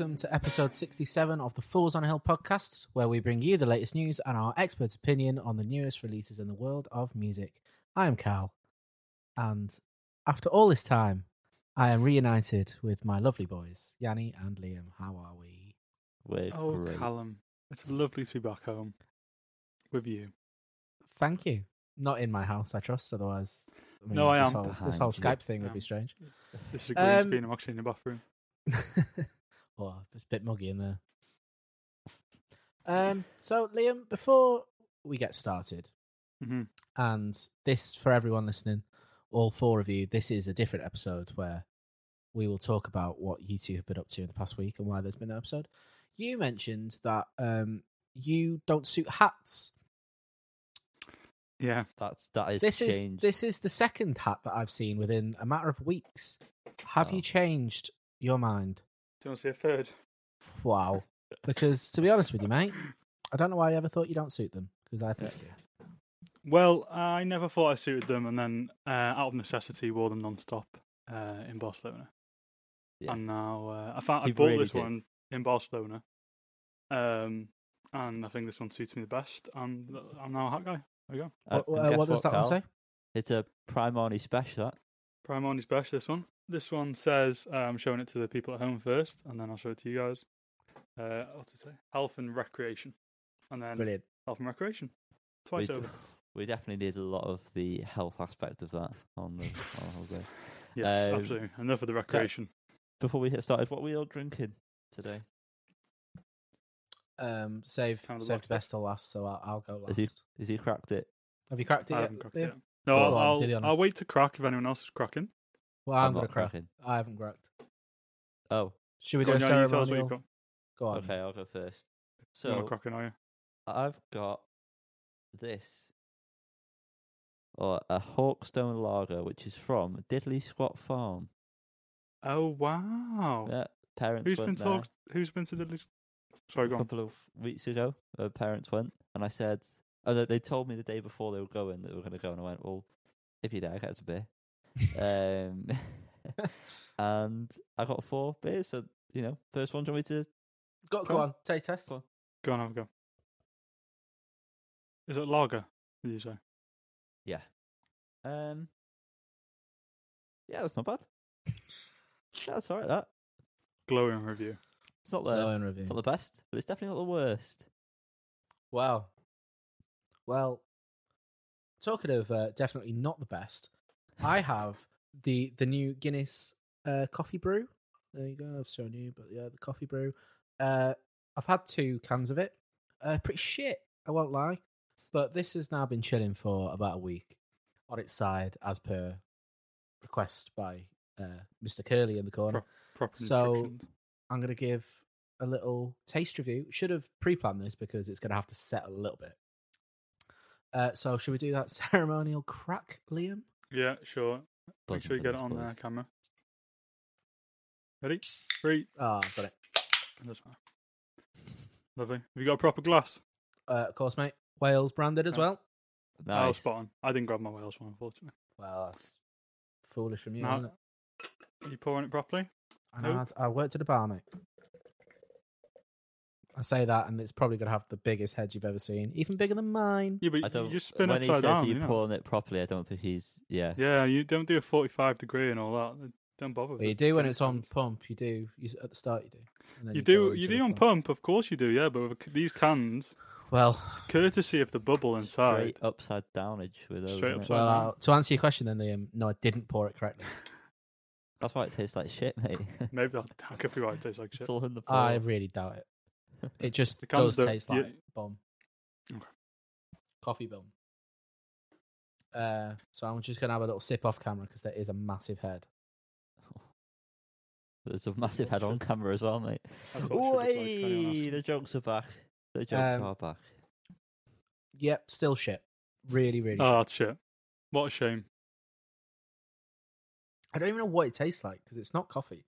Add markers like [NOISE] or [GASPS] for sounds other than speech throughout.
and welcome to episode 67 of the Fools on a Hill podcast, where we bring you the latest news and our expert's opinion on the newest releases in the world of music. I am Cal, and after all this time, I am reunited with my lovely boys, Yanni and Liam. How are we? We're Oh, great. Callum, it's lovely to be back home with you. Thank you. Not in my house, I trust, otherwise. I No, I this am. Whole, this Behind whole you. Skype thing would be strange. This is a green Um, screen. I'm actually in the bathroom. [LAUGHS] well, it's a bit muggy in there. Um, so, Liam, before we get started, hmm and this for everyone listening, all four of you, this is a different episode where we will talk about what you two have been up to in the past week and why there's been no episode. You mentioned that um, you don't suit hats. Yeah. That's that is This is this is the second hat that I've seen within a matter of weeks. Have Oh. you changed your mind? Do you want to see a third? Wow. because to be honest with you, mate, I don't know why I ever thought you don't suit them because I think you. Well, I never thought I suited them, and then uh, out of necessity, wore them non-stop uh, in Barcelona. Yeah. And now uh, I found I bought really this did. one in Barcelona, um, and I think this one suits me the best. And I'm now a hat guy. There we go. Uh, what and uh, guess what does that one say? It's a Primoni special. That. Primoni's best. This one. This one says uh, I'm showing it to the people at home first, and then I'll show it to you guys. Uh, what's it say? Health and recreation, and then Brilliant. health and recreation twice we, over. [LAUGHS] we definitely did a lot of the health aspect of that on the on holiday. [LAUGHS] Yes, Um, absolutely. Enough of the recreation. Before we get started, what were we all drinking today? Um, save Kind of save the best till last, so I'll, I'll go last. Has he Has he cracked it? Have you cracked it I yet? haven't cracked Liam? it. yet. No, I'll, on, I'll, I'll wait to crack if anyone else is cracking. Well, I'm, I'm gonna not crack. cracking. I haven't cracked. Oh, Should we Go do on, a Yanni, you tell us what ceremonial? you've got. Go on. okay. I'll go first. You're not cracking, are you? I've got this, or a Hawkstone Lager, which is from Diddley Squat Farm. Oh wow! Yeah, parents who's been went there. talked? Who's been to the? Sorry, a go on. couple of weeks ago, uh, parents went, and I said, oh, they- they told me the day before they were going that they were going to go, and I went, well, if you're there, I get us a beer. Um, [LAUGHS] and I got four beers, so, you know, first one, do you want me to? Go, Go go on. on. Take test. Go on. Go on, have a go. Is it lager? Did you say? Yeah. Um, yeah, that's not bad. Yeah, that's alright, that. Glowing review. It's not the, No in review. it's not the best, but it's definitely not the worst. Wow. Well, talking of uh, definitely not the best, I have the the new Guinness uh, coffee brew. There you go. I've shown you, but yeah, the coffee brew. Uh, I've had two cans of it. Uh, pretty shit. I won't lie, but this has now been chilling for about a week on its side, as per request by uh, Mr. Curly in the corner. Proper So- I'm going to give a little taste review. Should have pre-planned this because it's going to have to settle a little bit. Uh, so should we do that [LAUGHS] ceremonial crack, Liam? Yeah, sure. Make sure you get it on uh, camera. Ready? Three. Ah, got it. That's fine. Lovely. Have you got a proper glass? Uh, of course, mate. Wales branded as Yeah. well. Oh, Nice. spot on. I didn't grab my Wales one, unfortunately. Well, that's foolish from you. No. isn't it? Are you pouring it properly? I know. Nope. I I worked at a bar, mate. I say that, and it's probably going to have the biggest head you've ever seen, even bigger than mine. Yeah, but I you don't, just spin when he upside says down. he's You know? pouring it properly, I don't think he's, yeah. Yeah, you don't do a 45 degree and all that. Don't bother. with Well, you it. do when it's on pump. You do you, at the start. You do. and then You go do. You do on front. pump, of course you do. Yeah, but with these cans, Well, courtesy of the bubble inside. Straight upside downage with those. Straight upside well. down. Uh, to answer your question, then Liam, no, I didn't pour it correctly. That's why it tastes like shit, mate. Maybe [LAUGHS] that, that could be why it tastes like shit. it's all in the I really doubt it. [LAUGHS] It just The cans does don't- taste you- like bomb. Okay. Coffee bomb. Uh, so I'm just gonna have a little sip off camera because there is a massive head. [LAUGHS] There's a massive head on camera as well, mate. That's what it should look like, Oi, the jokes are back. The jokes Um, are back. Yep, still shit. Really, really. Oh, shit. that's shit. What a shame. I don't even know what it tastes like because it's not coffee.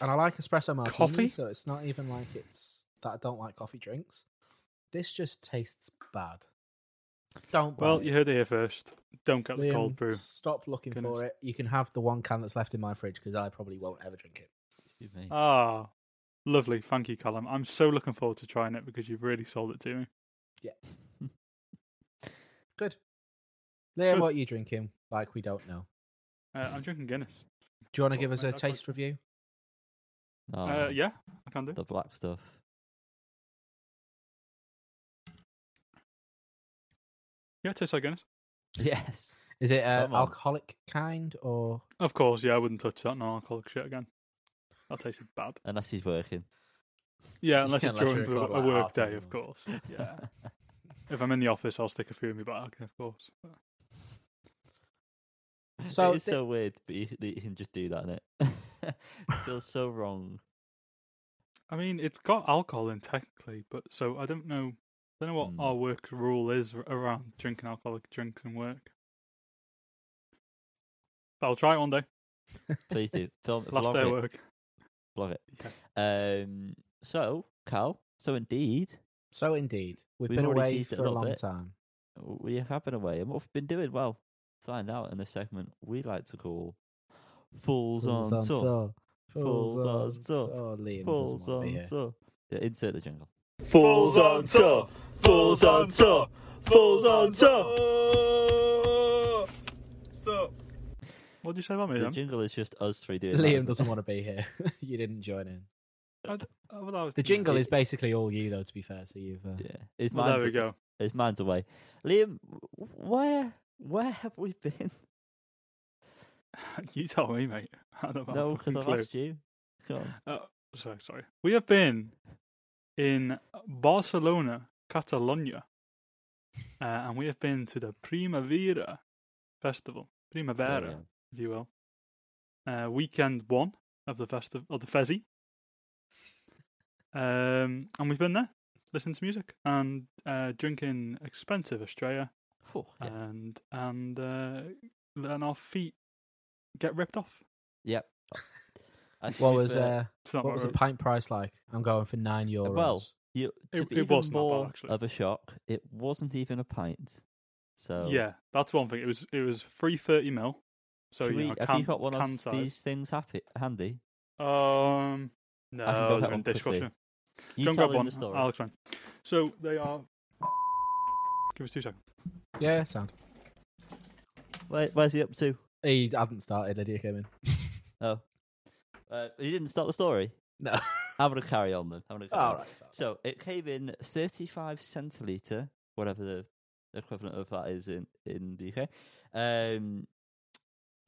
And I like espresso martini, Coffee? so it's not even like it's that I don't like coffee drinks. This just tastes bad. Don't. buy Well, it. you heard it here first. Don't get the Liam, cold brew. Stop looking Goodness. for it. You can have the one can that's left in my fridge because I probably won't ever drink it. Excuse me. Ah, lovely. Thank you, Callum. I'm so looking forward to trying it because you've really sold it to me. Yeah. Good. Liam, Good. what are you drinking? Like we don't know. Uh, I'm drinking Guinness. Do you want to give us a that's like- taste review? Oh, Uh, yeah, I can do. The black stuff. Yeah, it tastes like Guinness. Yes. Is it uh, alcoholic kind or? Of course, yeah, I wouldn't touch that non-alcoholic shit again. That tasted bad. Unless he's working. Yeah, [LAUGHS] unless it's Unless during record, a like, work day, of course. Yeah. [LAUGHS] if I'm in the office, I'll stick a few in my bag, of course. [LAUGHS] So it's thi- so weird, but you, that you can just do that, innit? [LAUGHS] it feels so wrong. I mean, it's got alcohol in technically, but so I don't know. I don't know what Hmm. our work rule is around drinking alcoholic drinks and work. But I'll try it one day. Please do. [LAUGHS] Film, Last vlog day it. of work. Vlog it. Um, so, Cal, so indeed, So indeed, we've, We've been already away teased a for a long bit. time. we have been away and what we've been doing, well, find out in a segment we like to call Fools, on, Tour. tour. Fools on tour. tour. Liam Fools doesn't want to be on here. Tour. Yeah, insert the jingle. Fools on tour. Fools on tour. Fools on tour. So, what did you say about me The then? jingle is just us three doing Liam isn't doesn't [LAUGHS] want to be here. [LAUGHS] you didn't join in. I d- oh, well, that was- The jingle is basically all you, though. To be fair, so you've. Uh, Yeah, his Well, mind's there we go. His mind's away. Liam, where where have we been? [LAUGHS] you tell me, mate. [LAUGHS] I don't no, because I've clue. asked you. Come on. Oh, sorry, sorry. We have been in Barcelona, Catalonia, uh, and we have been to the Primavera Festival, Primavera, Brilliant. if you will. Uh, weekend one of the festival of the Fezzy, um, and we've been there, listening to music and uh, drinking expensive Estrella, Phew, yeah. and and uh, letting our feet get ripped off. yep. [LAUGHS] What was uh, uh, It's not what was the pint price like? I'm going for nine euros. well, you, to It- be it even was not bad, more actually. of a shock, it wasn't even a pint. So Yeah, that's one thing. It was it was three thirty mil. So you we, know, have you got one can of size. these things happy, handy? Um, no, get they're one in dishwasher. You Go and tell grab him one. the story. I'll explain. So they are. Give us two seconds. Yeah, sound. Where, where's he up to? He hadn't started. Lydia came in. [LAUGHS] Oh, uh, he didn't start the story. No. [LAUGHS] I'm gonna carry on then. I'm gonna carry All on. right. So. So it came in 35 centiliter, whatever the equivalent of that is in in the UK. Um,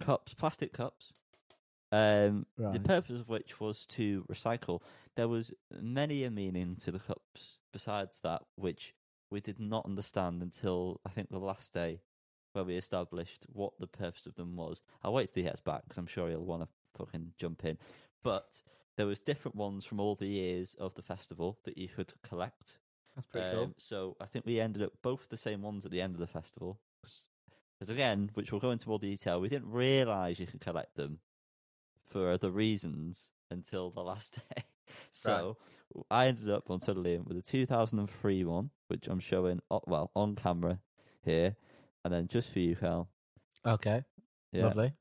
cups, plastic cups. Um, the Right. purpose of which was to recycle. There was many a meaning to the cups besides that, which we did not understand until I think the last day where we established what the purpose of them was. I'll wait till he gets back because I'm sure he'll want to fucking jump in. But there was different ones from all the years of the festival that you could collect. That's pretty Um, cool. So I think we ended up both the same ones at the end of the festival. Because again, which we'll go into more detail, we didn't realise you could collect them for other reasons until the last [LAUGHS] day. So I ended up on Suddenly with a 2003 one, which I'm showing well on camera here, and then just for you, Cal. Okay. Yeah, Lovely.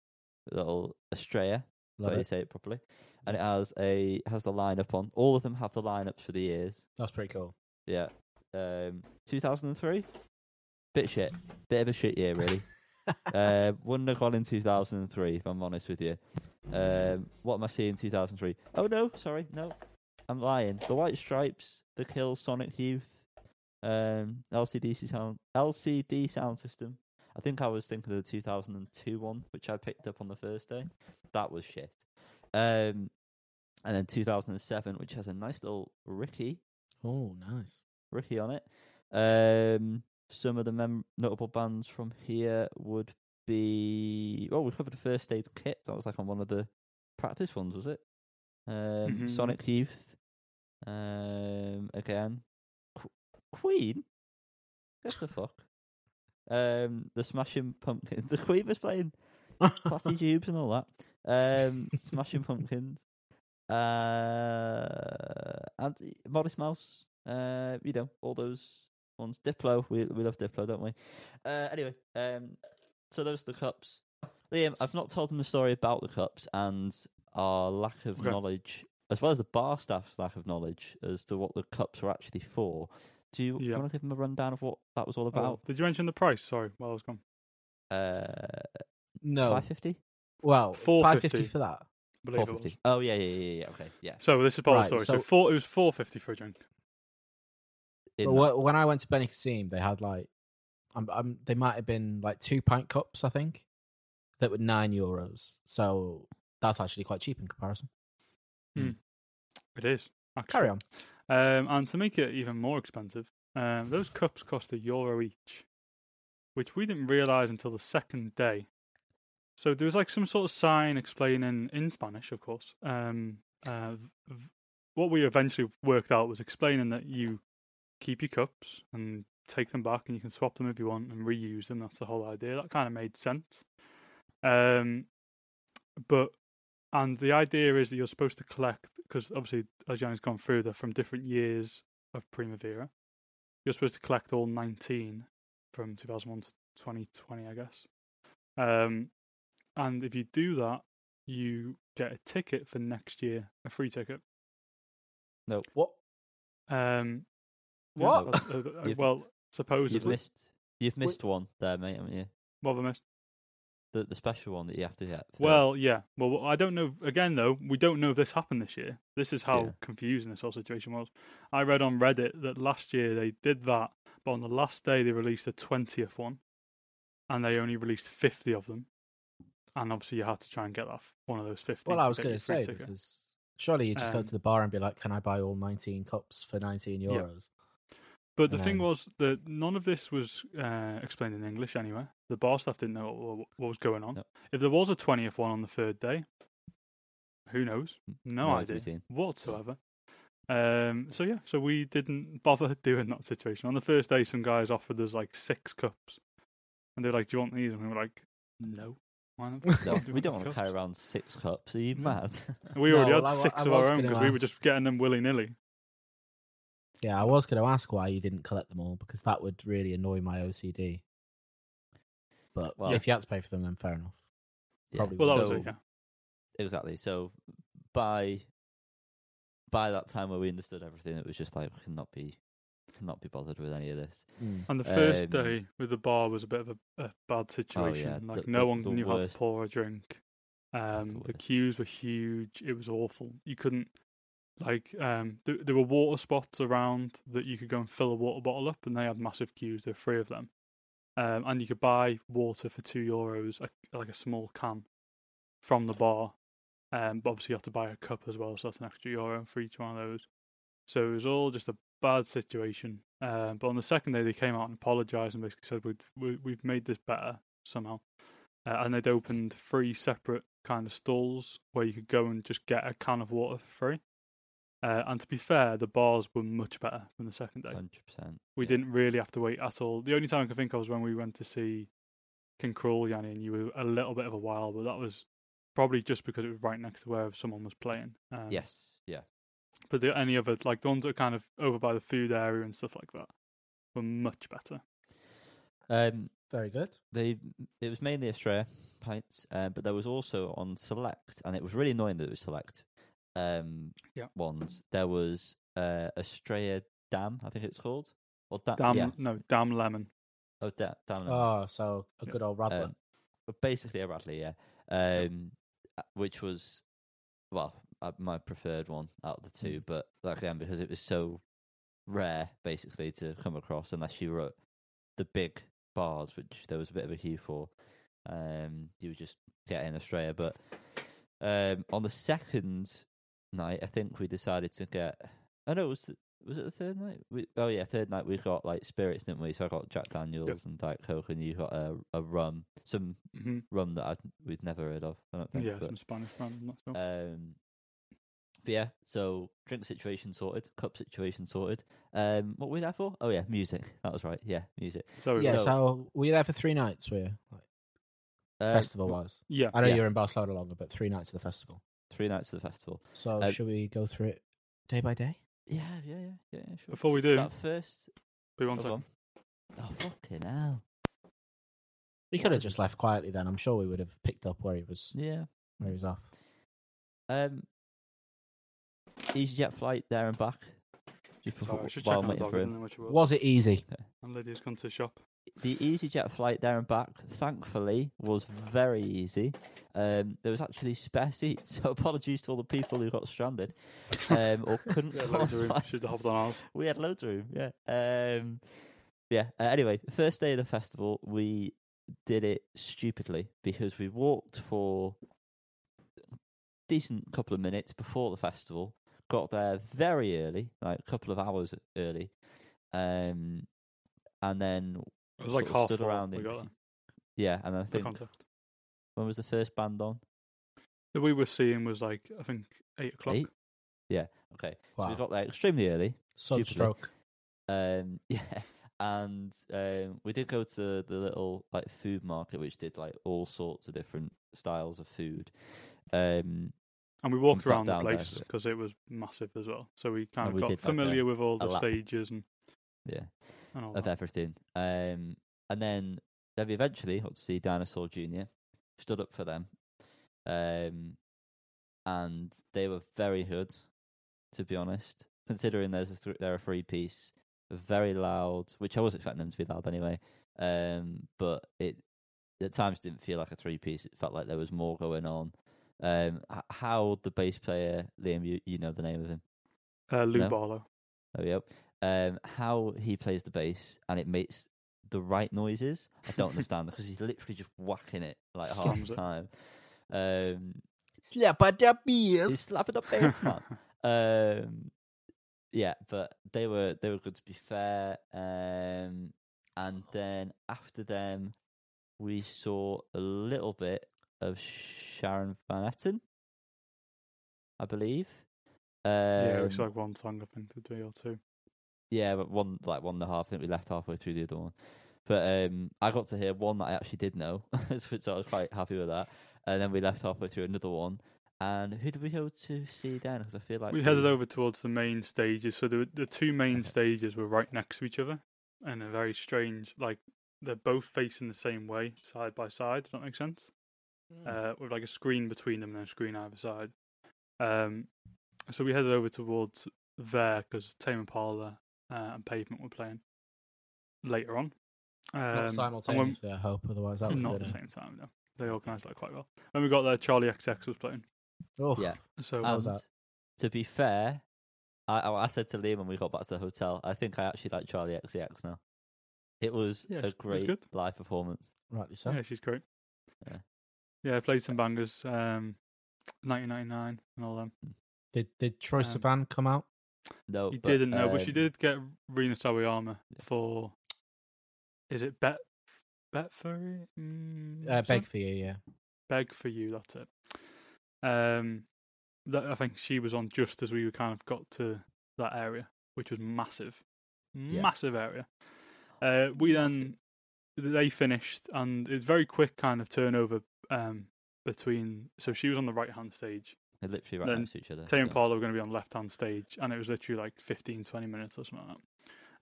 little Estrella. That's Love how you say it properly. And it has a has the lineup on. All of them have the lineups for the years. That's pretty cool. Yeah. Um, 2003. Bit shit. Bit of a shit year, really. [LAUGHS] uh, wouldn't have gone in 2003, if I'm honest with you. Um, what am I seeing in 2003? Oh, no, sorry, no. I'm lying. The White Stripes, The Kill, Sonic Youth, um, LCD sound, LCD sound system. I think I was thinking of the 2002 one, which I picked up on the first day. That was shit. Um, and then 2007, which has a nice little Ricky oh, nice. Ricky on it. Um, some of the mem- notable bands from here would be. Oh, we covered the first aid kit. That was like on one of the practice ones, was it? Um, Mhm. Sonic Youth. Um, again, Qu- Queen. Get the fuck. Um, the Smashing Pumpkins. [LAUGHS] The Queen was playing Platty [LAUGHS] Tubes and all that. Um, Smashing Pumpkins. Uh, and Modest Mouse. Uh, you know, all those ones. Diplo, we we love Diplo, don't we? Uh, anyway, um, so those are the cups. Liam, I've not told them the story about the cups and our lack of Okay. knowledge, as well as the bar staff's lack of knowledge as to what the cups were actually for. Do you, do you want to give them a rundown of what that was all Oh, about? did you mention the price? Sorry, while I was gone. Uh, No. five fifty. Well, 450. five fifty for that. I believe Four it was. fifty. Oh yeah, yeah, yeah, yeah. Okay, yeah. So this is part of the story. So, so- four, it was four fifty for a drink. In that- when I went to Benicassim, they had like, um, um, they might have been like two pint cups, I think, that were nine euros. So that's actually quite cheap in comparison. It is. Actually. Carry on. Um, and to make it even more expensive, um, those cups cost a euro each, which we didn't realise until the second day. So there was like some sort of sign explaining in Spanish, of course. Um, uh, v- what we eventually worked out was explaining that you keep your cups and take them back, and you can swap them if you want and reuse them. That's the whole idea. That kind of made sense. Um, but and the idea is that you're supposed to collect because obviously as Yanni's gone through, they're from different years of Primavera. You're supposed to collect all 19 from 2001 to 2020, I guess. Um, and if you do that, you get a ticket for next year, a free ticket. No, what? Um, What? that's- uh, [LAUGHS] uh, You've- well, you've missed. You've missed one there, mate, haven't you? What have I missed? The the special one that you have to get. first. Well, yeah. Well, I don't know. Again, though, we don't know if this happened this year. This is how Yeah. confusing this whole situation was. I read on Reddit that last year they did that, but on the last day they released the twentieth one, and they only released fifty of them. And obviously, you had to try and get that one of those fifty. Well, I was going to say because surely you just go Um, to the bar and be like, "Can I buy all nineteen cups for nineteen Yeah. euros?" But the and thing then- was that none of this was uh, explained in English anyway. The bar staff didn't know what, what was going on. If there was a 20th one on the third day, who knows? No Remains to idea seen. whatsoever. Um, so yeah, so we didn't bother [LAUGHS] doing that situation. On the first day, some guys offered us like six cups, and they're like, "Do you want these?" And we were like, "No." Why not? No, Why do we don't want to cups?" carry around six cups. Are you mad? We No, already well, had I wa- six I of was our own gonna because we were ask. just getting them willy nilly. Yeah, I was going to ask why you didn't collect them all because that would really annoy my OCD. But Well- if you had to pay for them, then fair enough. Yeah. Probably Well, that so, was it. Yeah. Exactly. So by by that time where we understood everything, it was just like we cannot be cannot be bothered with any of this. Mm. And the first Um, day with the bar was a bit of a, a bad situation. Oh, yeah, Like the- no the- one the knew how to pour a drink. Um, the worst. queues were huge. It was awful. You couldn't like um, th- there were water spots around that you could go and fill a water bottle up, and they had massive queues. There were three of them, um, and you could buy water for two euros, a, like a small can, from the bar. Um, but obviously you have to buy a cup as well, so that's an extra euro for each one of those. So it was all just a bad situation. Um, but on the second day, they came out and apologised and basically said we'd, we, we've made this better somehow. Uh, and they'd opened three separate kind of stalls where you could go and just get a can of water for free. Uh, and to be fair, the bars were much better than the second day. Hundred percent. We didn't really have to wait at all. The only time I can think of was when we went to see King Krule, Yanni, and you were a little bit of a while, but that was probably just because it was right next to where someone was playing. Um, Yes. Yeah. But the, any other, like the ones that are kind of over by the food area and stuff like that, were much better. Um. Very good. They. It was mainly Estrella pints, uh, but there was also on select, and it was really annoying that it was select. Um. Yeah. Ones. There was uh Estrella Damm, I think it's called. Or da- Damn, yeah. no, damn lemon. Oh, da- Dam. Lemon. Oh, so a good old Radler. Um, but basically a Radley, yeah. Um, uh, which was well uh, my preferred one out of the Mm. two, but like again because it was so rare, basically to come across unless you were at the big bars, which there was a bit of a queue for. Um, you would just get in Estrella, but um, on the second night, I think we decided to get. I know it was the, was it the third night? We, oh yeah, third night we got like spirits, didn't we? So I got Jack Daniels and Diet Coke, and you got a a rum, some hmm rum that I'd, we'd never heard of. I don't think. Yeah, but, some Spanish rum. I'm not sure. um, but yeah, so drink situation sorted, cup situation sorted. Um, what were we there for? Oh yeah, music. That was right. Yeah, music. so yeah, so- so were you there for three nights? Were you? Like, Uh, festival wise? yeah. I know yeah. you're in Barcelona longer, but three nights of the festival. Three nights of the festival. So Uh, should we go through it day by day? Yeah, yeah, yeah, yeah. yeah, Sure. Before we do, That first. Be one Go second. on. Oh fucking hell! He could have just left quietly. Then I'm sure we would have picked up where he was Yeah. where he was off. Um, EasyJet flight there and back. Just Sorry, before, I should while check I'm my waiting dog. for him. didn't know which it was. Was it easy? And Lydia's gone to the shop. The EasyJet flight there and back, thankfully, was very easy. Um, there was actually spare seats, [LAUGHS] so apologies to all the people who got stranded um, or [LAUGHS] couldn't Yeah, loads of room. Should have flights. hopped on ours. [LAUGHS] We had loads of room, yeah. Um, yeah. Uh, anyway, first day of the festival, we did it stupidly because we walked for a decent couple of minutes before the festival. Got there very early, like a couple of hours early, um, and then It was like sort of half stood four. around We in- got there. yeah, and I think context. when was the first band on? The we were seeing was like I think eight o'clock. Eight? Yeah. Okay. Wow. So we got there extremely early. Sunstroke. Um, [LAUGHS] yeah, and um, we did go to the little like food market, which did like all sorts of different styles of food. Um, And we walked sat around the place because it was massive as well. So we kind And of we got did like a- familiar with all the lap. stages and, yeah, and all of that. everything. Um, and then we eventually got to see Dinosaur Junior. Stood up for them, um, and they were very good, to be honest. Considering there's a th- they're a three piece, very loud, which I was expecting them to be loud anyway. Um, but it at times didn't feel like a three piece. It felt like there was more going on. Um, how the bass player Liam, you you know the name of him. Uh, Lou No. Barlow. We go. Um, how he plays the bass and it makes the right noises, I don't [LAUGHS] understand because he's literally just whacking it like half the time. Um, Slap at the beers. slapping the bass, [LAUGHS] man. Um, yeah, but they were they were good to be fair. Um, and then after them, we saw a little bit of Sharon Van Etten, I believe. Um, yeah, it's like one song I think to do or two. Yeah, but one like one and a half. I think we left halfway through the other one. But um, I got to hear one that I actually did know, [LAUGHS] so I was quite happy with that. And then we left halfway through another one. And who did we go to see then? Because I feel like we headed over towards the main stages. So the the two main stages were right next to each other, and a very strange like they're both facing the same way, side by side. Does that make sense? uh, with like a screen between them and a screen either side. Um, so we headed over towards there because Tame Impala uh, and Pavement were playing later on. Um, Not and when- simultaneously, I hope. Otherwise, that would not be at the same time, no. They organised that quite well. When we got there, Charli XCX was playing. Oh, Yeah. So How's And that? to be fair, I, I I said to Liam when we got back to the hotel, I think I actually like Charli XCX now. It was Yeah, a it was great good. live performance. rightly so. yeah, she's great. Yeah. Yeah, I played some bangers, um, 1999 and all them. Did did Troy Um, Sivan come out? No, You but, didn't know, but she um, did get Rina Sawayama for. Is it Bet Bet for mm, Uh, beg for you, yeah. beg for you. That's it. Um, that I think she was on just as we kind of got to that area, which was massive, Yeah. massive area. Uh, we then they finished, and it's very quick kind of turnover um, between. So she was on the right hand stage. They're literally right then next to each other. Tay and Paul Paula were going to be on left hand stage, and it was literally like 15, 20 minutes or something like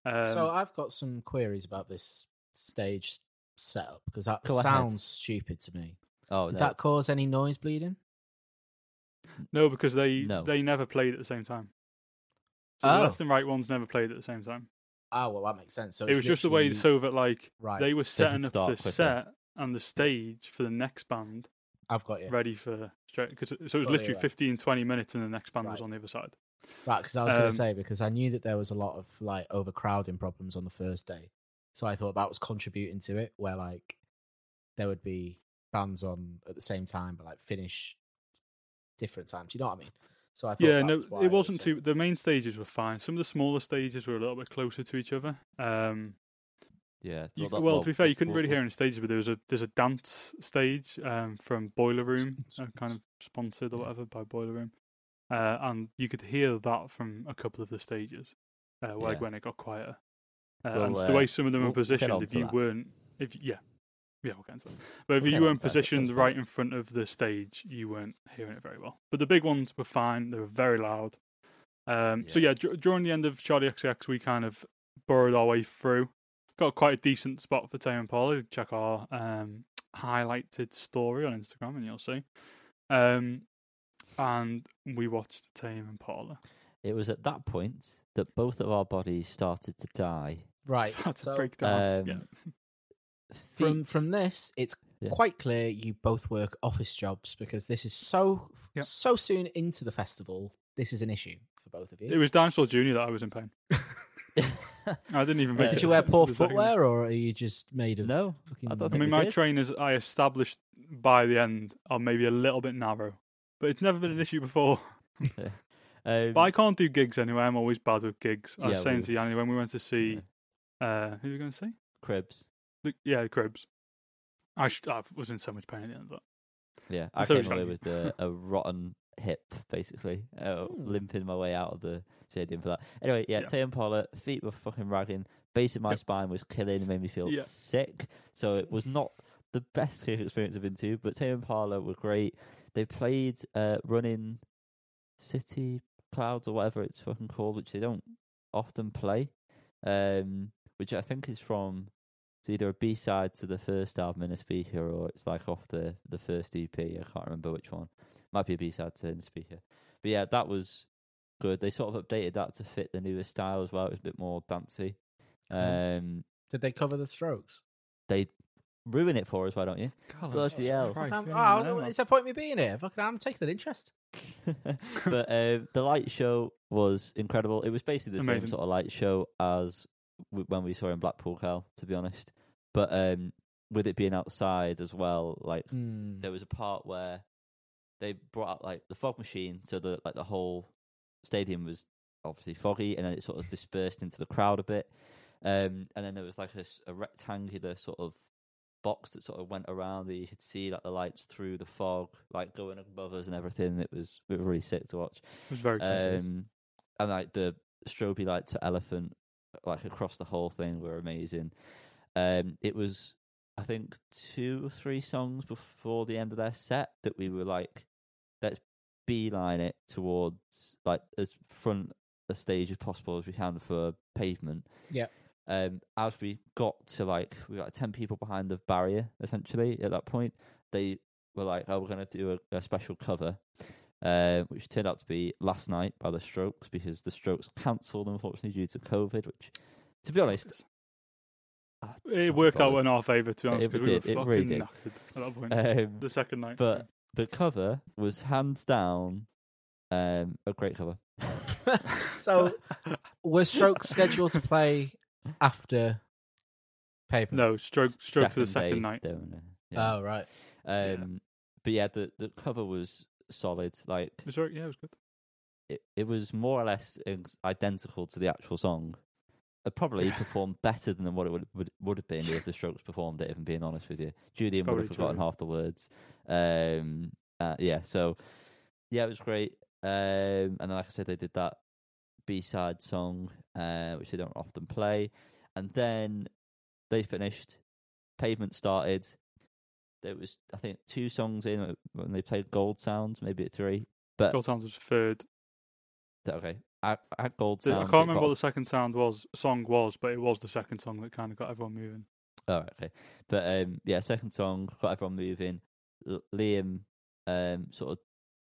that. Um, so I've got some queries about this stage setup because that Go ahead. sounds stupid to me. Oh, Did no. that cause any noise bleeding? no, because they No. they never played at the same time. So Oh. the left and right ones never played at the same time. Ah, well, that makes sense. So it was just the way so that like right. they were setting up the quicker. set and the stage for the next band I've got you. ready for straight because so it was Got literally right. 15 20 minutes and the next band was on the other side Right, because I was going Um, to say because I knew that there was a lot of like overcrowding problems on the first day, so I thought that was contributing to it, where like there would be bands on at the same time, but like finish different times. You know what I mean? So I thought yeah no was it wasn't was, too the main stages were fine some of the smaller stages were a little bit closer to each other um Yeah. you, that- well, to be fair you couldn't really hear any stages but there was a there's a dance stage um from boiler room uh, kind of sponsored or whatever by boiler room uh and you could hear that from a couple of the stages uh like Yeah. when it got quieter uh, Well, and the uh, way some of them we'll- were positioned if you that. weren't if yeah yeah we'll get into that but if We'll you weren't on to that, but positioned right in front of the stage you weren't hearing it very well but the big ones were fine they were very loud um so Yeah. yeah dur- during the end of Charli XCX we kind of burrowed our way through. Got quite a decent spot for Tame Impala. Check our um, highlighted story on Instagram, and you'll see. Um, and we watched Tame Impala. It was at that point that both of our bodies started to die. Right. Started to break down. Um, yeah. from from this, it's Yeah. quite clear you both work office jobs because this is so Yep. so soon into the festival. This is an issue for both of you. It was Dinosaur Junior that I was in pain. [LAUGHS] I didn't even make Uh, it. Did you wear poor the second- footwear, or are you just made of? No, fucking... I don't I think mean, my did. trainers I established by the end are maybe a little bit narrow, but it's never been an issue before. [LAUGHS] Um, But I can't do gigs anyway. I'm always bad with gigs. I was Yeah, saying we've- to Yanni when we went to see, uh, who were we going to see? cribs. The, yeah, Cribs. I, sh- I was in so much pain at the end of that. Yeah, I so came was away with a, a rotten hip, basically, uh, Hmm. limping my way out of the stadium for that. Anyway, yeah, Yeah. Tame Impala, feet were fucking ragging. Base of my Yep. spine was killing. It made me feel sick. So it was not the best [LAUGHS] gig experience I've been to, but Tame Impala were great. They played uh, Running City Clouds or whatever it's fucking called, which they don't often play, um, which I think is from it's either a B side to the first album Innerspeaker or it's like off the the first EP. I can't remember which one. Might be a B side to in the speaker. But yeah, that was good. They sort of updated that to fit the newer style as well. It was a bit more dancey. Mm. Um, Did they cover the Strokes? they ruin it for us, why don't you? God, Bloody hell. Christ, Fucking- yeah, oh, no, no, man. point me being here? Fucking, I'm taking an interest. [LAUGHS] [LAUGHS] but um, the light show was incredible. It was basically the Amazing. same sort of light show as w- when we saw in Blackpool, Cal, to be honest. But um, with it being outside as well, like Hmm. there was a part where they brought out like the fog machine, so that like the whole stadium was obviously foggy, and then it sort of dispersed into the crowd a bit. Um, and then there was like a rectangular sort of box that sort of went around that you could see like the lights through the fog, like going above us and everything. It was it was really sick to watch. It was very. Um, and like the strobe lights to elephant, like across the whole thing, were amazing. Um, it was, I think, two or three songs before the end of their set that we were like, let's beeline it towards like as front a stage as possible as we can for pavement. Yeah. Um, as we got to like, we got ten people behind the barrier essentially at that point. They were like, "Oh, we're going to do a, a special cover," uh, which turned out to be "Last Night" by the Strokes because the Strokes cancelled unfortunately due to COVID. Which, to be honest, it oh, worked out God. in our favour, to be honest, It because we were did, it fucking really did. knackered at that point. um, the second night. but the cover was hands down um, a great cover. [LAUGHS] so, was Stroke scheduled to play after Pavement? no, stroke, stroke for the day, second night. they were in a- yeah. Oh, right. Um, but yeah, the the cover was solid. Like It was yeah, it was good. it, it was more or less identical to the actual song. It probably [LAUGHS] performed better than what it would would, would have been if the Strokes performed it. If I'm being honest with you, Julian would have forgotten true. half the words. Um, uh, yeah, so yeah, it was great. Um, and then, like I said, they did that B side song, uh, which they don't often play, and then they finished. Pavement started. There was, I think, two songs in uh, when they played Gold Soundz, maybe at three. But Gold Soundz was third. okay, at, at Gold The- Sounds, I can't remember got- what the second sound was, song was, but it was the second song that kind of got everyone moving. Oh, okay. But um, yeah, second song got everyone moving. L- Liam um, sort of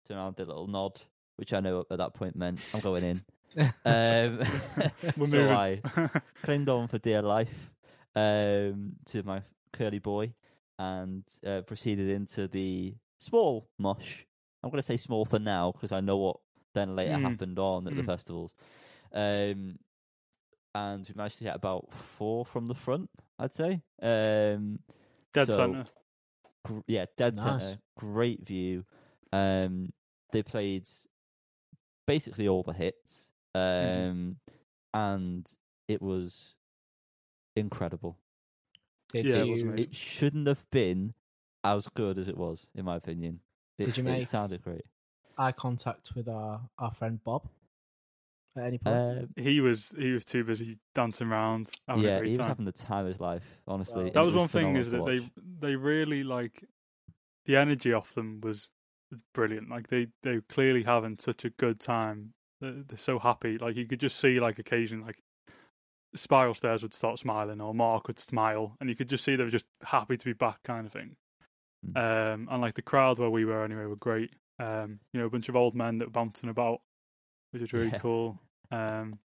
turned around, did a little nod, which I know at that point meant I'm going in. [LAUGHS] Um, [LAUGHS] We're [LAUGHS] so. I clinged on for dear life um, to my curly boy and uh, proceeded into the small mosh. I'm going to say small for now because I know what then later Mm. happened on at the Mm. festivals. Um, and we managed to get about four from the front, I'd say. Um, Dead so, centre. gr- yeah, dead Nice. center, great view. Um, they played basically all the hits, um, Mhm. and it was incredible. Did Yeah, it you? was amazing. It shouldn't have been as good as it was, in my opinion. It, Did you make... it sounded great. Eye contact with our, our friend Bob at any point? Um, He was he was too busy dancing around, having a yeah, great he was having the time of his life. Honestly, Well- that it was one thing is that they watch. they really like the energy off them was was brilliant. Like they they were clearly having such a good time. They're, they're so happy. Like you could just see like occasion like Spiral Stairs would start smiling, or Mark would smile, and you could just see they were just happy to be back, kind of thing. Mm. Um, and like the crowd where we were anyway were great. Um, you know, a bunch of old men that were bouncing about, which was really Yeah. cool. Um,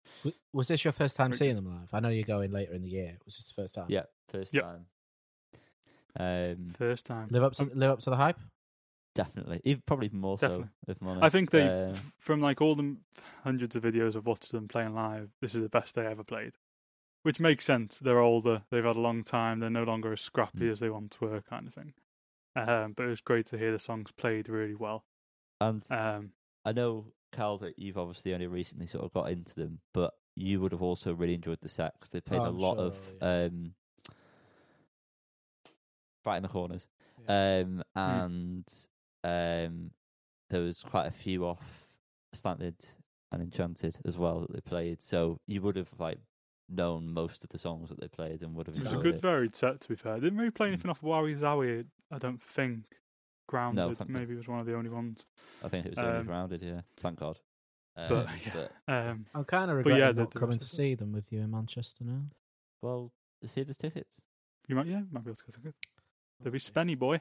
Was this your first time Very seeing them live? I know you're going later in the year. Was this the first time? Yeah, first Yep. time. Um, first time. Live up to Um, live up to the hype. definitely, even probably more Definitely. so. If I'm honest. I think they, f- from like all the hundreds of videos I've watched them playing live, this is the best they ever played. Which makes sense. They're older. They've had a long time. They're no longer as scrappy Mm. as they once were, kind of thing. Um, but it was great to hear the songs played really well. And Um, I know, Cal, that you've obviously only recently sort of got into them, but you would have also really enjoyed the set 'cause they played Oh, a I'm lot sure, of yeah. um, right in the corners, Yeah. um, and um, there was quite a few off Slanted and Enchanted as well that they played. So you would have like known most of the songs that they played and would have it was a good, it. varied set, to be fair. Didn't really play Mm. anything off Wowee Zowee, I don't think. Grounded thank maybe was one of the only ones. I think it was only um, rounded, yeah. Thank God. But, Um, [LAUGHS] yeah. but Um, I'm kind of But yeah, regretting not coming to see them with you in Manchester now. well, let's see if there's tickets. you might, yeah, might be able to get a good. There'll be Spenny boy.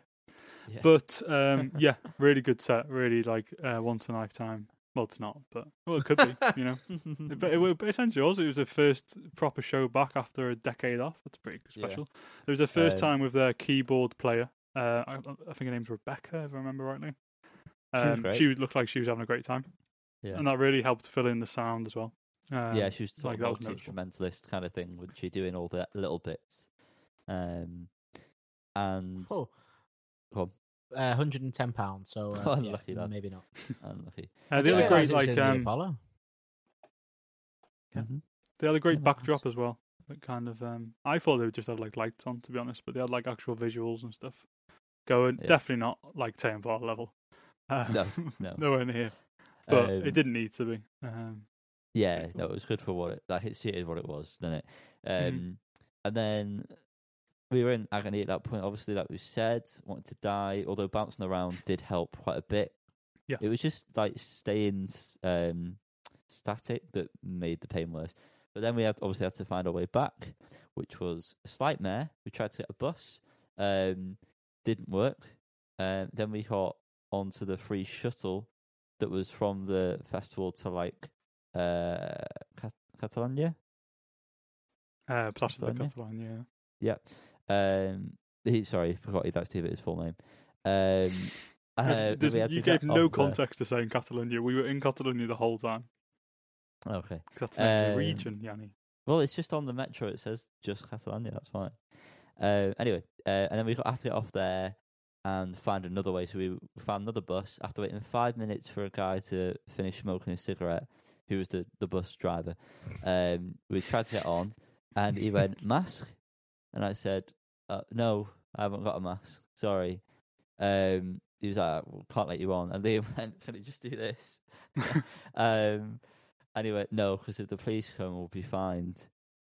Yeah. But um, [LAUGHS] yeah, really good set. Really like uh, once in a lifetime. Well, it's not, but well, it could be. You know, [LAUGHS] but it, wa- but essentially also It was the first proper show back after a decade off. That's pretty Yeah. special. It was the first Um, time with their keyboard player. Uh, I, I think her name's Rebecca, if I remember rightly. She was Um, she looked like she was having a great time, yeah. and that really helped fill in the sound as well. Um, yeah, she was sort like, that was of multi noticeable. instrumentalist kind of thing, wasn't she? Doing all the little bits. Um, and Oh, Go on. uh, 110 pounds. So [LAUGHS] uh, yeah, Unlucky lad. maybe not. unlucky. Uh, I they didn't had a realise great like in the um, Apollo. Yeah. Mhm. They had a great Yeah, backdrop that's- as well. That kind of um I thought they would just have like lights on to be honest, but they had like actual visuals and stuff. Going Yeah. definitely not like Tame Bar level. Uh, No, [LAUGHS] no. nowhere near. But Um, it didn't need to be. Um Yeah, no, it was good for what it like it suited what it was, didn't it? Um, Mhm. and then we were in agony at that point. Obviously, like we said, wanted to die. Although bouncing around did help quite a bit. Yeah. it was just like staying um, static that made the pain worse. But then we had obviously had to find our way back, which was a slight mare. We tried to get a bus, um, didn't work. Um, then we got onto the free shuttle that was from the festival to like uh, Cat- Catalonia. uh Plaza de Catalonia? Catalan, yeah. Um, he, sorry, forgot he'd actually give it his full name. Um, [LAUGHS] uh, then There's- we had you gave no context to saying Catalonia. We were in Catalonia the whole time. Okay. Catalonia Um, region, Yanni. Well, it's just on the metro. It says just Catalonia. That's fine. Uh, anyway, uh, and then we got had to get off there and find another way. So we found another bus after waiting five minutes for a guy to finish smoking a cigarette, who was the, the bus driver. Um, we tried to get on, and he went mask, and I said, uh, "No, I haven't got a mask. Sorry." Um, he was like, well, "Can't let you on," and they [LAUGHS] went, "Can you just do this?" [LAUGHS] um, and he went, "No, because if the police come, we'll be fined."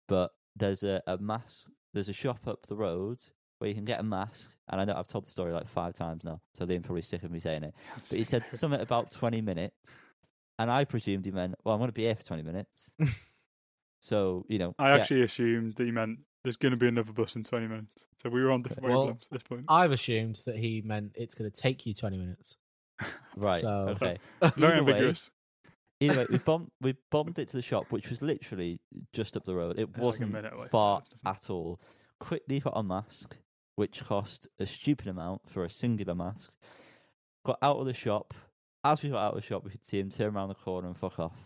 But there's a, a mask. There's a shop up the road where you can get a mask, and I know I've told the story like five times now, so they're probably sick of me saying it. [LAUGHS] But he said something about twenty minutes, and I presumed he meant, "Well, I'm going to be here for twenty minutes." [LAUGHS] so you know, I get- actually assumed that you meant there's going to be another bus in 20 minutes. So we were on different Well, wavelengths at this point. I've assumed that he meant it's going to take you 20 minutes. right. so- Okay. [LAUGHS] Very Either way- ambiguous. Either way, we bombed we bombed it to the shop, which was literally just up the road. It wasn't away. far at all. Quickly got a mask, which cost a stupid amount for a singular mask. Got out of the shop. As we got out of the shop, we could see him turn around the corner and fuck off.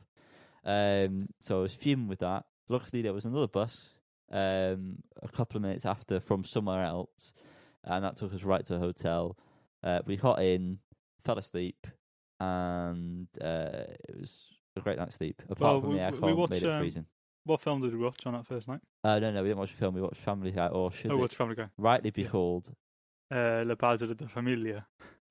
Um, so I was fuming with that. Luckily, there was another bus um, a couple of minutes after from somewhere else, and that took us right to a hotel. Uh, we got in, fell asleep, and uh, it was a great night's sleep. Apart Well, from we- the we aircon, watched, made it um, freezing. What film did we watch on that first night? Uh, no, no, we didn't watch a film. We watched Family Guy, or should Oh, it Family Guy? rightly be Yeah. called? Uh, Le Padre de Familia.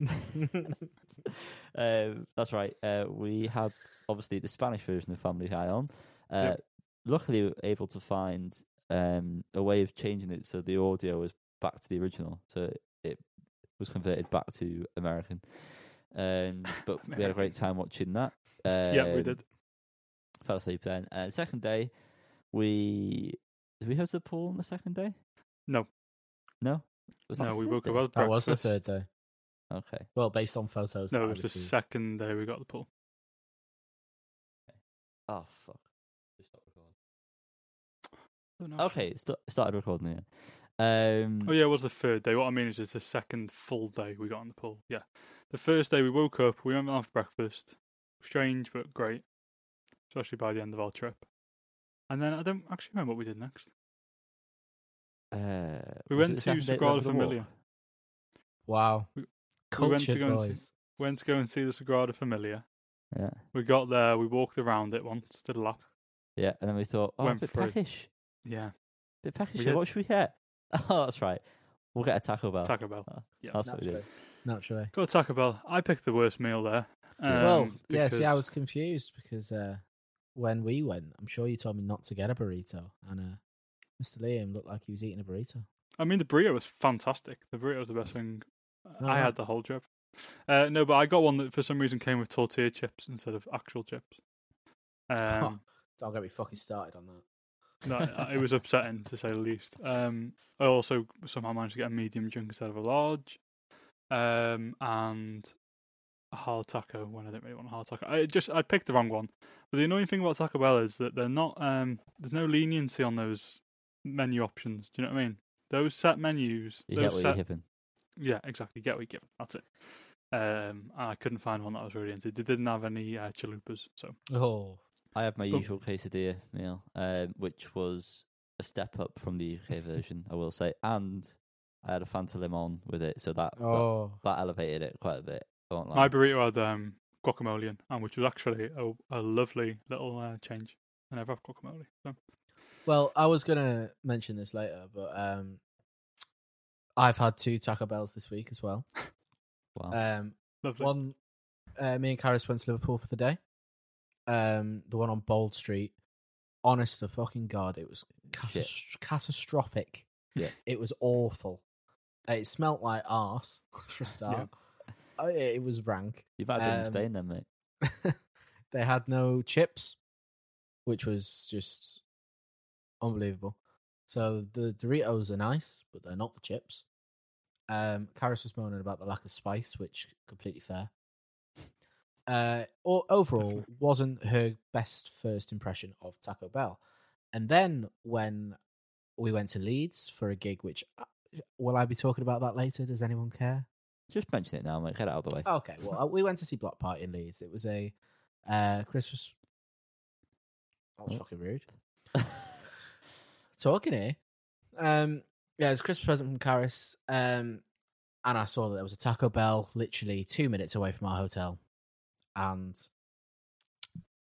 [LAUGHS] [LAUGHS] um, that's right. Uh, we had obviously the Spanish version of Family Guy on. Uh, Yep. Luckily, we were able to find um, a way of changing it so the audio was back to the original, so it was converted back to American. Um, [LAUGHS] but we had a great time watching that. yeah, we Um, did. Fell asleep then. Uh, second day, we did we host the pool on the second day? No. No. Was no, we woke day? up at That was the third day. Okay. Well, based on photos. No, it was the received. second day we got the pool. Oh fuck. Stop recording. Oh, no. Okay, it st- started recording again. Um, Oh yeah, it was the third day. What I mean is, it's the second full day we got on the pool. Yeah, the first day we woke up, we went out for breakfast. Strange but great, especially by the end of our trip. And then I don't actually remember what we did next. uh, We went it the to second day that we Sagrada went for the walk? Familia. Wow. We- we went to go and see- Went to go and see the Sagrada Familia. Yeah. We got there, we walked around it once, did a lap. Yeah, and then we thought, oh, a bit through. peckish. Yeah, a bit peckish. We here. did. What should we get? [LAUGHS] Oh, that's right. We'll get a Taco Bell. Taco Bell. Oh, Yeah. That's what we did. Naturally. Got Taco Bell. I picked the worst meal there. Um, well, yeah, see, I was confused because uh, when we went, I'm sure you told me not to get a burrito. And uh, Mr. Liam looked like he was eating a burrito. I mean, the burrito was fantastic. The burrito was the best thing Oh, I had the whole trip. Uh, no, but I got one that for some reason came with tortilla chips instead of actual chips. Um, Don't get me fucking started on that. no, it was upsetting to say the least. Um, I also somehow managed to get a medium drink instead of a large, um, and a hard taco when I didn't really want a hard taco. I just I picked the wrong one. But the annoying thing about Taco Bell is that they're not. Um, there's no leniency on those menu options. Do you know what I mean? Those set menus. You those get what set, you're given. Yeah, exactly. Get what you give. That's it. Um, and I couldn't find one that I was really into. They didn't have any uh, chalupas, so Oh, I had my So- usual quesadilla meal, um, which was a step up from the UK version, I will say, and I had a Fanta Limon with it, so that that, oh. that elevated it quite a bit. I won't lie. my burrito had um, guacamole in, and which was actually a, a lovely little uh, change. I never have guacamole. So. Well, I was gonna mention this later, but um, I've had two Taco Bells this week as well. [LAUGHS] wow. Um, Lovely. one, uh, me and Karis went to Liverpool for the day. Um, the one on Bold Street. Honest to fucking god, it was catast- catastrophic. Yeah. it was awful. It smelt like arse [LAUGHS] for a start. Oh, it it was rank. you might have been in um, Spain then, mate. [LAUGHS] they had no chips, which was just unbelievable. So the Doritos are nice, but they're not the chips. Um, Karis was moaning about the lack of spice, which completely fair. Uh, o- overall, wasn't her best first impression of Taco Bell. And then when we went to Leeds for a gig, which uh, will I be talking about that later? Does anyone care? Just mention it now, mate. Get it out of the way. Okay, well, uh, we went to see Bloc Party in Leeds. It was a uh, Christmas. That was fucking rude. Talking here. Um, yeah, it was a Christmas present from Karis. Um, and I saw that there was a Taco Bell literally two minutes away from our hotel. And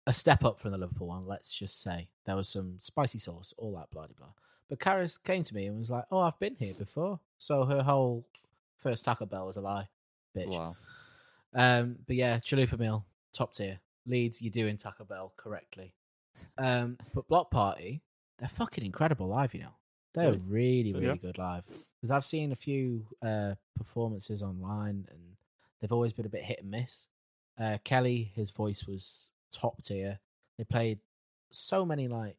a step up from the Liverpool one, let's just say. There was some spicy sauce, all that blah, blah, blah. But Karis came to me and was like, oh, I've been here before. So her whole first Taco Bell was a lie, bitch. Wow. Um, but yeah, chalupa meal, top tier. Leeds, you're doing Taco Bell correctly. Um, but Bloc Party, they're fucking incredible live. You know, they're Really? really, really Yeah. good live. Because I've seen a few uh performances online, and they've always been a bit hit and miss. Uh, Kele, his voice was top tier. They played so many like.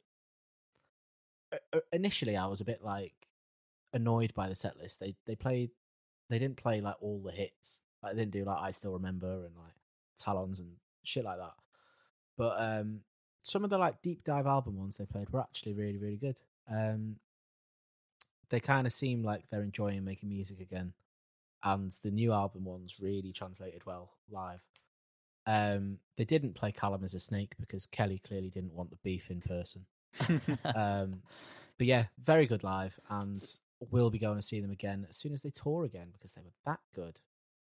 Uh, uh, Initially, I was a bit like annoyed by the set list. They they played, they didn't play like all the hits. Like they didn't do like I still remember and like Talons and shit like that. But um, some of the like deep dive album ones they played were actually really really good. Um, they kind of seem like they're enjoying making music again, and the new album ones really translated well live. Um, they didn't play Callum as a snake because Kele clearly didn't want the beef in person. [LAUGHS] Um, but yeah, very good live, and we'll be going to see them again as soon as they tour again because they were that good.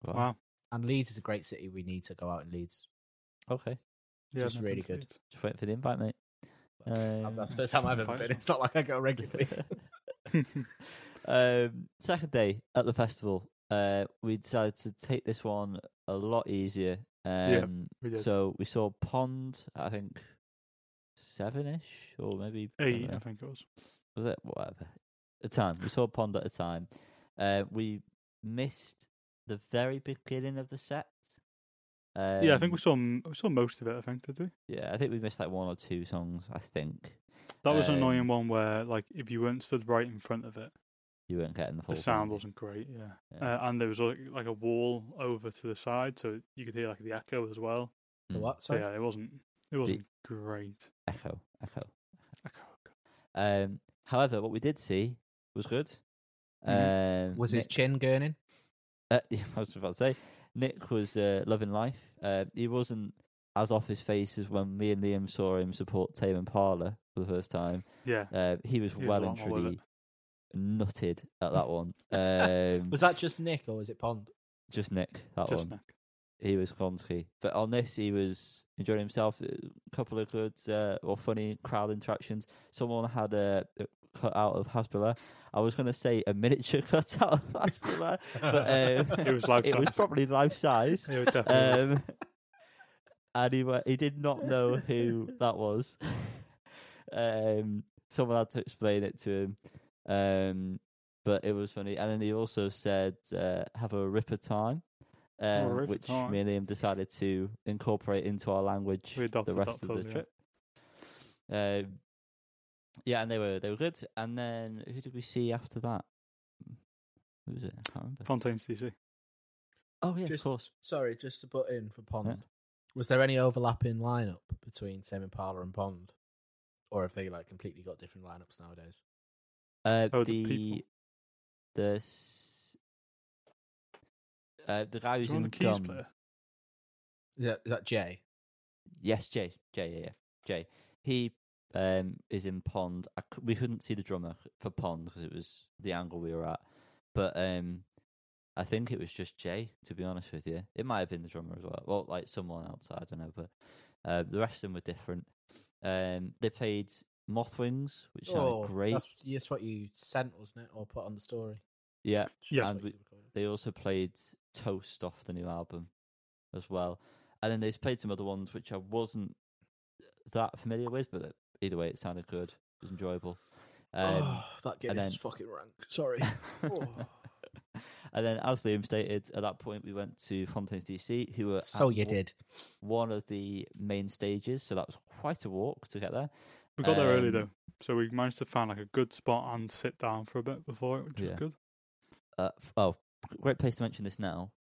wow. wow. And Leeds is a great city. We need to go out in Leeds. Okay. Yeah, Just really been to good. Just waiting for the invite, mate. That's the Um, first time I've ever been. It's not like I go regularly. [LAUGHS] Um, second day at the festival, uh, we decided to take this one a lot easier. Um, we did. So we saw Pond, I think seven-ish, or maybe Eight, I know. think it was. was it whatever a time we saw a pond at a time uh, we missed the very beginning of the set um, yeah, I think we saw we saw most of it. I think did we? yeah i think we missed like one or two songs i think That was an Um, annoying one where, like, if you weren't stood right in front of it, You weren't getting the full the sound thing. wasn't great. Yeah, Yeah. Uh, and there was like, like a wall over to the side, so you could hear like the echo as well. The what? So Sorry. yeah, it wasn't. It wasn't great. Echo, echo. Echo. Um, however, what we did see was good. Mhm. Um, Was his chin gurning? Uh, [LAUGHS] yeah, I was about to say, Nick was uh, loving life. Uh, he wasn't as off his face as when me and Liam saw him support Tame Impala for the first time. Yeah. Uh, he was He was well and lot more truly nutted at that one. [LAUGHS] Um, Was that just Nick or was it Pond? just Nick? That Just one. Nick. He was Gonski. But on this, he was enjoying himself. A couple of good uh, or funny crowd interactions. Someone had a, a cut out of Hasbulla. I was going to say a miniature [LAUGHS] cut out of Hasbulla, but um, [LAUGHS] It was life [LAUGHS] it was probably life size. It definitely. Um, and he he did not know who that was. um, someone had to explain it to him. Um, but it was funny. And then he also said, uh, "Have a ripper time," um, which time. me and Liam decided to incorporate into our language We the rest of the yeah. trip. Um, yeah, and they were they were good. And then who did we see after that? Who was it? I can't remember. Fontaines DC. Oh yeah, Just- of course. Sorry, just to put in for Pond. Was there any overlapping lineup between Tame Impala and Pond, or have they like completely got different lineups nowadays? Uh, Oh, the the the s- uh, the guy who's in the keys Gum. player? Is that, is that Jay? Yes, Jay. Jay, yeah, yeah. Jay. He um is in Pond. I c- we couldn't see the drummer for Pond because it was the angle we were at. But um, I think it was just Jay. To be honest with you, it might have been the drummer as well. Well, like someone else. I don't know. But uh, the rest of them were different. Um, they played Mothwings, which sounded great. Oh, That's, that's what you sent, wasn't it, or put on the story? Yeah, Yeah. and we, they also played Toast off the new album as well. And then they've played some other ones which I wasn't that familiar with, but either way, it sounded good. It was enjoyable. Um, oh, that Guinness then- is fucking rank. Sorry. [LAUGHS] Oh. and then, as Liam stated, at that point we went to Fontaines DC, who were so you wa- did. one of the main stages, so that was quite a walk to get there. We got there early Um, though, so we managed to find like a good spot and sit down for a bit before it, which Yeah. was good. Uh, f- oh, great place to mention this now.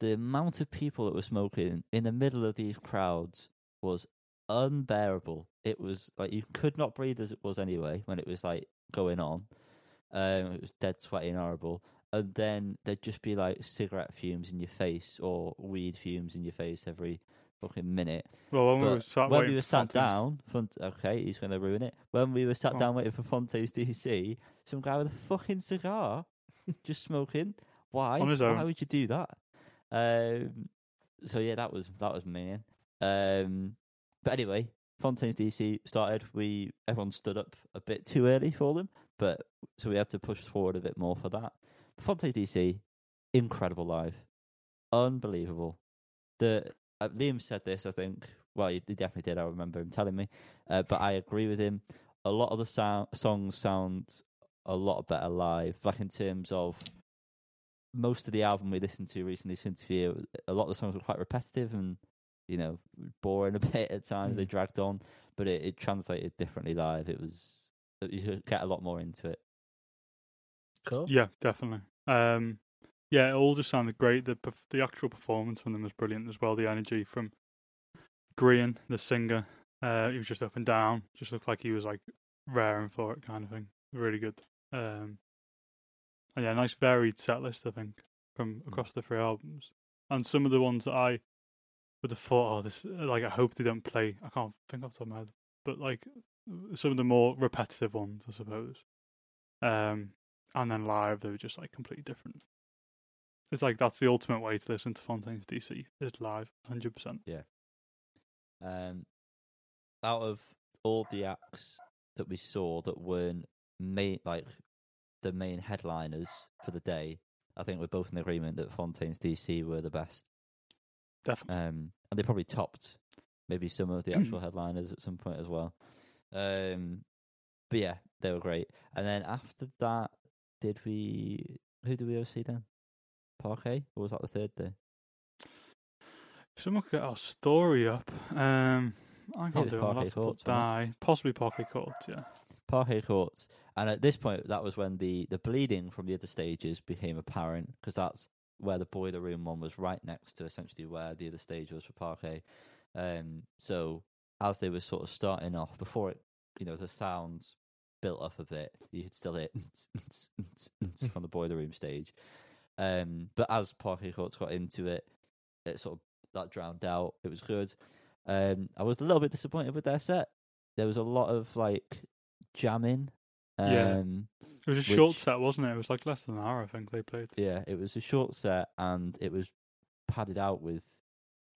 The amount of people that were smoking in the middle of these crowds was unbearable. It was like you could not breathe as it was anyway when it was like going on. Um, it was dead sweaty and horrible. And then there'd just be like cigarette fumes in your face or weed fumes in your face every fucking minute. Well, when we were sat when we were sat down, okay, he's going to ruin it. When we were sat on. down waiting for Fontaines DC, some guy with a fucking cigar, [LAUGHS] just smoking. Why? On his Why would you do that? Um, so yeah, that was that was me. Um, but anyway, Fontaines DC started. We everyone stood up a bit too early for them, but so we had to push forward a bit more for that. Fontaines DC, incredible live, unbelievable. The uh, Liam said this, I think. Well, he, he definitely did. I remember him telling me, uh, but I agree with him. A lot of the sound, songs sound a lot better live. Like in terms of most of the album we listened to recently, since here, a lot of the songs were quite repetitive and you know boring [LAUGHS] a bit at times. They Mm. dragged on, but it, it translated differently live. It was you could get a lot more into it. Cool. Yeah, definitely. Um, yeah, it all just sounded great. The the actual performance from them was brilliant as well. The energy from Grian, the singer, uh, he was just up and down. Just looked like he was like raring for it, kind of thing. Really good. Um, and yeah, nice varied set list. I think from across the three albums, and some of the ones that I would have thought, oh, this like I hope they don't play. I can't think off the top of my head, but like some of the more repetitive ones, I suppose. Um, and then live they were just like completely different. It's like that's the ultimate way to listen to Fontaines DC is live, hundred percent. Yeah. Um, out of all the acts that we saw that weren't main, like the main headliners for the day, I think we're both in agreement that Fontaines DC were the best. Definitely. Um, and they probably topped maybe some of the [CLEARS THROAT] actual headliners at some point as well. Um, but yeah, they were great. And then after that, did we? Who did we go see then? Parquet, or was that the third day? If someone could get our story up, um, I can't do it. I'll have to put die. Possibly Parquet Court, yeah. Parquet Courts. And at this point, that was when the, the bleeding from the other stages became apparent because that's where the boiler room one was right next to essentially where the other stage was for Parquet. Um, so as they were sort of starting off, before it, you know, the sounds built up a bit, you could still hear [LAUGHS] from the boiler room stage. Um, but as Parquet Courts got into it, it sort of that drowned out. It was good. Um, I was a little bit disappointed with their set. There was a lot of like jamming. Um, Yeah. It was a short set, wasn't it? It was like less than an hour, I think they played. Yeah, it was a short set and it was padded out with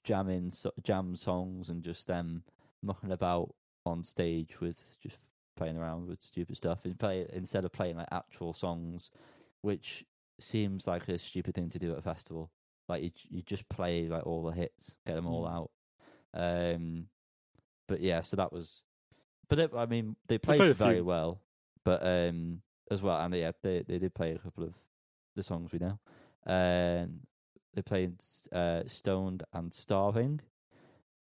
jamming, so, jam songs and just them mucking about on stage with just playing around with stupid stuff and play instead of playing like actual songs, which seems like a stupid thing to do at a festival. Like you, you just play like all the hits, get them all Mm. out. Um, but yeah, so that was. But they, I mean, they played, played very few. well, but um, as well, and yeah, they they did play a couple of the songs we know. Um, they played uh, "Stoned" and "Starving,"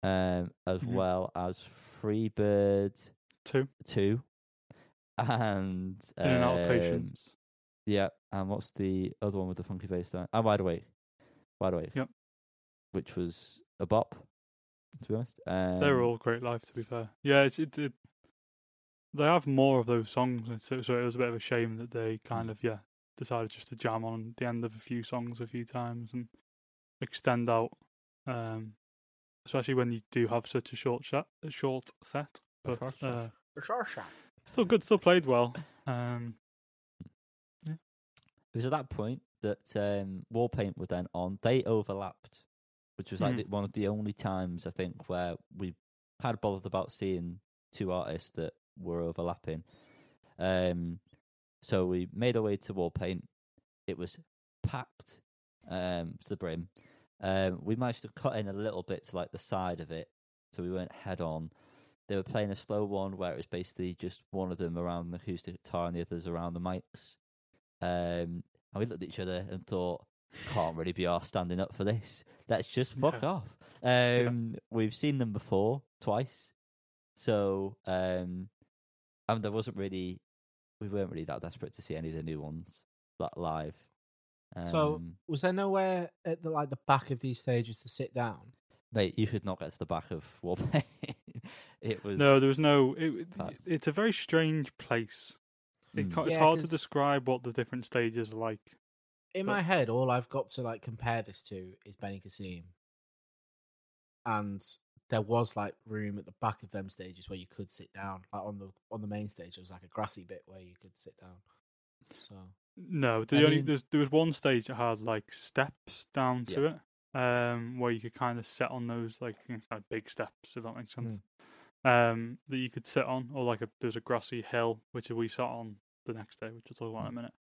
um, as Mhm. well as "Free Bird." Two. 2. and In and out of um, patience. yeah, and what's the other one with the funky bass line? I'm wide awake, wide awake. Yep. Which was a bop, to be honest. Um, they were all great live, to be fair. Yeah, it's, it, it, they have more of those songs, so, so it was a bit of a shame that they kind Mm. of, yeah, decided just to jam on the end of a few songs a few times and extend out. Um, especially when you do have such a short set, a short set. A But short set. uh, Sure, sure. still good, still played well. Um, It was at that point that um, Warpaint were then on. They overlapped, which was like Mhm. the, one of the only times I think where we kind of bothered about seeing two artists that were overlapping. Um, so we made our way to Warpaint. It was packed um, to the brim. Um, we managed to cut in a little bit to like the side of it, so we weren't head on. They were playing a slow one where it was basically just one of them around the acoustic guitar and the others around the mics. Um, and we looked at each other and thought, can't really be our standing up for this. Let's just fuck Yeah. off. Um, We've seen them before, twice. So, um, and there wasn't really, we weren't really that desperate to see any of the new ones like live. So- Um, Was there nowhere at the like the back of these stages to sit down? mate, you could not get to the back of [LAUGHS] Warpaint. it was no, there was no. It, it's a very strange place. It, Mm. ca- it's Yeah, hard to describe what the different stages are like. In But- my head, all I've got to like compare this to is Benicassim, and there was like room at the back of them stages where you could sit down. Like on the on the main stage, there was like a grassy bit where you could sit down. So No, the I only mean- there's, there was one stage that had like steps down to it, um, where you could kind of sit on those like you know, kind of big steps, if that makes sense. Um, that you could sit on, or like a there's a grassy hill which we sat on the next day, which we'll talk about in a minute.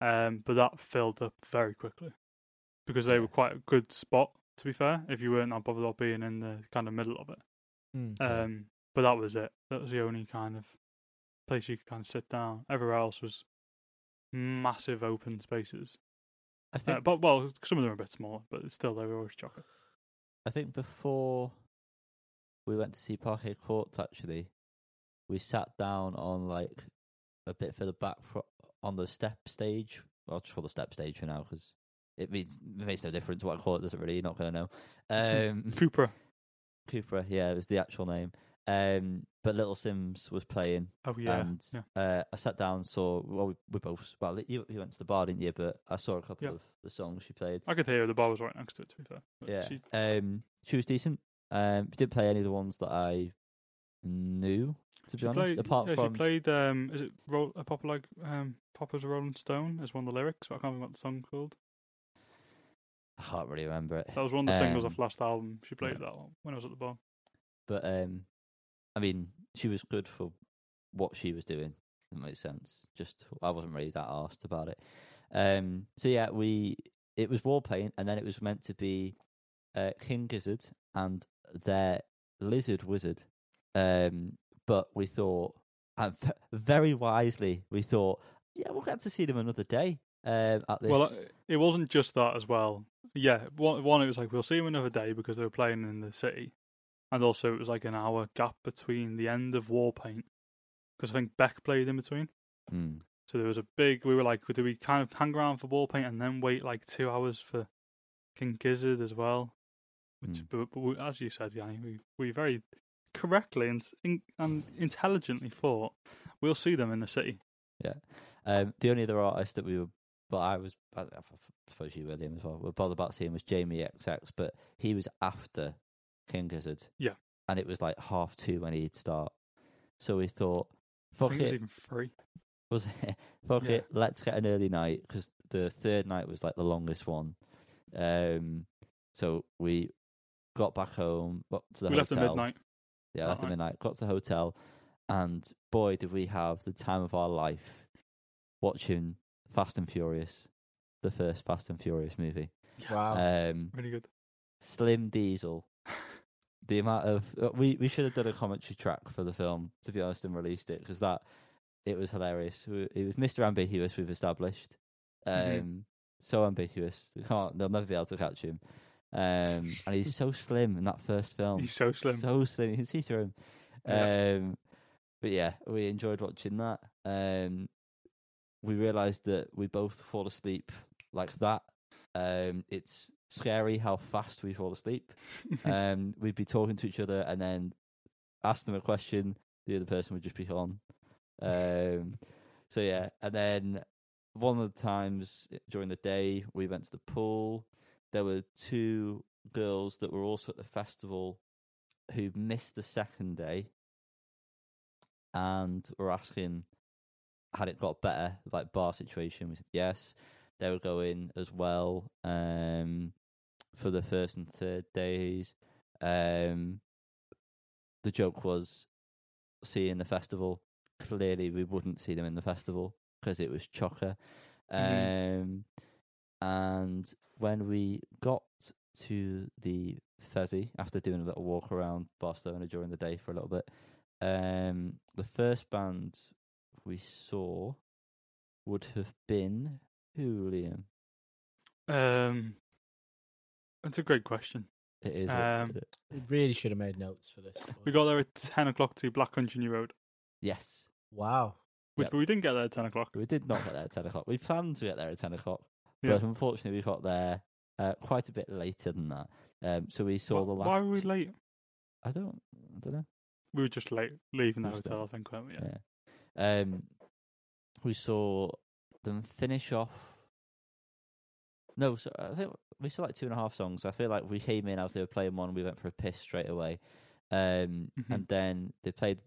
Um, but that filled up very quickly because they were quite a good spot. To be fair, if you weren't that bothered about being in the kind of middle of it, mm. Yeah. um, but that was it. That was the only kind of place you could kind of sit down. Everywhere else was massive open spaces. I Uh, think but well, some of them are a bit smaller, but still they were always chocolate. I think before we went to see Parquet Courts, actually, we sat down on like a bit further back fro- on the step stage. I'll just call the step stage for now because it means it makes no difference what I call it. Doesn't really. You're not going to know. [LAUGHS] Um, Cooper. Cooper, yeah, it was the actual name. Um, but Little Simz was playing, Oh yeah, and yeah. uh, I sat down. Saw well, we, we both. Well, you, you went to the bar, didn't you? But I saw a couple Yeah. of the songs she played. I could hear the bar was right next to it. To be fair, But Yeah. she- Um, she was decent. Um, she didn't play any of the ones that I knew, to be she honest. played. apart yeah, from she played. Um, is it a pop like um, Popper's Rolling Stone? Is one of the lyrics. I can't remember what the song called. I can't really remember it. That was one of the singles Um, off last album. She played yeah. that one when I was at the bar. But um, I mean, she was good for what she was doing. It makes sense. Just I wasn't really that asked about it. Um, so yeah, we it was Warpaint, and then it was meant to be uh, King Gizzard and their lizard wizard. Um, but we thought, and very wisely, we thought, yeah, we'll get to see them another day. Um, at this, Well, uh, it wasn't just that as well. Yeah, one, one it was like we'll see them another day because they were playing in the city, and also it was like an hour gap between the end of Warpaint because I think Beck played in between. Mm. So there was a big. We were like, do we kind of hang around for Warpaint and then wait like two hours for King Gizzard as well? Which, Mm. but, but we, as you said, Yanni, we we very correctly and in, and intelligently thought we'll see them in the city. Yeah. Um, the only other artist that we were, but I was, I, I suppose you were him as well. We're bothered about seeing was Jamie XX, but he was after King Gizzard. Yeah. and it was like half two when he'd start. So we thought, fuck it was even free. was it? [LAUGHS] fuck Yeah. it, let's get an early night because the third night was like the longest one. Um, so we got back home, got to the we left hotel. at midnight. Yeah, that left at midnight. Got to the hotel, and boy, did we have the time of our life watching Fast and Furious, the first Fast and Furious movie. Wow. Um, Really good. Slim Diesel. [LAUGHS] The amount of uh, we we should have done a commentary track for the film to be honest and released it because that it was hilarious. It was Mr. Ambiguous we've established. Um, Mhm. so ambiguous. They can't. They'll never be able to catch him. Um, and he's so slim in that first film. He's so slim. So slim. You can see through him. Yeah. Um, but yeah, we enjoyed watching that. Um, we realised that we both fall asleep like that. Um, it's scary how fast we fall asleep. [LAUGHS] um, we'd be talking to each other and then ask them a question. The other person would just be on. Um, so yeah, and then one of the times during the day we went to the pool. There were two girls that were also at the festival who missed the second day and were asking had it got better, like bar situation. We said yes. They were going as well um, for the first and third days. Um, the joke was seeing the festival. Clearly, we wouldn't see them in the festival because it was chocker. Mhm. Um, and when we got to the Fezzy after doing a little walk around Barcelona during the day for a little bit, um, the first band we saw would have been who, Liam? Um, that's a great question. It is. Um, we really should have made notes for this. We got there at ten o'clock to Black Country New Road, yes, Wow. which, Yep. but we didn't get there at ten o'clock. we did not get there at ten o'clock. We planned to get there at ten o'clock, Yeah. but unfortunately, we got there uh, quite a bit later than that. Um, so we saw the last. Why were we late? I don't. I don't know. We were just late leaving the hotel. I think, weren't we? Yeah. Um, we saw them finish off. No, so I think we saw like two and a half songs. I feel like we came in as they were playing one, we went for a piss straight away, um, Mhm. and then they played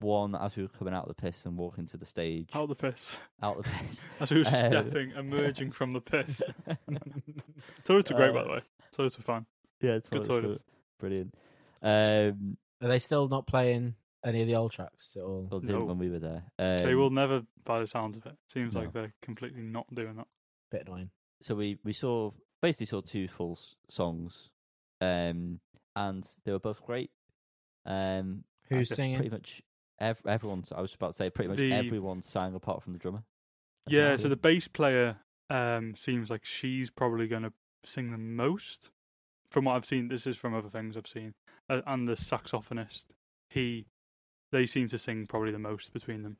one as we were coming out of the piss and walking to the stage. Out of the piss. Out of the piss. [LAUGHS] As we were [LAUGHS] Uh, stepping, emerging from the piss. [LAUGHS] Toilets were great, by Uh, the way. Toilets were fine. yeah, Good toilets were toilets. brilliant. Um, Are they still not playing any of the old tracks at all? well, didn't No. when we were there. Um, they will never, by the sounds of it. Seems no. like they're completely not doing that. Bit annoying. so we we saw basically saw two full songs, um, and they were both great. Um, Who's singing? Pretty much ev- everyone. I was about to say pretty much The- everyone sang apart from the drummer. That's Yeah, so the bass player um, seems like she's probably going to sing the most. From what I've seen, this is from other things I've seen. Uh, and the saxophonist, he, they seem to sing probably the most between them.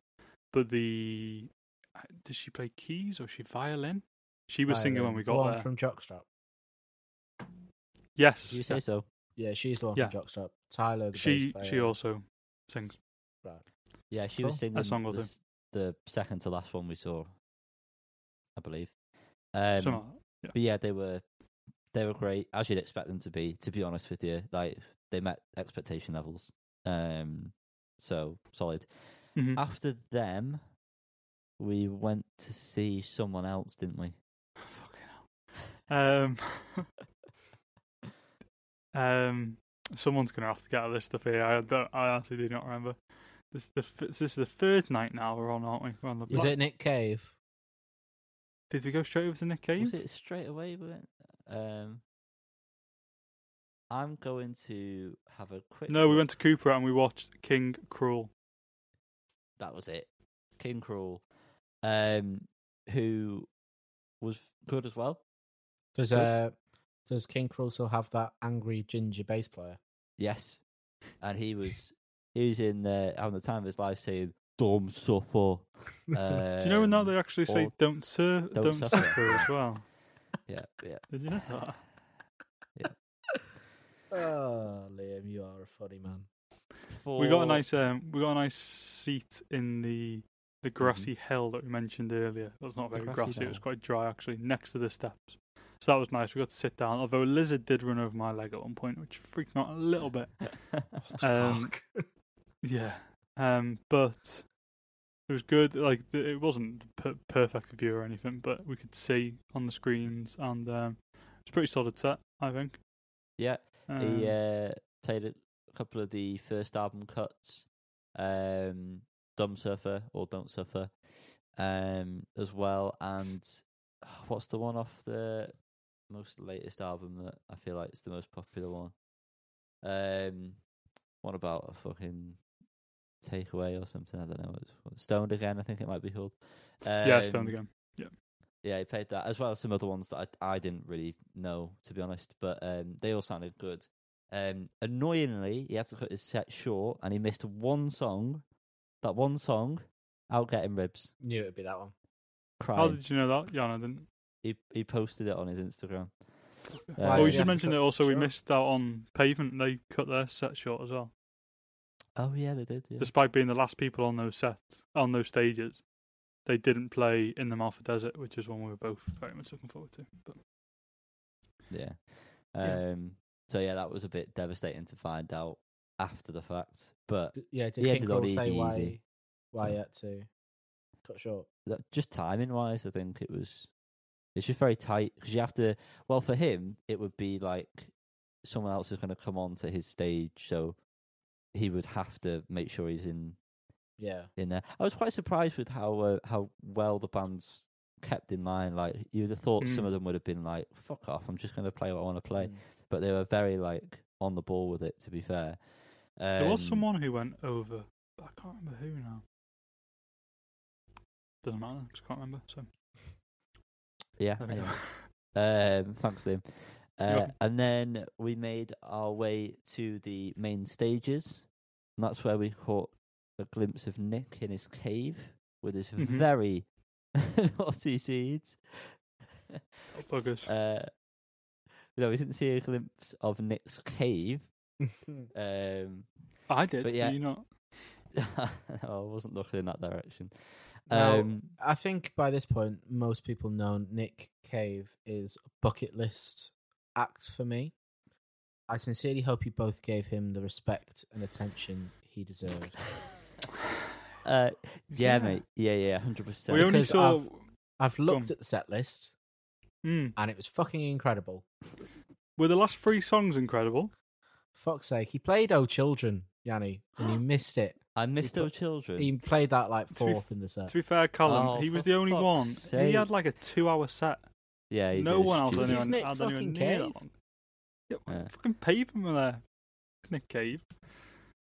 But the, uh, does she play keys or is she violin? She was singing when we got one there. from Jockstrap. yes, Do you say so? Yeah, she's the one Yeah. from Jockstrap. Tyler, the she bass she also sings. Right. Yeah, she Cool. was singing song the, also. the second to last one we saw, I believe. Um, like that. But yeah, they were they were great as you'd expect them to be. To be honest with you, like they met expectation levels. Um, so solid. Mhm. After them, we went to see someone else, didn't we? Fucking hell. Um, [LAUGHS] um, someone's gonna have to get out of this stuff here. I don't. I honestly do not remember. This the f- this is the third night now we're on, aren't we? We're on the. Is it Nick Cave? Did we go straight over to Nick Cave? Was it straight away? But. Um, I'm going to have a quick. No, we went to Cooper and we watched King Krule. That was it. King Krule, um, who was good as well. Does Good. uh, does King Krule still have that angry ginger bass player? Yes, and he was he was in uh, having the time of his life saying "dumb suffer." [LAUGHS] Do you know in that um, they actually say or "don't sur- don't don't, suffer." suffer" as [LAUGHS] well? Yeah, yeah. [LAUGHS] Did you know that? oh, Liam, you are a funny man. We got a For- nice um, we got a nice seat in the the grassy hill that we mentioned earlier. That's not The very grassy grassy. It was hill. quite dry actually, next to the steps. So that was nice. We got to sit down. Although a lizard did run over my leg at one point, which freaked me out a little bit. Um, Fuck. Yeah, um, but it was good. Like it wasn't per- perfect view or anything, but we could see on the screens, and um, it's pretty solid set. I think. yeah, Um, he uh, played a couple of the first album cuts, um, "Dumb Suffer" or "Don't Suffer," um, as well. And [SIGHS] what's the one off the most latest album that I feel like is the most popular one? Um, what about a fucking takeaway or something? I don't know. It's what- Stoned again. I think it might be called. yeah, stoned Um, again. yeah, Yeah, he played that as well as some other ones that I, I didn't really know, to be honest. But um, they all sounded good. Um, annoyingly, he had to cut his set short, and he missed one song. That one song, "Out Getting Ribs." Knew it'd be that one. How Crying. did you know that, Jan? I didn't. He he posted it on his Instagram. Why well, did we should mention that also we missed out on Pavement. They cut their set short as well, Oh yeah, they did. Yeah. despite being the last people on those sets on those stages. They didn't play in the Mouth a Desert, which is one we were both very much looking forward to. But Yeah. Yeah. Um. So yeah, that was a bit devastating to find out after the fact. But D- yeah, did He King ended on Cole say easy, why easy. why So- he had to cut short? that- just timing wise, I think it was. It's just very tight because you have to. Well, for him, it would be like someone else is going to come on to his stage, so he would have to make sure he's in Yeah, in there. I was quite surprised with how uh, how well the band's kept in line. Like you'd have thought some Mm. of them would have been like, "Fuck off! I'm just going to play what I want to play," Mm. but they were very like on the ball with it. To be fair, there was Um, someone who went over, but I can't remember who now. Doesn't matter, 'cause I can't remember. So Yeah. anyway. [LAUGHS] Um, thanks, Liam. You're Uh, and then we made our way to the main stages, and that's where we caught a glimpse of Nick in his cave with his Mhm. very [LAUGHS] naughty seeds. Buggers. [LAUGHS] Uh, no, we didn't see a glimpse of Nick's cave. Um, I did. but yeah. You not. [LAUGHS] I wasn't looking in that direction. Now, Um, I think by this point, most people know Nick Cave is a bucket list act for me. I sincerely hope you both gave him the respect and attention he deserved. uh, yeah, Yeah. mate. Yeah, yeah, hundred percent. We only Because saw. I've- I've looked at the set list Mm. and it was fucking incredible. Were the last three songs incredible? Fuck's sake, he played "Oh Children," Yanni, and you [GASPS] missed it. I missed put- our children. He played that like To be- fourth in the set. To be fair, Callum, Oh, he was the only fuck's one. He had like a two-hour set. Yeah, he no did. one else Jesus. had This is anyone, Nick had anyone fucking near that Cave. long. Yeah, Yeah. fucking pavement were there. Nick Cave.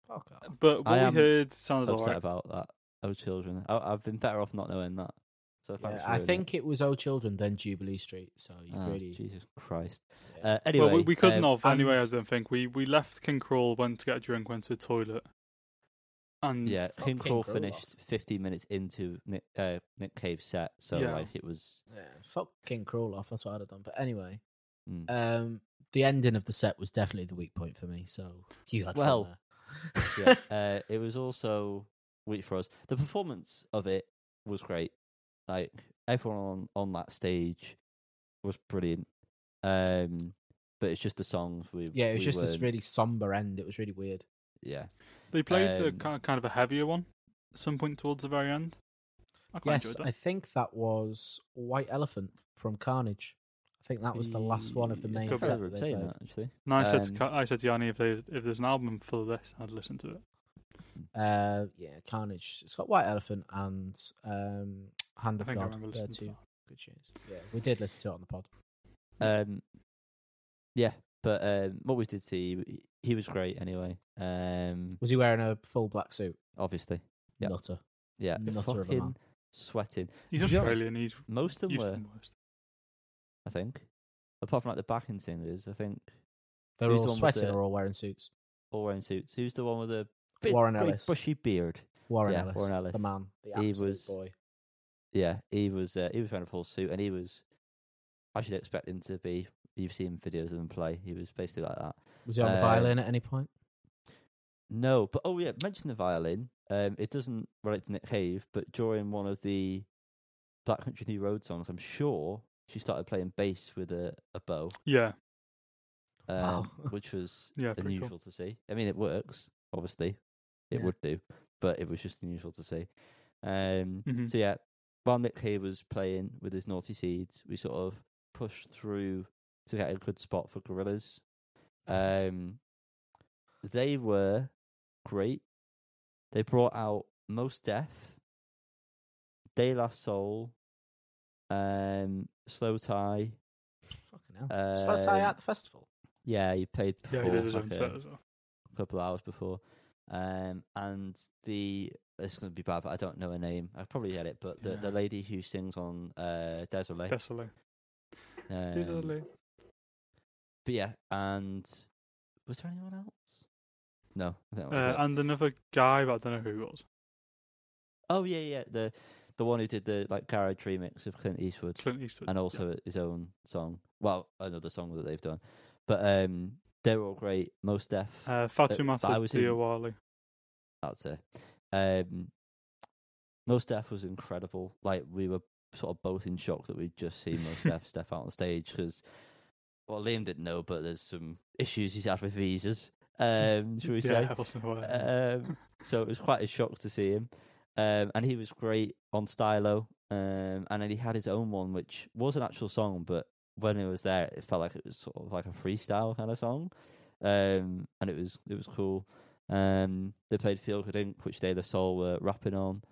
Fuck off. But what I we am heard sounded upset alright. about that. Our children. I, I've been better off not knowing that. So thanks. Yeah, for I think it was "Oh Children," then Jubilee Street. So you. Oh, really, Jesus Christ. yeah. Uh, anyway, well, we, we couldn't um, have anyway. I don't think we we left King Krule, went to get a drink, went to the toilet, and Yeah, Fuck King King Krule Crawl. finished 15 minutes into Nick, uh, Nick Cave's set, so Yeah. like it was. yeah, fuck King Krule off. That's what I'd have done. But anyway, Mm. um, the ending of the set was definitely the weak point for me. So you had fun Well, there. [LAUGHS] yeah, [LAUGHS] uh, it was also weak for us. The performance of it was great. Like everyone on on that stage was brilliant. Um, but it's just the songs we. yeah, it was we just this weren't- really somber end. It was really weird. Yeah, they played a um, kind kind of a heavier one at some point towards the very end. I Yes, I think that was White Elephant from Carnage. I think that was the last one of the main set that they played. that actually. And I said to um, Ka- I said to Yanni if they if there's an album full of this, I'd listen to it. Uh, yeah, Carnage. It's got White Elephant and um, Hand I of think God. remember They're listening to two good tunes. Yeah, we did listen to it on the pod. Um, yeah, but um, what we did see, he- he was great anyway. Um, Was he wearing a full black suit? obviously, Yeah. Nutter. yeah, Nutter of a man. fucking sweating. He's To be honest, Australian. He's Most of them used to were, the worst. I think, apart from like the backing singers. I think They're Who's all the one with sweating the- or all wearing suits. all wearing suits. Who's the one with the big, Warren great Ellis. bushy beard? Warren Yeah, Ellis, Warren Ellis. the man, the He absolute was- boy. Yeah, he was uh, he was wearing a full suit, and he was. I should expect him to be. You've seen videos of him play. He was basically like that. Was he on the Uh, violin at any point? No, but oh yeah, mention the violin. Um, it doesn't relate to Nick Cave, but during one of the Black Country New Road songs, I'm sure she started playing bass with a, a bow, Yeah, um, Wow. [LAUGHS] which was Yeah, pretty cool. unusual to see. I mean, it works, obviously, it Yeah. would do, but it was just unusual to see. Um, Mhm. So yeah, while Nick Cave was playing with his Naughty Seeds, we sort of pushed through to get a good spot for Gorillaz. Um, they were great. They brought out Mos Def, De La Soul, um, Slowthai. Fucking hell. Slowthai um, at the festival. Yeah, he played yeah, before, he did his own like, set a as well. couple of hours before. Um, and the it's going to be bad, but I don't know her name. I probably get it, but the, Yeah. the lady who sings on uh, Désolé. Désolé. um, Désolé. But yeah, and was there anyone else? No, Uh, and another guy, but I don't know who it was. oh yeah, yeah, the the one who did the like garage remix of Clint Eastwood, Clint Eastwood. and yeah. also his own song. Well, another song that they've done, but um, they're all great. Mos Def. uh, but I Fatoumata was in- Diawara. That's it. Um, Mos Def was incredible. Like we were sort of both in shock that we'd just seen Most [LAUGHS] Def step out on stage because, well, Liam didn't know, but there's some issues he's had with visas. Um, [LAUGHS] should we say? Yeah, I wasn't aware. Um, so it was quite a shock to see him. Um, and he was great on Stylo. Um, and then he had his own one, which was an actual song, but when he was there, it felt like it was sort of like a freestyle kind of song. Um, and it was it was cool. Um, they played Feel Good Inc., which De La Soul were rapping on.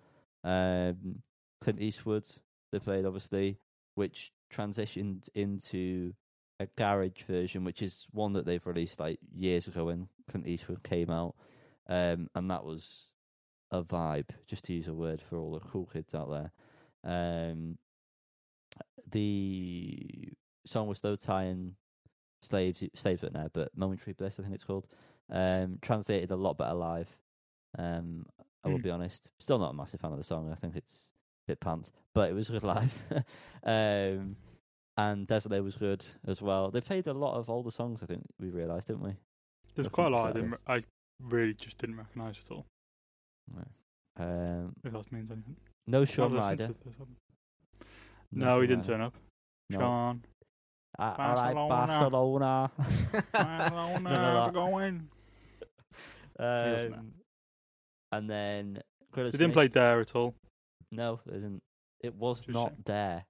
Um, Clint Eastwood, they played obviously, which transitioned into a garage version, which is one that they've released like years ago when Clint Eastwood came out, um, and that was a vibe, just to use a word for all the cool kids out there. Um, the song was Tie and Slaves, Slaves weren't there, but Momentary Bliss, I think it's called, um, translated a lot better live. Um, I will Mm. be honest, still not a massive fan of the song. I think it's a bit pants, but it was good [LAUGHS] live. um, and Désolé was good as well. They played a lot of older songs. I think we realised, didn't we? There's I quite a lot I didn't. I really just didn't recognise at all. Right. Um, If that means anything. no Shaun Ryder. No, he didn't turn up. No. Sean. Uh, right, Barcelona. Barcelona. Barcelona, None of going. Um, and then Gorillaz They didn't play finished- Dare at all. No, they didn't. It was a not shame. there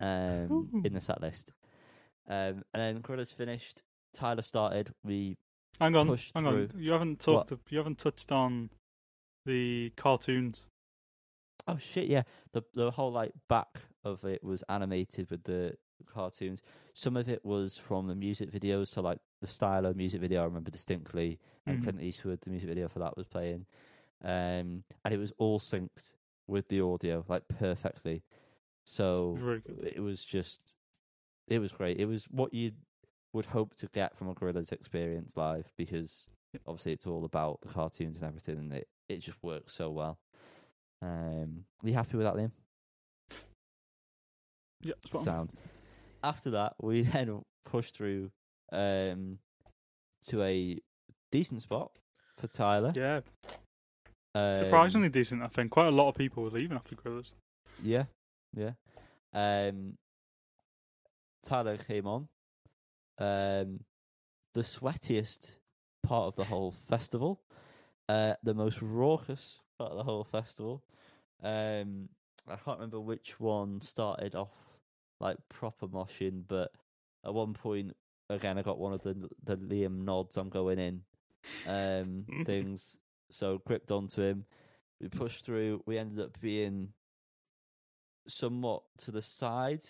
um, in the set list. Um, and then Gorillaz finished. Tyler started. We Hang on, hang on. You haven't talked. You haven't touched on the cartoons. oh shit yeah the the whole like back of it was animated with the cartoons. Some of it was from the music videos. So like the style of music video I remember distinctly, and Mhm. Clint Eastwood the music video for that was playing, um, and it was all synced with the audio like perfectly. So it was just it was great it was what you would hope to get from a Gorillaz experience live because Yep. obviously it's all about the cartoons and everything and it, it just works so well um are you happy with that liam on. sound after that we [LAUGHS] then pushed through um to a decent spot for tyler Yeah, um, surprisingly decent. I think quite a lot of people were leaving after Gorillaz. Yeah, yeah. Um, Tyler came on. Um, the sweatiest part of the whole festival, uh, the most raucous part of the whole festival. Um, I can't remember which one started off like proper moshing, but at one point, again, I got one of the the Liam nods. I'm going in, um, [LAUGHS] things. So gripped onto him. We pushed through. We ended up being somewhat to the side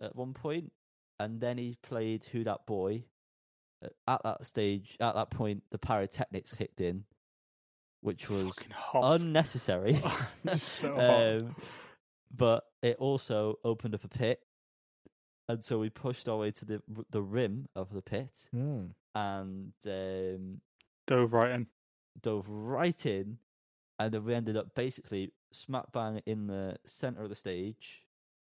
at one point, and then he played "Who That Boy." Uh, At that stage, at that point, the pyrotechnics kicked in, which was hot. unnecessary. [LAUGHS] so [LAUGHS] hot. um, but it also opened up a pit, and so we pushed our way to the the rim of the pit, Hmm. and um, Dove right in. dove right in, and then we ended up basically smack bang in the center of the stage.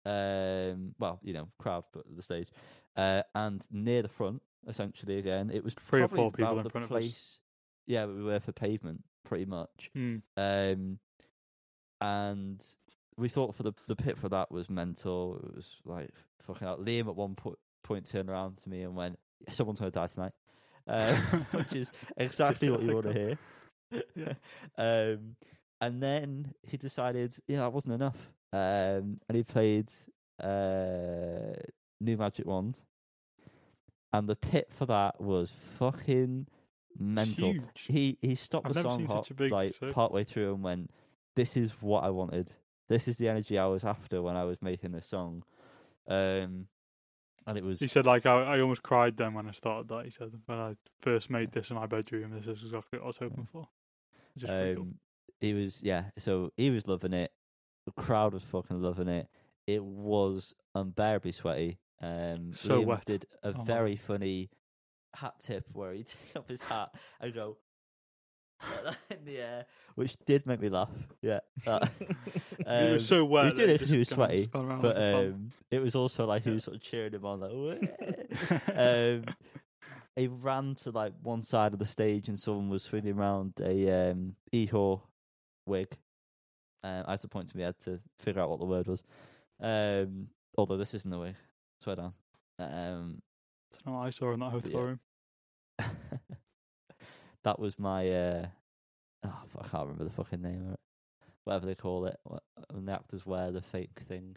Um, well, you know, crowd, but the stage, uh, and near the front, essentially. Again, it was Three or four people in the front of us. place. Yeah, we were for pavement, pretty much. Hmm. Um, and we thought for the the pit for that was mental. It was like fucking out. Liam at one po- point turned around to me and went, "Someone's gonna die tonight," uh, [LAUGHS] which is [LAUGHS] exactly what you want to hear. Yeah. [LAUGHS] um, and then he decided, yeah, that wasn't enough. Um, and he played uh, New Magic Wand, and the pit for that was fucking mental. Huge. He he stopped I've the song seen hop, such a big like circle. partway through and went, "This is what I wanted. This is the energy I was after when I was making this song." Um, and it was He said, like, I, I almost cried then when I started that. He said, when I first made this in my bedroom, this is exactly what I was hoping for. It's Just um, he was yeah. So he was loving it. The crowd was fucking loving it. It was unbearably sweaty. Um, So Liam wet. did a Oh very funny hat tip where he [LAUGHS] take off his hat and go like in the air, which did make me laugh. Yeah, that- [LAUGHS] um, was so wet. doing that it he was sweaty, but like um, it was also like he was sort of cheering him on, like. [LAUGHS] Um, he ran to like one side of the stage and someone was swinging around a um, Igor wig. Um, I had to point to my head to figure out what the word was. Um, although this isn't a wig, swear down. Um, That's not what I saw in that hotel yeah. room. [LAUGHS] that was my. Uh, oh, I can't remember the fucking name of it. Whatever they call it, when the actors wear the fake thing.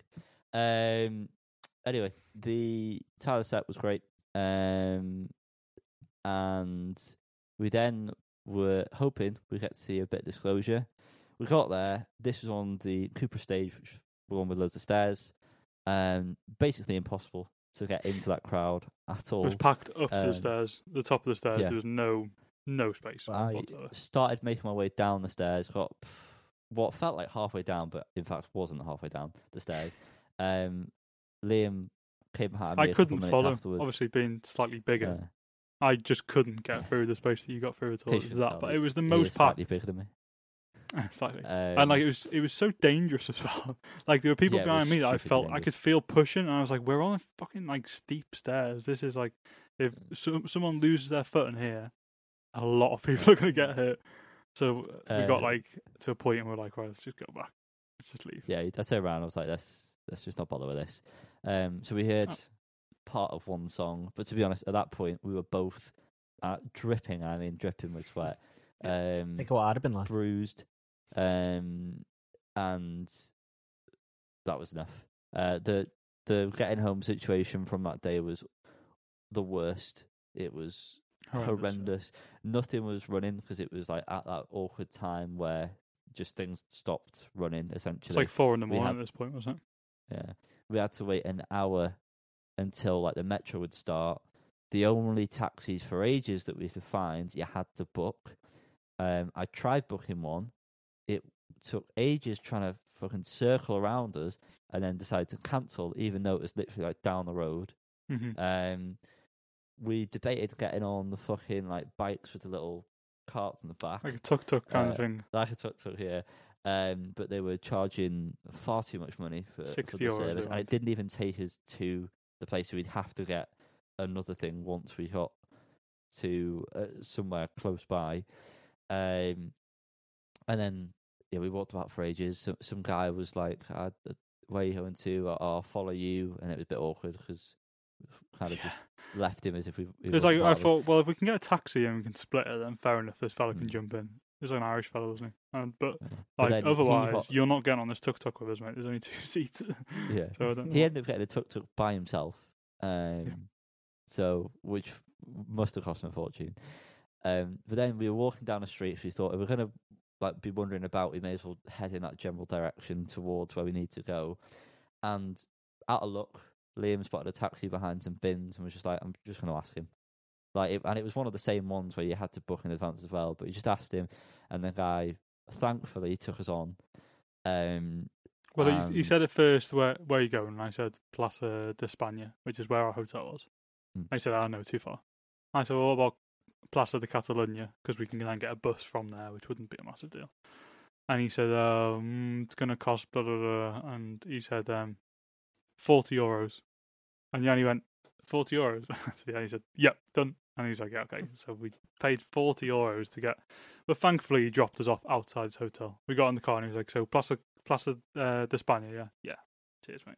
Um. Anyway, the Tyler set was great. Um. And we then were hoping we'd get to see a bit of disclosure. We got there. This was on the Cupra stage, which was one with loads of stairs. Um, basically impossible to get into that crowd at all. It was packed up to Um, the stairs, the top of the stairs. yeah. There was no no space. I whatsoever. started making my way down the stairs, got what felt like halfway down, but in fact wasn't halfway down the stairs. Um, Liam came behind me. I couldn't follow. Afterwards. Obviously, being slightly bigger, Yeah. I just couldn't get Yeah. through the space that you got through at all. It was that, but it was the most packed. slightly bigger than me. [LAUGHS] slightly. Um, and like it was, it was so dangerous as [LAUGHS] well. Like there were people Yeah, behind me that I stupidly felt I could feel pushing, and I was like, "We're on fucking like steep stairs. This is like, if so, someone loses their foot in here, a lot of [LAUGHS] people are gonna get hurt." So uh, we got Uh, like to a point, and we're like, "Right, let's just go back. Let's just leave." yeah, I turned around. I was like, let's let's just not bother with this. Um, so we heard Oh. part of one song, but to be honest, at that point we were both uh, dripping. I mean, dripping with sweat. Um, Think of what I'd have been like. bruised, um, and that was enough. Uh, the the getting home situation from that day was the worst. It was horrendous. Nothing was running because it was like at that awkward time where just things stopped running. Essentially, It's like four in the morning had- at this point, wasn't it? yeah, we had to wait an hour until like the metro would start. The only taxis for ages that we could find, you had to book. Um, I tried booking one. It took ages trying to fucking circle around us, and then decided to cancel, even though it was literally like down the road. hmm Um, we debated getting on the fucking like bikes with the little carts in the back, Like a tuk tuk kind Uh, of thing. like a tuk tuk here. Um, but they were charging far too much money for, for the service, and it didn't even take us to the place. So we'd have to get another thing once we got to uh, somewhere close by. Um, and then yeah, we walked about for ages. Some some guy was like, uh, "Where you going to? I'll- I'll follow you," and it was a bit awkward because kind of just left him as if we. we It's wasn't like I part of us. thought, well, if we can get a taxi and we can split it, then fair enough. This fella can Mm. jump in. He's like an Irish fellow, wasn't he? And, but Yeah. But like then otherwise, wa- you're not getting on this tuk tuk with us, mate. There's only two [LAUGHS] seats. yeah. so I. He ended up getting a tuk tuk by himself. Um, So, which must have cost him a fortune. Um, but then we were walking down the street. So we thought if we're gonna like be wondering about, we may as well head in that general direction towards where we need to go. And out of luck, Liam spotted a taxi behind some bins and was just like, "I'm just gonna ask him." Like, it, and it was one of the same ones where you had to book in advance as well. But you just asked him, and the guy thankfully took us on. Um, Well, he, he said at first, "Where where are you going?" And I said, "Plaza de España," which is where our hotel was. Hmm. And he said, "I know too far." I said, "Well, what about Plaza de Catalunya because we can then get a bus from there, which wouldn't be a massive deal. And he said, um, it's going to cost blah, blah, blah. And he said, um, 40 euros. And Yanni went, 40 euros? [LAUGHS] yeah, he said, yep, done. And he's like, yeah, okay. So we paid 40 euros to get, but thankfully he dropped us off outside his hotel. We got in the car and he was like, so Plaza, Plaza uh, de España, yeah? Yeah. Cheers, mate.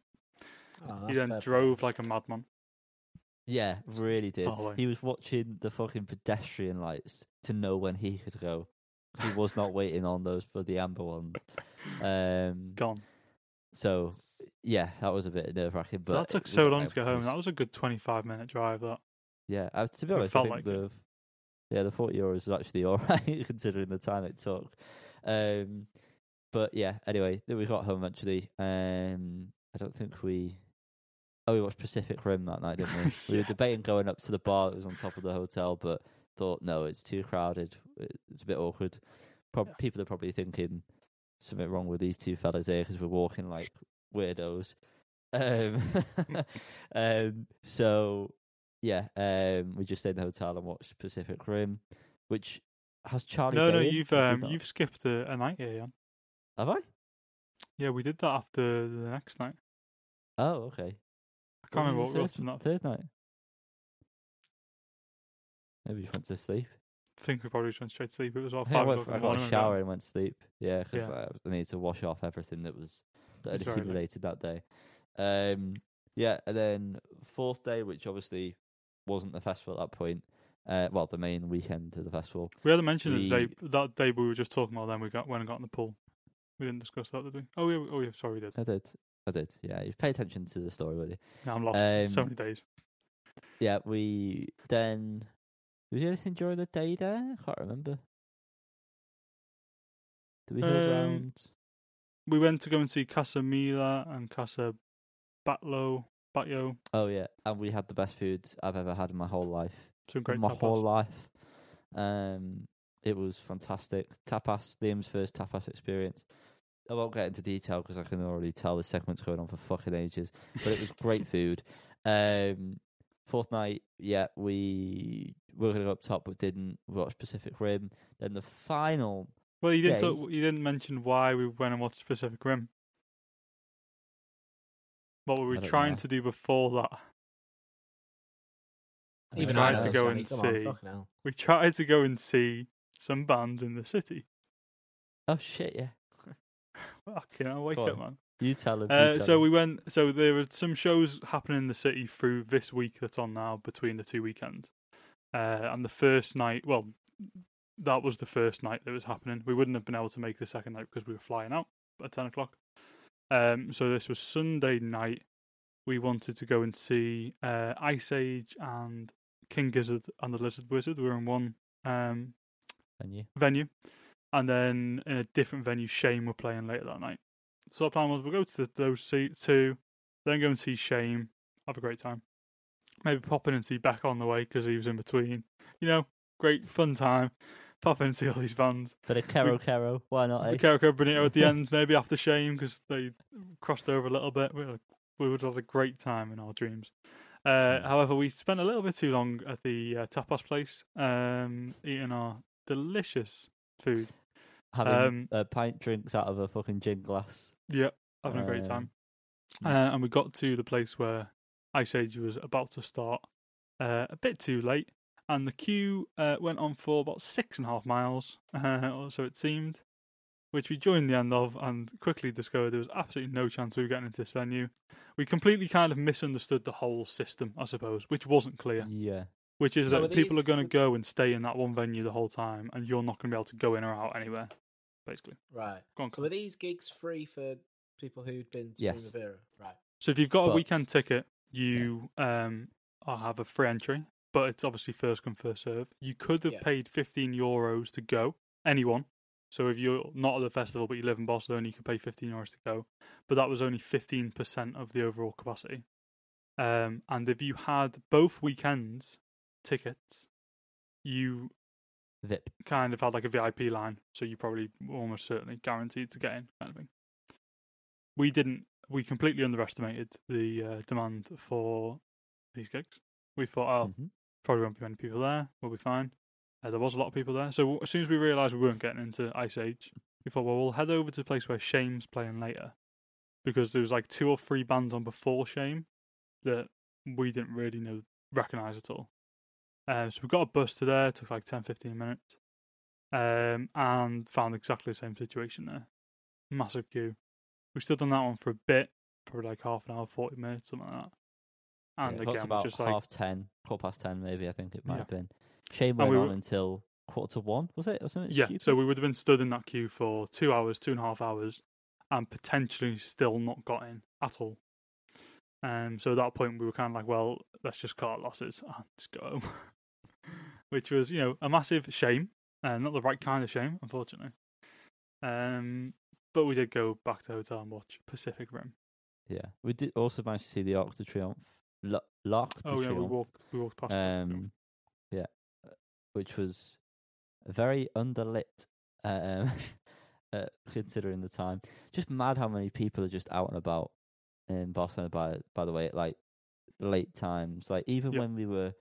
Oh, he then drove like a madman. Yeah, really did. Oh, He was watching the fucking pedestrian lights to know when he could go. He was not waiting on those for the amber ones. [LAUGHS] Um, Gone. so yeah, that was a bit nerve wracking. But that took so long like- to get home. That was a good 25 minute drive, that. Yeah, to be honest, I think like the it. yeah the forty euros was actually all [LAUGHS] right considering the time it took. Um, but yeah, anyway, we got home eventually. Um, I don't think we. Oh, we watched Pacific Rim that night, didn't we? [LAUGHS] We were debating going up to the bar that was on top of the hotel, but thought no, it's too crowded. It's a bit awkward. Prob- People are probably thinking something wrong with these two fellas here because we're walking like weirdos. Um, [LAUGHS] [LAUGHS] um, so yeah, um, we just stayed in the hotel and watched Pacific Rim, which has Charlie. no, no, Day in? you've um, you've skipped a, a night here, have I? Yeah, we did that after the next night. Oh, okay. I can't remember what we watched that. third night. Maybe you went to sleep. I think we probably just went straight to sleep. It was about I, five went o'clock I got a when we shower and went to sleep. Yeah, because Yeah. I needed to wash off everything that was that had It's alright, mate. accumulated that day. Um, yeah, and then fourth day, which obviously wasn't the festival at that point. Uh, well, the main weekend of the festival. We hadn't mentioned the day, that day we were just talking about. Then we got went and got in the pool. We didn't discuss that, did we? Oh yeah, oh yeah. Sorry, we did. I did, I did. Yeah, you pay attention to the story, really. Now I'm lost. so Um, many days. Yeah, we then. Was there anything during the day there? I can't remember. Did we go Um, around? We went to go and see Casa Mila and Casa Batlo, Batyo. Oh yeah, and we had the best food I've ever had in my whole life. Some great my tapas. whole life. Um, it was fantastic. Tapas, Liam's first tapas experience. I won't get into detail because I can already tell the segment's going on for fucking ages. But it was great [LAUGHS] food. Um, fourth night, yeah, we were going to go up top but didn't. We watched Pacific Rim. Then the final, Well, you didn't. day. Talk, you didn't mention why we went and watched Pacific Rim. What were we trying know. to do before that? We Even tried I to go Sammy, and come on, see. fucking. We tried to go and see some bands in the city. oh shit, yeah. Fucking hell, wake Go up, on. man. You tell him. you Uh, tell so him. we went. So there were some shows happening in the city through this week that's on now between the two weekends. Uh, and the first night, well, that was the first night that was happening. We wouldn't have been able to make the second night because we were flying out at ten o'clock. Um, so this was Sunday night. We wanted to go and see uh, Iceage and King Gizzard and the Lizard Wizard. We were in one um, And you. venue, and then in a different venue, Shame were playing later that night. So our plan was we'll go to the, those two, then go and see Shame, have a great time. Maybe pop in and see Beck on the way because he was in between. You know, great fun time. Pop in and see all these bands. But a Caro Caro, why not? Eh? The Carico Benito at the [LAUGHS] end, maybe after Shame because they crossed over a little bit. We, we would have had a great time in our dreams. Uh, Mm. however, we spent a little bit too long at the uh, tapas place, um, eating our delicious food. Having Um, uh, pint drinks out of a fucking gin glass. Yeah, having a great time. Um, Uh, and we got to the place where Iceage was about to start uh, a bit too late, and the queue uh, went on for about six and a half miles, [LAUGHS] uh, or so it seemed, which we joined the end of and quickly discovered there was absolutely no chance we were getting into this venue. We completely kind of misunderstood the whole system, I suppose, which wasn't clear. Yeah. Which is So that are people are going to go and stay in that one venue the whole time, and you're not going to be able to go in or out anywhere, basically. Right. Go on, So were these gigs free for people who'd been to Yes. Primavera? Right. So if you've got a weekend ticket, you um will have a free entry, but it's obviously first come first serve. You could have Yeah. paid fifteen euros to go, anyone. So if you're not at the festival but you live in Barcelona, you could pay fifteen euros to go, but that was only fifteen percent of the overall capacity. Um, and if you had both weekends tickets, you Vip. kind of had like a VIP line, so you probably almost certainly guaranteed to get in, kind of thing. We didn't. We completely underestimated the uh, demand for these gigs. We thought, oh, Mhm. probably won't be many people there. We'll be fine. Uh, there was a lot of people there. So as soon as we realised we weren't getting into Iceage, we thought, well, we'll head over to the place where Shame's playing later, because there was like two or three bands on before Shame that we didn't really know recognise at all. Um, so we got a bus to there. Took like 10, 15 minutes, um, and found exactly the same situation there. Massive queue. We stood on that one for a bit, probably like half an hour, forty minutes, something like that. And yeah, again, about just like half ten, quarter past ten, maybe. I think it might Yeah. have been. Shame And went we on were- until quarter to one, was it? Or something Yeah, stupid? so we would have been stood in that queue for two hours, two and a half hours, and potentially still not got in at all. Um, so at that point, we were kind of like, well, let's just cut our losses and just go home, [LAUGHS] which was, you know, a massive shame, uh, not the right kind of shame, unfortunately. Um, but we did go back to the hotel and watch Pacific Rim. Yeah, we did also manage to see the Arc de Triomphe, L- L'Arc de Oh yeah, we Triomphe, walked, we walked past. um, yeah, which was very underlit, um, [LAUGHS] uh, considering the time. Just mad how many people are just out and about in Barcelona. By by the way, at like late times, like even when we were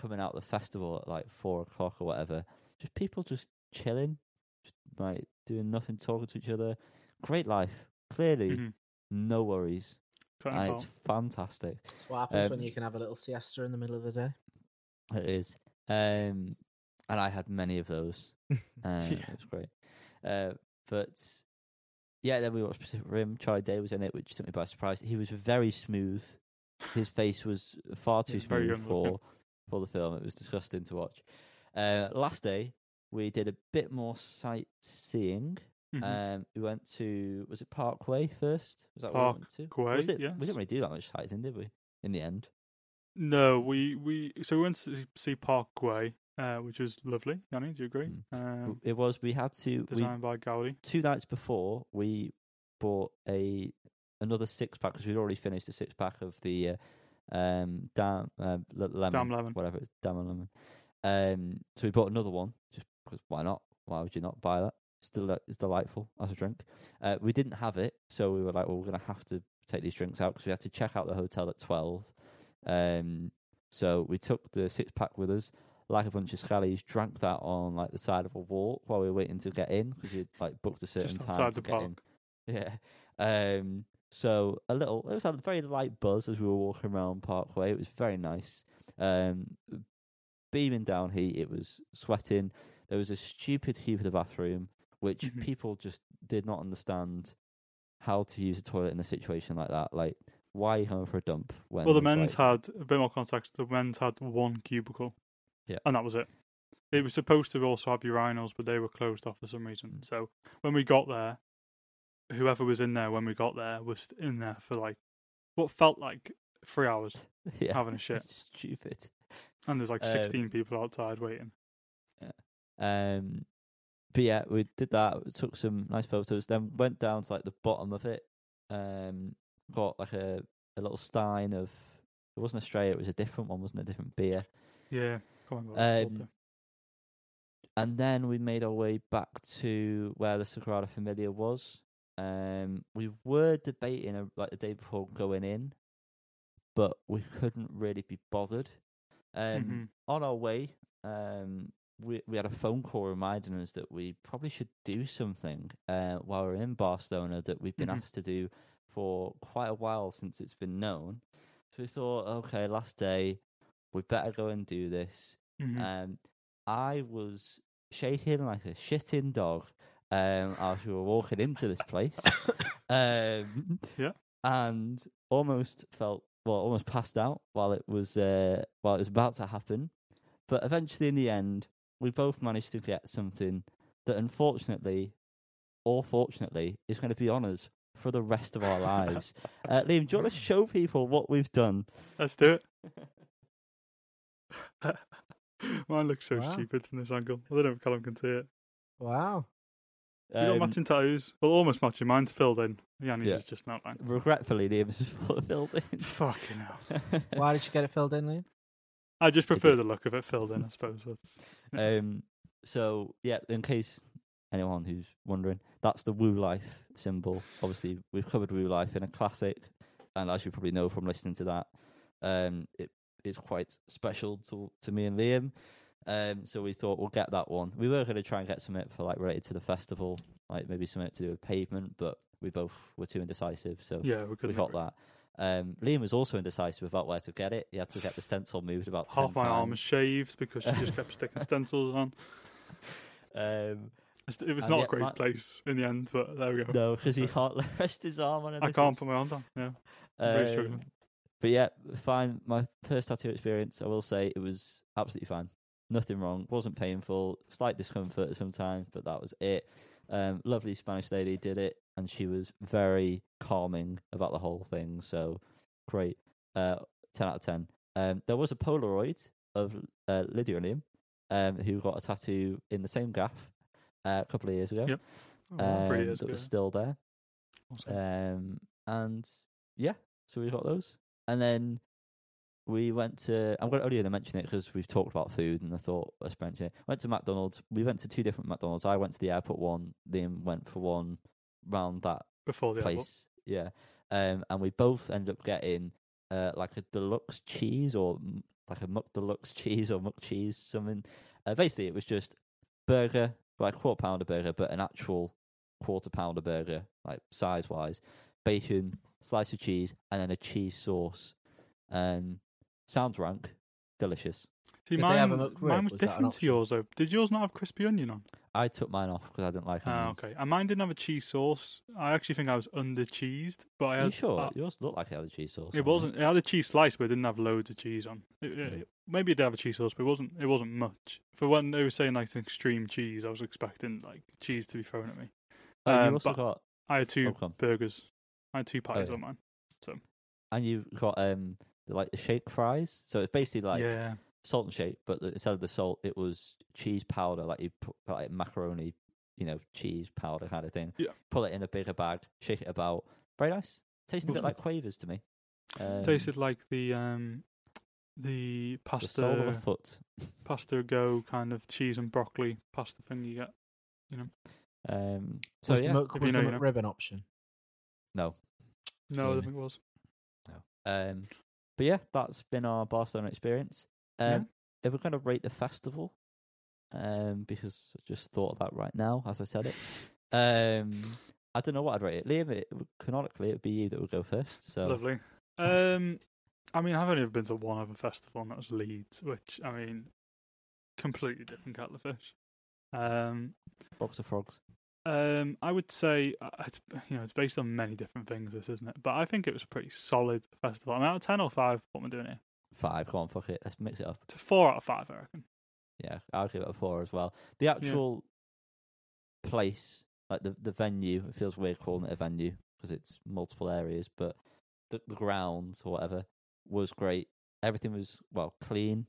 coming out of the festival at like four o'clock or whatever, just people just chilling, just like doing nothing, talking to each other. Great life, clearly, Mhm. no worries. Uh, it's fantastic. That's what happens when Um, you can have a little siesta in the middle of the day. It is. Um, and I had many of those. [LAUGHS] Uh, Yeah. It was great. Uh, but yeah, then we watched Pacific Rim. Charlie Day was in it, which took me by surprise. He was very smooth. His face was far too Yeah, smooth young looking. for for the film. It was disgusting to watch. Uh, last day we did a bit more sightseeing. Mhm. Um, we went to was it Park Güell first? Was that what we went to? Park Güell, Was it? We didn't really do that much sightseeing, did we? In the end, No, we, we so we went to see Park Güell, uh, which was lovely. Yanni, do you agree? Mm. Um, it was. We had to. We, designed by Gaudi. two nights before we bought a another six pack because we'd already finished a six pack of the uh, um Damm uh, lemon Damm lemon. whatever it's Damm lemon. Um, so we bought another one just because why not? Why would you not buy that? Still, it's delightful as a drink. Uh, we didn't have it, so we were like, well, we're gonna have to take these drinks out because we had to check out the hotel at twelve. Um, so we took the six pack with us, like a bunch of scallies, drank that on like the side of a walk while we were waiting to get in because we like booked a certain Just time outside to the get in. Yeah. Um. So a little, it was a very light buzz as we were walking around Park Güell. It was very nice. Um, beaming down heat. It was sweating. There was a stupid queue for the bathroom, which Mhm. people just did not understand how to use a toilet in a situation like that. Like, why are you going for a dump? When Well, the men's like- had a bit more context. The men's had one cubicle. Yeah. and that was it. It was supposed to also have urinals, but they were closed off for some reason. Mm. So when we got there, whoever was in there when we got there was in there for like what felt like three hours, [LAUGHS] yeah, having a [LAUGHS] shit. Stupid. and there's like Um, sixteen people outside waiting. Um, but yeah, we did that. We took some nice photos. Then went down to like the bottom of it. Um, got like a a little stein of. It wasn't Estrella. It was a different one, wasn't it? A different beer. Yeah, come on, Um, And then we made our way back to where the Sagrada Familia was. Um, we were debating uh, like the day before going in, but we couldn't really be bothered. Um, Mhm. On our way, um, we we had a phone call reminding us that we probably should do something uh, while we're in Barcelona that we've been Mhm. asked to do for quite a while since it's been known. So we thought, okay, last day, we better go and do this. Mhm. Um, I was shaking like a shitting dog um, as we were walking into this place. [COUGHS] um, Yeah. and almost felt well, almost passed out while it was uh, while it was about to happen. But eventually, in the end, we both managed to get something that, unfortunately, or fortunately, is going to be on us for the rest of our lives. [LAUGHS] uh, Liam, do you want to show people what we've done? Let's do it. [LAUGHS] [LAUGHS] Mine looks so Wow. stupid from this angle. I don't know if Callum can see it. Wow. We got Um, matching tattoos. Well, almost matching. Mine's filled in. Yanni's Yeah. is just not like. regretfully, Liam's is full filled in. [LAUGHS] Fucking hell. [LAUGHS] Why did you get it filled in, Liam? I just prefer the look of it filled in, I suppose. [LAUGHS] That's, Um, so yeah, in case anyone who's wondering, that's the Woo Life symbol. Obviously, we've covered Woo Life in a classic, and as you probably know from listening to that, um, it is quite special to to me and Liam. Um, so we thought we'll get that one. We were going to try and get something for like related to the festival, like maybe something to do with pavement, but we both were too indecisive, so Yeah, we we got that. Um, Liam was also indecisive about where to get it. He had to get the stencil moved about Half my arm was shaved because she just kept [LAUGHS] sticking stencils on. Um, It was not a great place in the end, but there we go. no, because he [LAUGHS] can't [LAUGHS] rest his arm on I can't put my arm down. Yeah. Um, but yeah, fine. My first tattoo experience, I will say, it was absolutely fine. Nothing wrong. Wasn't painful. Slight discomfort sometimes, but that was it. Um, lovely Spanish lady did it, and she was very calming about the whole thing. So great. Uh, ten out of ten. Um, there was a Polaroid of uh, Lydia and Liam, um, who got a tattoo in the same gaff uh, a couple of years ago. Yep. Oh, Um, years that ago. was still there. Awesome. Um, and yeah, so we got those, and then we went to. I'm going to only going to mention it because we've talked about food, and I thought let's mention it. Went to McDonald's. We went to two different McDonald's. I went to the airport one. Liam went for one round that Before the place. airport. Yeah, um, and we both ended up getting uh like a deluxe cheese or like a muck deluxe [LAUGHS] cheese or muck cheese something. Uh, basically, it was just burger, like quarter pounder burger, but an actual quarter pounder burger, like size wise, bacon, slice of cheese, and then a cheese sauce. Um, sounds rank, delicious. See, Did they mine, have a McRib? mine was, Was that an different to option? yours, though. Did yours not have crispy onion on? I took mine off because I didn't like Ah, onions. okay. And mine didn't have a cheese sauce. I actually think I was under cheesed, but I Are had. you sure? uh, Yours looked like it had a cheese sauce. on it wasn't. It had a cheese slice, but it didn't have loads of cheese on. It, it- Mm. maybe it did have a cheese sauce, but it wasn't. It wasn't much. For when they were saying like an extreme cheese, I was expecting like cheese to be thrown at me. Oh, you um, also but- got I had two Oh, come. burgers. I had two pies yeah. on mine. So And you got um the, like the shake fries. So it's basically like yeah. salt and shake, but instead of the salt, it was cheese powder, like you put like macaroni, you know, cheese powder kind of thing. Yeah. Put it in a bigger bag, shake it about. Very nice. Tasted a bit Wasn't like quavers to me. Um, Tasted like the um the pasta the soul of a foot. pasta go kind of cheese and broccoli pasta thing you get. You know. Um, so was yeah, the, Mc- If was the know, you know. Option? no. No, I Yeah. don't think it was. No. Um, but yeah, that's been our Barcelona experience. Um, Yeah. If we're going to rate the festival, um, because I just thought of that right now as I said it. [LAUGHS] Um, I don't know what I'd rate it. Liam, it, canonically, it would be you that would go first. So Lovely. [LAUGHS] Um, I mean, I've only ever been to one other festival, and that was Leeds, which I mean, completely different kettle of fish. Um, box of frogs. Um, I would say uh, it's you know it's based on many different things, this isn't it? But I think it was a pretty solid festival. I'm out of ten or five. What am I doing here? Five. Come on, fuck it. Let's mix it up. It's a four out of five, I reckon. Yeah, I'll give it a four as well. The actual place, like the the venue, it feels weird calling it a venue because it's multiple areas, but the, the grounds or whatever was great. Everything was well clean,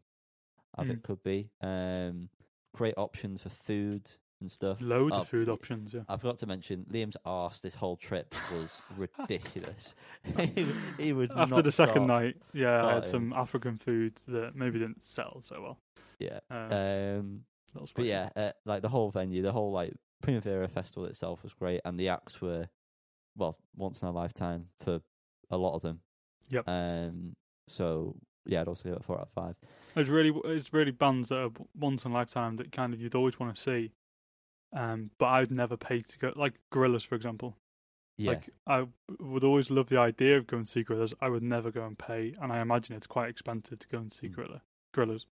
as Mm. it could be. Um, great options for food and stuff. Loads Oh, of food options. Yeah. I forgot to mention Liam's arse. This whole trip was [LAUGHS] ridiculous. [LAUGHS] he, he would After the second night, yeah, I had some African food that maybe didn't sell so well. Yeah. Um, Um, But yeah, uh, like the whole venue, the whole like Primavera festival itself was great, and the acts were, well, once in a lifetime for a lot of them. Yep. Um. So yeah, I'd also give it a four out of five. It's really it's really bands that are once in a lifetime that kind of you'd always want to see. Um, but I'd never pay to go like Gorillaz, for example. Yeah. Like I would always love the idea of going to see Gorillaz. I would never go and pay, and I imagine it's quite expensive to go and see Mm. Gorilla Gorillaz.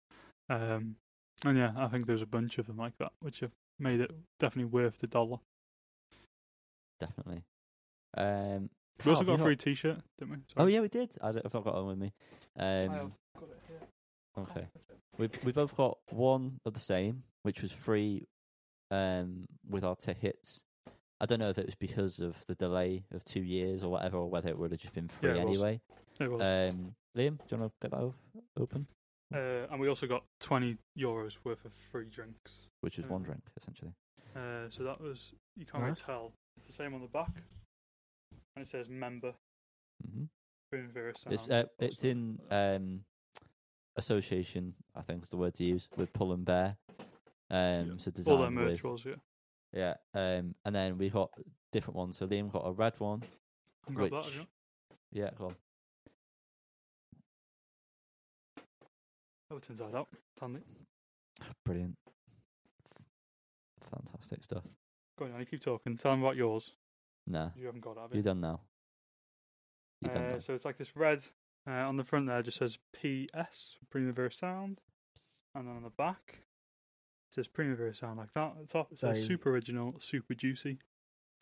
Um, and yeah, I think there's a bunch of them like that, which have made it definitely worth the dollar. definitely. Um. We also got a free T-shirt, didn't we? Oh Sorry. yeah, we did. I don't, I've not got one with me. Um. got it here. Okay. We we both got one of the same, which was free, um, with our t- hits. I don't know if it was because of the delay of two years or whatever, or whether it would have just been free Yeah, it was. anyway. It was. Um, Liam, do you want to get that open? Uh, and we also got 20 euros worth of free drinks. Which is one Um, drink essentially. Uh, so that was, you can't really tell. It's the same on the back. And it says member hmm It's uh, it's in um association. I think is the word to use with Pull and Bear. Um, Yeah. so All designed their merch with was, yeah. yeah. Um, and then we got different ones. So Liam got a red one. That, which- have you? Yeah, go on. Oh, it's inside out. It's handy. Brilliant. Fantastic stuff. Go on, you keep talking. Tell them about yours. No, You haven't got that. have you're done now. You're done Uh, now. so it's like this red uh, on the front there. Just says PS Primavera Sound, and then on the back it says Primavera Sound like that. At the top it says Very- super original, super juicy.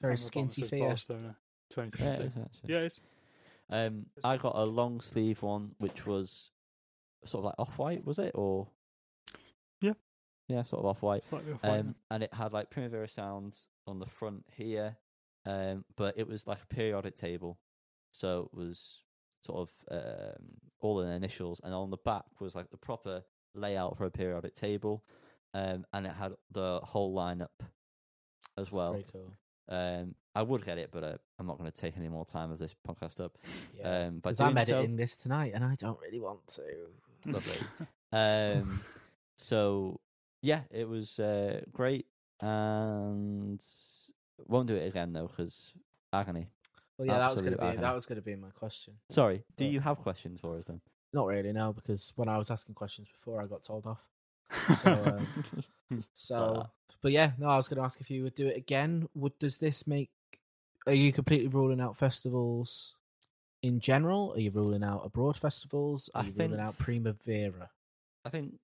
Very And on the skinty says fear. Barcelona Yeah, it 2022. is actually. Yeah, it's Um, I got a long sleeve one, which was sort of like off white, was it, or? Yeah. Yeah, sort of off white. slightly off white. Um, and it had like Primavera sounds on the front here, um, but it was like a periodic table, so it was sort of um, all in the initials, and on the back was like the proper layout for a periodic table, um, and it had the whole lineup as well. Very cool. Um, I would get it, but uh, I'm not going to take any more time of this podcast up. Yeah. Um, Because I'm doing so- editing this tonight and I don't really want to. [LAUGHS] Lovely. [LAUGHS] um, so yeah, it was uh, great, and won't do it again though because agony. Well, yeah, that was going to be that was going to be my question. Sorry, do But- you have questions for us then? Not really, no, because when I was asking questions before, I got told off. So, [LAUGHS] um, so, but yeah, no, I was going to ask if you would do it again. Would does this make? Are you completely ruling out festivals in general? Are you ruling out abroad festivals? Are I you think- ruling out Primavera? I think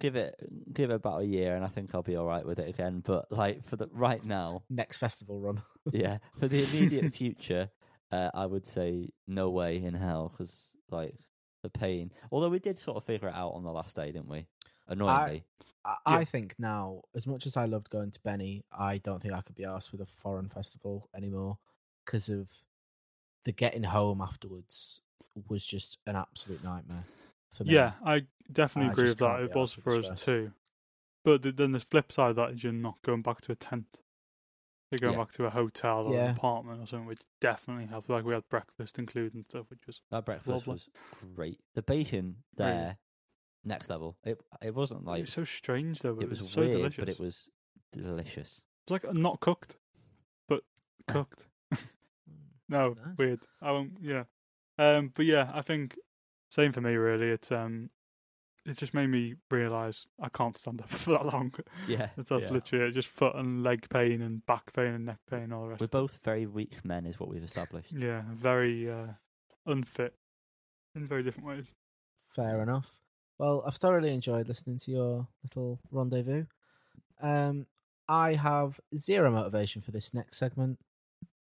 give it give it about a year, and I think I'll be all right with it again. But like for the right now, Next festival run. yeah, for the immediate [LAUGHS] future, uh, I would say no way in hell because like the pain. Although we did sort of figure it out on the last day, didn't we? Annoyingly, I, Yeah. I think now, as much as I loved going to Benny, I don't think I could be asked with a foreign festival anymore because of the getting home afterwards was just an absolute nightmare for me. yeah, I definitely I agree with that. It was for us stress. too. But th- then the flip side of that is you're not going back to a tent. You're going Yeah. back to a hotel or Yeah. an apartment or something, which definitely helps. Like we had breakfast included and stuff, which was that breakfast Lovely. was great. The bacon Really? there, next level. It it wasn't like it like was so strange though. But it was, so weird, delicious. but it was delicious. It's like not cooked, but [LAUGHS] cooked. [LAUGHS] no, Nice. weird. I won't. Yeah. Um. But yeah, I think same for me. Really, it's um, it just made me realise I can't stand up [LAUGHS] for that long. Yeah, That's yeah. literally it. Just foot and leg pain and back pain and neck pain and all the rest. We're of it. both very weak men, is what we've established. Yeah, very uh, unfit in very different ways. Fair enough. Well, I've thoroughly enjoyed listening to your little rendezvous. Um, I have zero motivation for this next segment,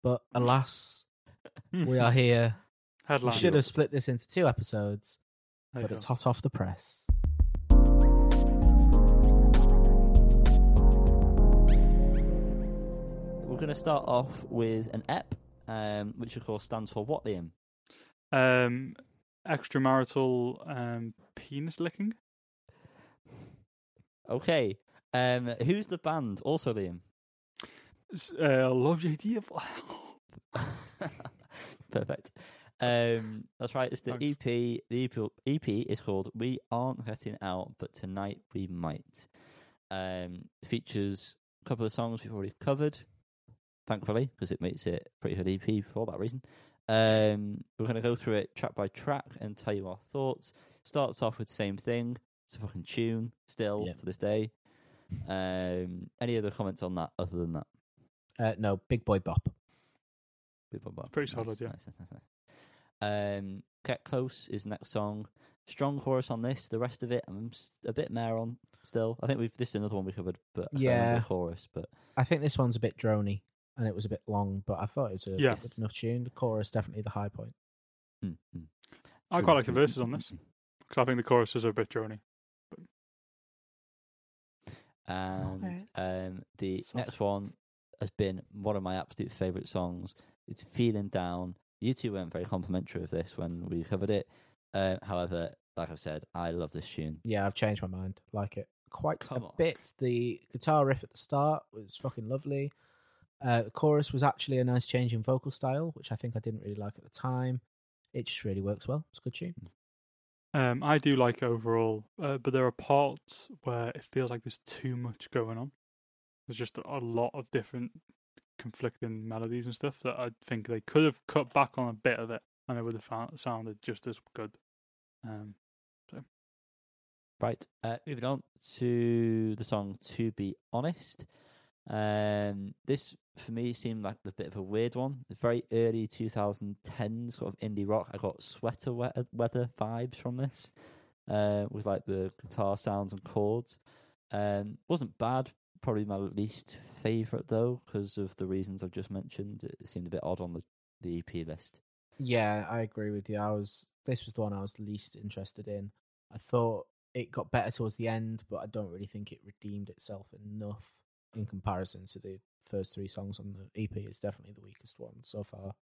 but alas, we [LAUGHS] are here. We should have split this into two episodes, There but it's go. hot off the press. We're going to start off with an EP, um, which of course stands for what, Liam? Um, extramarital um, penis licking. Okay. Um, who's the band? Also, Liam. Uh, love idea. [LAUGHS] Perfect. Um, that's right. It's the Thanks. EP. The EP, EP is called "We Aren't Getting Out, but Tonight We Might." Um, features a couple of songs we've already covered, thankfully, because it makes it pretty good EP for that reason. Um, we're going to go through it track by track and tell you our thoughts. Starts off with the same thing. It's a fucking tune still Yep. to this day. Um, any other comments on that other than that? Uh, no, Big Boy Bop. Big Bob Bob. Pretty solid, Nice, yeah. nice, nice, nice, nice. Um, Get Close is the next song. Strong chorus on this. The rest of it, I'm s- a bit mare on still. I think we've this is another one we covered, but I Yeah. the chorus. But I think this one's a bit drony and it was a bit long, but I thought it was a Yes. good enough tune. The chorus definitely the high point. mm, mm. I quite like the verses on this. Because I think the choruses are a bit drony. And um, the Sauce. next one has been one of my absolute favourite songs. It's Feeling Down. You two weren't very complimentary of this when we covered it. Uh, however, like I've said, I love this tune. Yeah, I've changed my mind. Like it quite Come a on. bit. The guitar riff at the start was fucking lovely. Uh, the chorus was actually a nice change in vocal style, which I think I didn't really like at the time. It just really works well. It's a good tune. Um, I do like it overall, uh, but there are parts where it feels like there's too much going on. There's just a lot of different conflicting melodies and stuff that I think they could have cut back on a bit of it, and it would have found, sounded just as good. Um, so Right. Uh, moving on to the song "To Be Honest." Um, this for me seemed like a bit of a weird one. Very early 2010 sort of indie rock. I got sweater weather, weather vibes from this, uh, with like the guitar sounds and chords. Um, wasn't bad. Probably my least favorite though, because of the reasons I've just mentioned. It seemed a bit odd on the the EP list. Yeah, I agree with you. I was this was the one I was least interested in. I thought it got better towards the end, but I don't really think it redeemed itself enough in comparison to the first three songs on the EP. It's definitely the weakest one so far,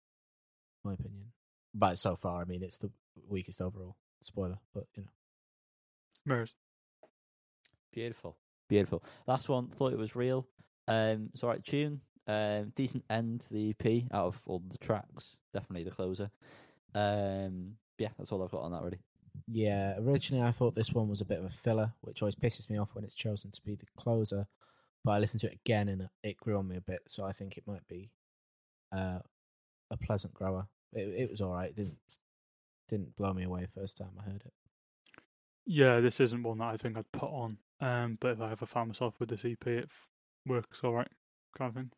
my opinion. But so far, I mean, it's the weakest overall. Spoiler, but you know. Mirrors. Beautiful, beautiful. Last one, thought it was real. Um, it's all right tune. Um, decent end to the EP out of all the tracks. Definitely the closer. Um, yeah, that's all I've got on that. Really. Yeah, originally I thought this one was a bit of a filler, which always pisses me off when it's chosen to be the closer. But I listened to it again and it grew on me a bit, so I think it might be uh, a pleasant grower. It, it was all right. It didn't didn't blow me away first time I heard it. Yeah, this isn't one that I think I'd put on. Um, but if I ever found myself with this EP, it f- works all right, kind of thing.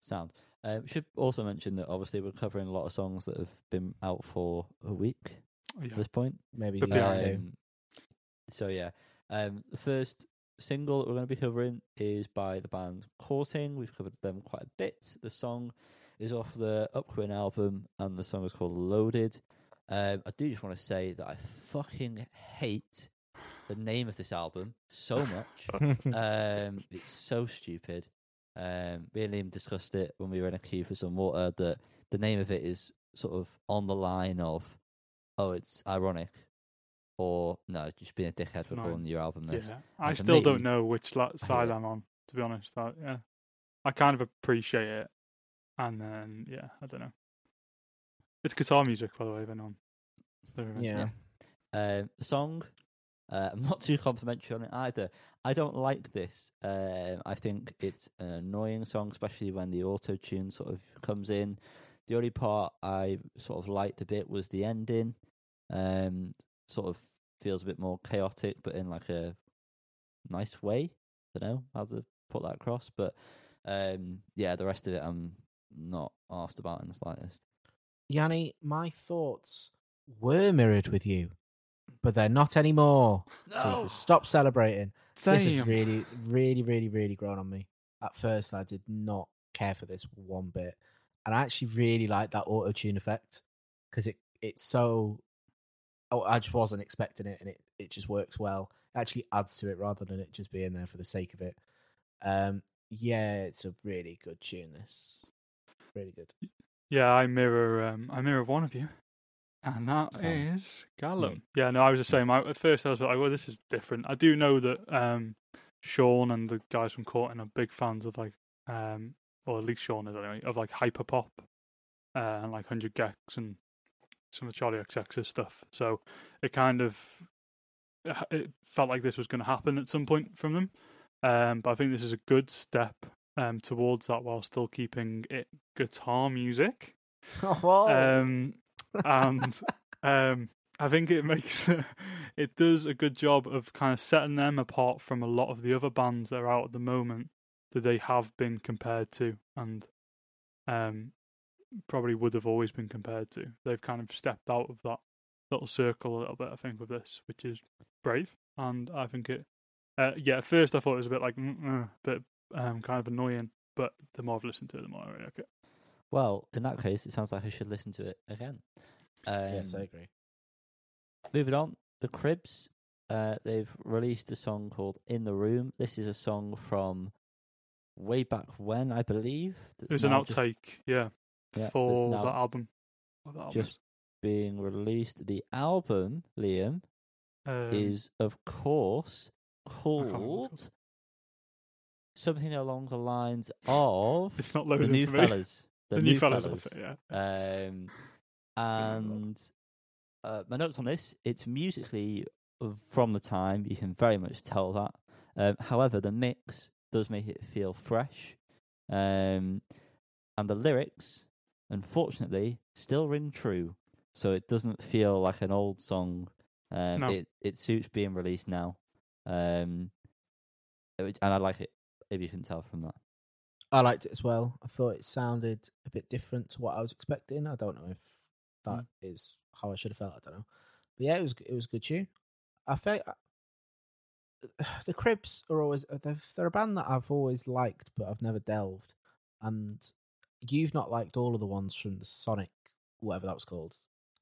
Sound. Um, should also mention that obviously we're covering a lot of songs that have been out for a week Yeah. at this point. Maybe But yeah. Um, so yeah, um, the first single that we're going to be covering is by the band Courting. We've covered them quite a bit. The song is off the upcoming album, and the song is called Loaded. Um, I do just want to say that I fucking hate the name of this album so much. [LAUGHS] um, it's so stupid. Um, me and Liam discussed it when we were in a queue for some water. That the name of it is sort of on the line of, oh, it's ironic, or no, just being a dickhead for No. calling your album this. Yeah, I And for still me- don't know which la- side. I'm on. To be honest, I, yeah, I kind of appreciate it, and then yeah, I don't know. It's guitar music, by the way. If anyone, never yeah. Um, song, uh, I'm not too complimentary on it either. I don't like this. Um, I think it's an annoying song, especially when the auto tune sort of comes in. The only part I sort of liked a bit was the ending. Um, sort of feels a bit more chaotic, but in like a nice way. I don't know how to put that across, but um, yeah, the rest of it I'm not asked about in the slightest. Yanni, my thoughts were mirrored with you, but they're not anymore. So stop celebrating. This is really, really, really, really grown on me. At first, I did not care for this one bit, and I actually really like that auto tune effect because it it's so. Oh, I just wasn't expecting it, and it it just works well. It actually adds to it rather than it just being there for the sake of it. Um, yeah, it's a really good tune. This really good. Yeah, I mirror. Um, I mirror one of you, and that is Oh. Callum. Yeah, no, I was the same. I, at first, I was like, "Well, this is different." I do know that um, Sean and the guys from Courting are big fans of like, um, or at least Sean is anyway, of like hyperpop uh, and like 100 gecs and some of Charli XCX's stuff. So it kind of it felt like this was going to happen at some point from them. Um, but I think this is a good step um, towards that while still keeping it guitar music. [LAUGHS] Oh, Um, and um, I think it makes [LAUGHS] it does a good job of kind of setting them apart from a lot of the other bands that are out at the moment that they have been compared to and um, probably would have always been compared to. They've kind of stepped out of that little circle a little bit, I think, with this, which is brave. And I think it, uh, yeah, at first I thought it was a bit like, bit um, kind of annoying, but the more I've listened to it, the more I really like it. Well, in that case, it sounds like I should listen to it again. Um, yes, I agree. Moving on, the Cribs. Uh, they've released a song called "In the Room." This is a song from way back when, I believe. It was an now just outtake, yeah, Yeah, for that album. Just being released. The album, Liam, Um, is of course can't remember what called something along the lines of it's not the loaded New for me. Fellas. [LAUGHS] The, new fellas, I'll yeah. Um, and uh, my notes on this: it's musically from the time. You can very much tell that. Um, however, the mix does make it feel fresh, um, and the lyrics, unfortunately, still ring true. So it doesn't feel like an old song Um, No. It it suits being released now, um, and I like it. If you can tell from that, I liked it as well. I thought it sounded a bit different to what I was expecting. I don't know if that is how I should have felt. I don't know, but yeah, it was it was a good tune. I felt [SIGHS] the Cribs are always uh, they're, they're a band that I've always liked, but I've never delved. And you've not liked all of the ones from the Sonic, whatever that was called.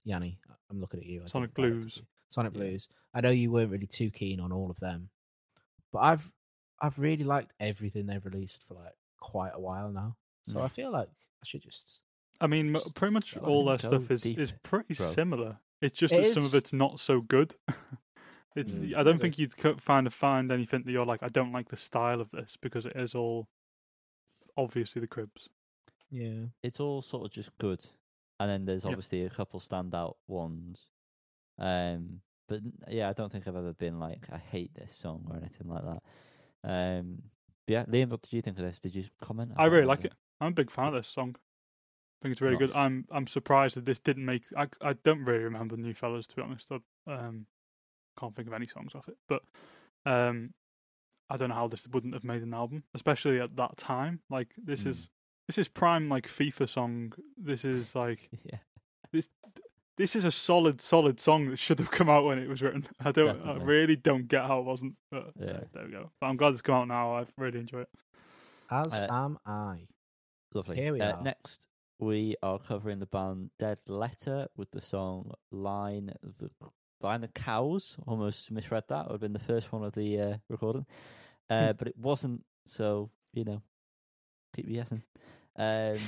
Yanni, I'm looking at you. I Sonic didn't like it. Blues. Sonic Yeah. Blues. I know you weren't really too keen on all of them, but I've I've really liked everything they've released for like quite a while now. So Mm. I feel like I should just. I mean, Just pretty much all their stuff is, is pretty bro. similar. It's just It that some of it's not so good. [LAUGHS] it's Mm. I don't think you'd find find anything that you're like I don't like the style of this because it is all obviously the cribs. Yeah. it's all sort of just good, and then there's Yep. obviously a couple standout ones. Um, but yeah, I don't think I've ever been like I hate this song or anything like that. Um, but yeah, Liam, what did you think of this? Did you comment? I really like or- it. I'm a big fan of this song. I think it's really good. I'm I'm surprised that this didn't make. I I don't really remember New Fellas to be honest. I um can't think of any songs off it, but um I don't know how this wouldn't have made an album, especially at that time. Like this Mm. is this is prime like FIFA song. This is like [LAUGHS] Yeah, this is a solid solid song that should have come out when it was written. [LAUGHS] I don't I really don't get how it wasn't. But Yeah. there we go. But I'm glad it's come out now. I really enjoy it. As Uh, am I. lovely. Here we uh, are. Next, we are covering the band Dead Letter with the song "Line of the Line of Cows." Almost misread that. Would have been the first one of the uh, recording, uh, but it wasn't. So you know, keep guessing. Um,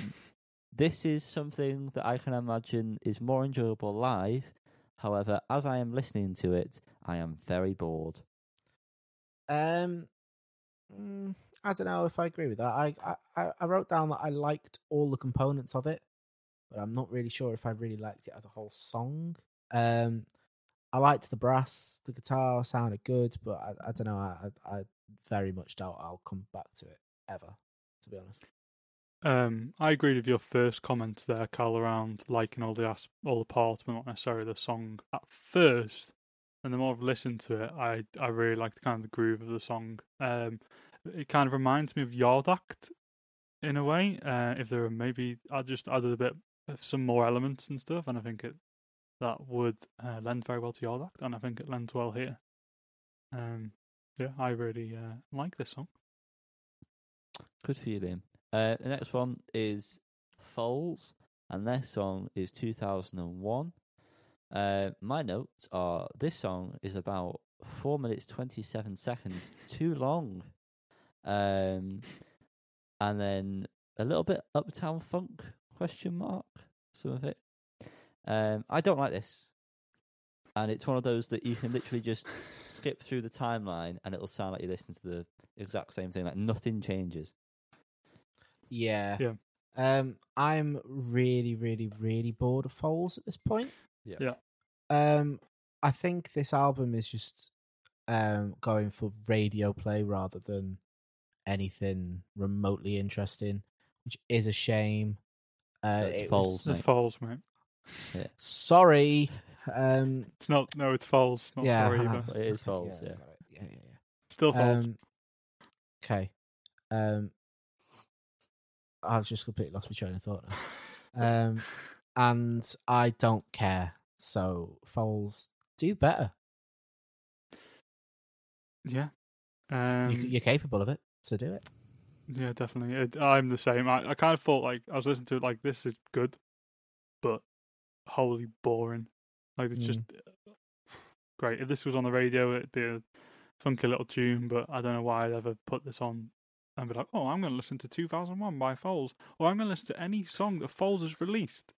this is something that I can imagine is more enjoyable live. However, as I am listening to it, I am very bored. Um, mm, I don't know if I agree with that. I, I- I wrote down that I liked all the components of it, but I'm not really sure if I really liked it as a whole song. Um, I liked the brass, the guitar sounded good, but I, I don't know. I, I I very much doubt I'll come back to it ever. To be honest. Um, I agreed with your first comment there, Carl, around liking all the all the parts, but not necessarily the song at first. And the more I've listened to it, I I really like the kind of the groove of the song. Um, it kind of reminds me of Yard Act in a way. Uh, if there were maybe I just added a bit some more elements and stuff, and I think it that would uh, lend very well to Yard Act, and I think it lends well here. Um, yeah, I really uh, like this song. Good for you, Liam. Uh, the next one is Foals, and their song is 2001. Uh, my notes are this song is about 4 minutes 27 seconds too long. Um, and then a little bit Uptown Funk, question mark, some of it. Um, I don't like this. And it's one of those that you can literally just skip through the timeline and it'll sound like you're listening to the exact same thing. Like nothing changes. Yeah. Yeah. Um, I'm really, really, really bored of Foals at this point. Yeah. Yeah. Um, I think this album is just um going for radio play rather than anything remotely interesting, which is a shame. Uh, That's it Foals, was- That's Mate. false, mate. Sorry. Um, It's not. No, it's false. Not yeah, sorry I either. It is Okay, false, yeah, yeah. yeah, yeah, yeah. Still false. Um, okay. Um, I've just completely lost my train of thought now. [LAUGHS] Um, and I don't care. So Foals, do better. yeah. Um, you, you're capable of it, so do it. yeah, definitely. It, I'm the same. I, I kind of thought like I was listening to it like this is good, but wholly boring. Like it's just Mm. [SIGHS] great. If this was on the radio, it'd be a funky little tune. But I don't know why I'd ever put this on and be like, oh, I'm going to listen to 2001 by Foals, or I'm going to listen to any song that Foals has released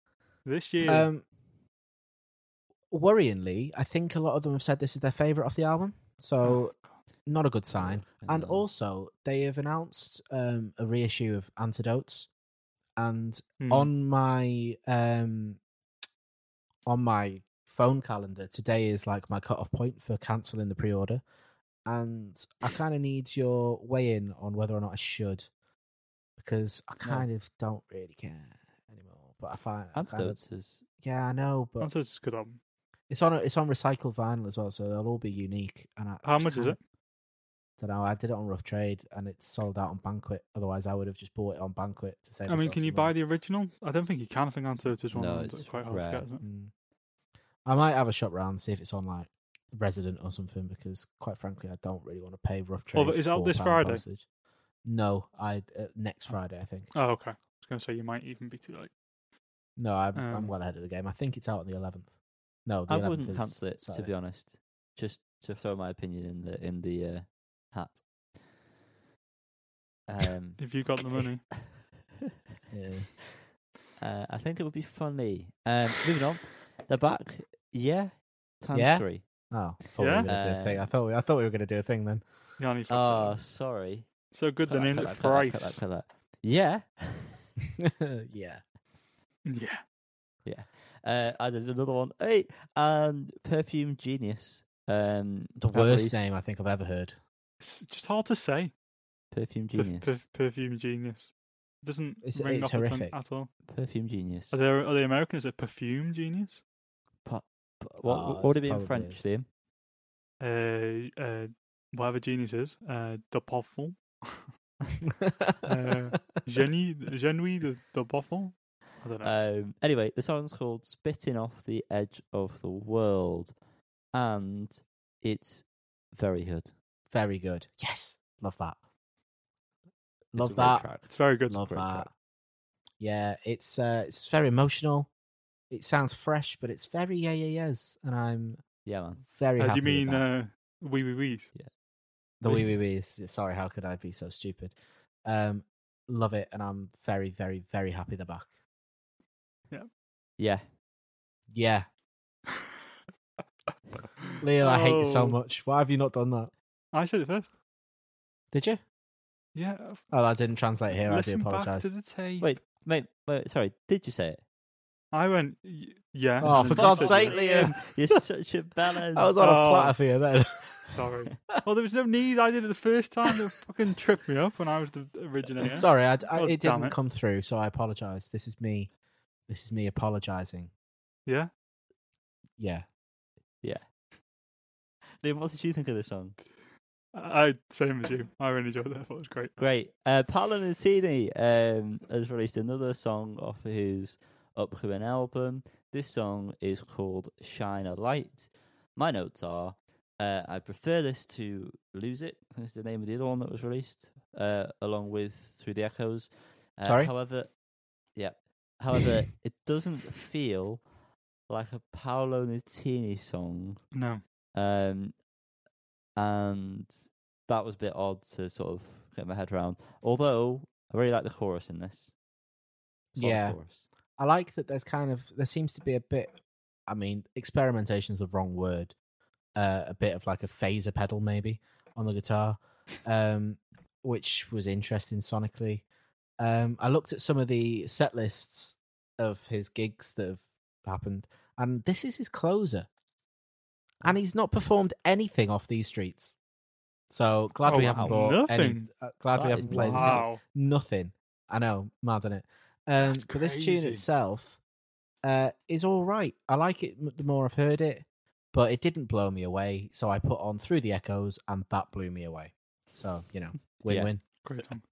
this year. Um, worryingly, I think a lot of them have said this is their favorite off the album. So Oh, not a good sign. I And also, they have announced um, a reissue of Antidotes, and Hmm. on my um, on my phone calendar, today is like my cut off point for cancelling the pre-order, and I kind of need your weigh in on whether or not I should, because I No. kind of don't really care anymore. But I find I kind of, is yeah, I know, but Antidotes is a good album. It's on a, it's on recycled vinyl as well, so they'll all be unique. And I How much is it? Don't know. I did it on Rough Trade, and it's sold out on Banquet. Otherwise, I would have just bought it on Banquet to save. I mean, can some you money. buy the original? I don't think you can. I think Antidote is one No, of them that's it's quite hard to rare. get. Isn't it? Mm. I might have a shop round see if it's on like Resident or something because, quite frankly, I don't really want to pay Rough Trade. Oh, is it out this £4 Friday? postage. No, I uh, next Friday I think. Oh, okay. I was going to say you might even be too late. No, I'm, I'm Um, well ahead of the game. I think it's out on the 11th. No, the I 11th wouldn't is cancel it to be honest. Just to throw my opinion in the in the uh, hat. Um, [LAUGHS] If you got the [LAUGHS] money, Yeah. uh, I think it would be funny. Um, moving on, they're back. Yeah, times Yeah? three. Oh, I thought we Yeah? were gonna do a thing. Uh, I thought we, I thought we were going to do a thing then. Yanni fucked it Oh, up. sorry. so good Cut they that, named cut it cut that, cut Thrice. that, cut. [LAUGHS] Yeah. yeah. Yeah. Uh, and there's another one. Hey, and Perfume Genius. Um, The worst released name I think I've ever heard. It's just hard to say. Perfume Per- Genius. per- perfume genius. It doesn't It's- ring it's off the tongue at all. Perfume Genius. Are they are they American? Is it perfume genius? P- What, Oh, what would it be in French, is. Liam? Uh, uh, whatever genius is. Uh, de parfum. [LAUGHS] Uh, Genie, Genui de, de parfum. I don't know. Um, anyway, the song's called "Spitting Off the Edge of the World," and it's very good. Very good. Yes, love that. Love a great that. track. it's very good. Love that. track. Yeah, it's uh, it's very emotional. It sounds fresh, but it's very yeah yeah yeahs, and I'm Yeah, man. very Uh, do you mean with that. uh, wee wee wee? Yeah, the wee wee wees? Sorry, how could I be so stupid? Um, love it, and I'm very very very happy they're back. Yeah, Yeah, yeah. [LAUGHS] Leo, I hate you so Oh. much. Why have you not done that? I said it first. Did you? Yeah. Oh, that didn't translate here. I do Listen back apologize. to the tape. Wait, mate, wait, sorry. Did you say it? I went. Yeah. Oh, for then you God's sake. Liam. [LAUGHS] You're such a balance. [LAUGHS] I was on a Oh. platter for you then. [LAUGHS] Sorry. Well, there was no need. I did it the first time. They fucking tripped me up when I was the originator. Sorry, I, I- Oh, it damn didn't it. come through, so I apologize. This is me. This is me apologizing. Yeah. Yeah. Yeah. Liam, what did you think of this song? I I- same as you. I really enjoyed it. I thought it was great. Great. Uh, Paolo Nutini um, has released another song off his upcoming album. This song is called Shine a Light. My notes are uh, I prefer this to Lose It. That's the name of the other one that was released, uh, along with Through the Echoes. Uh, Sorry? However, yeah. However, [LAUGHS] it doesn't feel like a Paolo Nutini song No. um, and that was a bit odd to sort of get my head around. Although I really like the chorus in this. Solid Yeah. chorus. I like that there's kind of there seems to be a bit I mean, experimentation is the wrong word. Uh, a bit of like a phaser pedal maybe on the guitar. Um which was interesting sonically. Um I looked at some of the set lists of his gigs that have happened and this is his closer. And he's not performed anything off these streets. So glad Oh, we haven't bought any Nothing? uh, glad we haven't played Wow. nothing. I know, mad isn't it? Um, but this tune itself uh, is all right. I like it m- the more I've heard it, but it didn't blow me away. So I put on through the echoes, and that blew me away. So you know, [LAUGHS] win-win. Great song.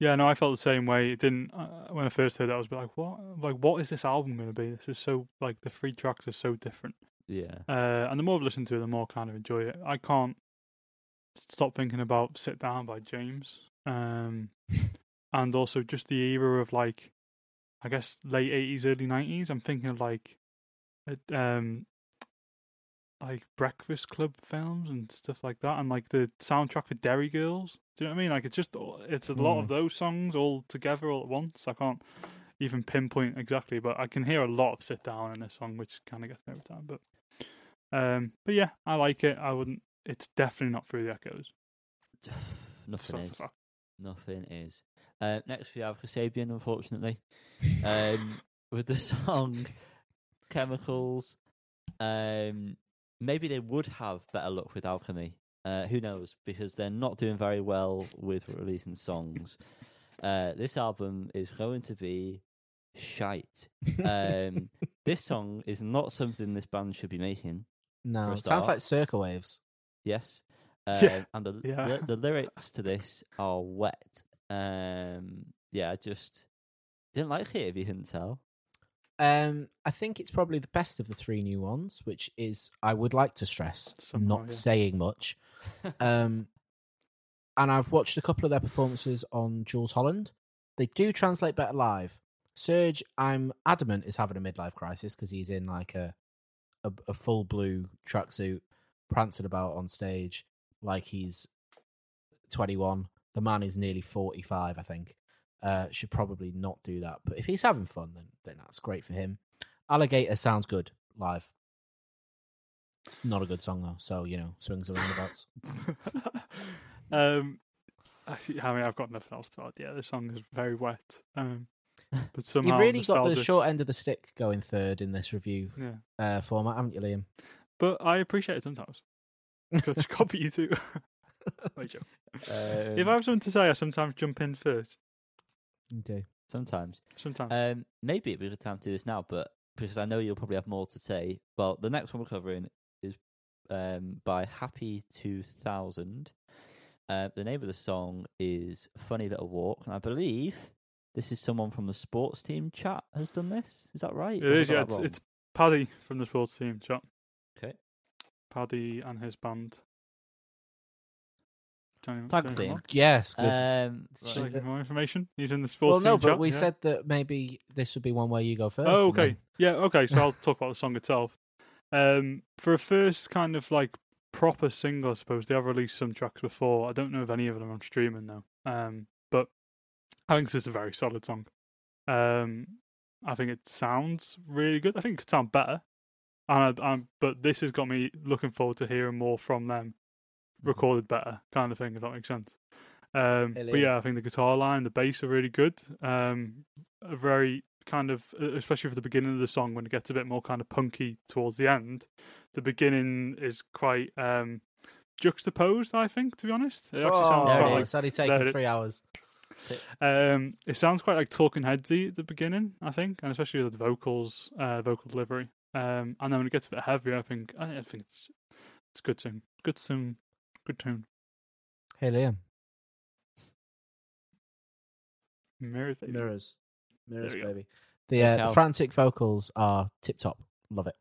Yeah, no, I felt the same way. It didn't uh, when I first heard it. I was a like, "What? Like, what is this album going to be? This is so like the three tracks are so different." Yeah. Uh, and the more I've listened to it, the more I kind of enjoy it. I can't stop thinking about "Sit Down" by James, um, and also just the era of like, I guess late eighties, early nineties. I'm thinking of like, uh, um, like Breakfast Club films and stuff like that, and like the soundtrack for Derry Girls. Do you know what I mean? Like it's just it's a lot of those songs all together all at once. I can't even pinpoint exactly, but I can hear a lot of "Sit Down" in this song, which kind of gets me every time. But um, but yeah, I like it. I wouldn't. It's definitely not through the echoes. [SIGHS] Nothing is. Nothing is. Uh, next we have Kasabian, unfortunately, um, [LAUGHS] with the song "Chemicals." Um, maybe they would have better luck with Alchemy. Uh, who knows? Because they're not doing very well with releasing songs. Uh, this album is going to be shite. Um, [LAUGHS] this song is not something this band should be making. No, it sounds like Circa Waves. Yes. [LAUGHS] Um, Yeah, And the, yeah. the the lyrics to this are wet. Um, yeah, I just didn't like it. If you couldn't tell. Um, I think it's probably the best of the three new ones, which is I would like to stress Somehow, not yeah. saying much. [LAUGHS] Um, and I've watched a couple of their performances on Jools Holland. They do translate better live. Serge, I'm adamant, is having a midlife crisis because he's in like a, a a full blue tracksuit, prancing about on stage like he's 21. The man is nearly 45, I think. Uh, should probably not do that. But if he's having fun, then then that's great for him. Alligator sounds good live. It's not a good song though, so you know swings and roundabouts. [LAUGHS] um, I, I mean, I've got nothing else to add. Yeah, the song is very wet. Um, [LAUGHS] but somehow You've really got the short end of the stick going third in this review Yeah, uh, format, haven't you, Liam? but I appreciate it sometimes. Because copy you too. [LAUGHS] [LAUGHS] Wait, if I Um, have something to say, I sometimes jump in first. Do. sometimes. Sometimes. Um, maybe it'd be a good time to do this now, but because I know you'll probably have more to say. Well, the next one we're covering is um, by Happy Two Thousand. Uh, the name of the song is "Funny Little Walk," and I believe this is someone from the sports team chat has done this. Is that right? it is. Yeah, it's, it's Paddy from the sports team. Chat. Okay. Paddy and his band. Do you Thanks, do you want Liam. Yes, good. Um, It's more? Right. Shall I give more information? He's in the sports. well, no, but chat. we yeah. said that maybe this would be one where you go first. Oh, okay. Yeah, okay. So I'll [LAUGHS] talk about the song itself. Um, for a first kind of like proper single, I suppose they have released some tracks before. I don't know if any of them are on streaming though. Um, but I think this is a very solid song. Um, I think it sounds really good. I think it could sound better. And I, I'm, but this has got me looking forward to hearing more from them, recorded better, kind of thing. If that makes sense. Um, but yeah, I think the guitar line, the bass are really good. Um, a very kind of, especially for the beginning of the song when it gets a bit more kind of punky towards the end. The beginning is quite um, juxtaposed. I think, to be honest, it actually sounds oh, There it quite. is. it's only taken it- three hours. [LAUGHS] um, it sounds quite like Talking Headsy at the beginning, I think, and especially with the vocals, uh, vocal delivery. Um, and then when it gets a bit heavier, I think I, think it's it's good tune, good tune, good tune. Hey, Liam. Mirror baby. Mirrors. Mirrors, baby. The, uh, the frantic vocals are tip top. Love it.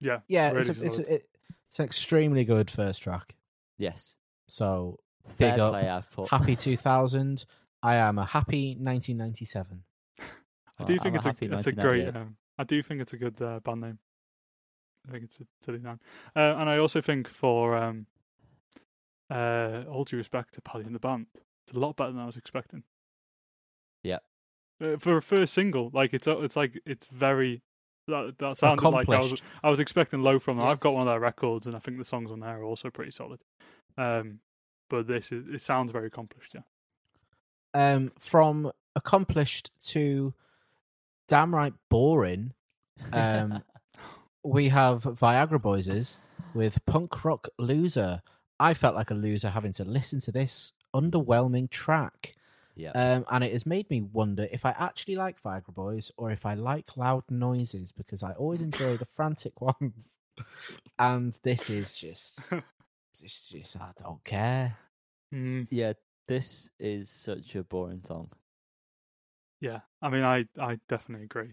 Yeah, Yeah, really it's, a, it's, a, it, it's an extremely good first track. yes. So, Fair big up. put. Happy [LAUGHS] 2000. I am a happy 1997. I Well, do I'm think it's a happy it's a great. Um, I do think it's a good uh, band name. I think it's a silly name, uh, and I also think for um, uh, all due respect to Paddy and the band, it's a lot better than I was expecting. Yeah. Uh, for a first single, like it's uh, it's like it's very that that sounded like I was I was expecting low from them. I've got one of their records, and I think the songs on there are also pretty solid. Um, but this is it sounds very accomplished. Yeah. Um, from accomplished to damn right boring, um, [LAUGHS] we have Viagra Boys with Punk Rock Loser. I felt like a loser having to listen to this underwhelming track. yeah. Um, and it has made me wonder if I actually like Viagra Boys or if I like loud noises because I always enjoy the frantic [LAUGHS] ones. And this is just, [LAUGHS] it's just, I don't care. Mm, yeah. This is such a boring song. yeah. I mean, I I definitely agree,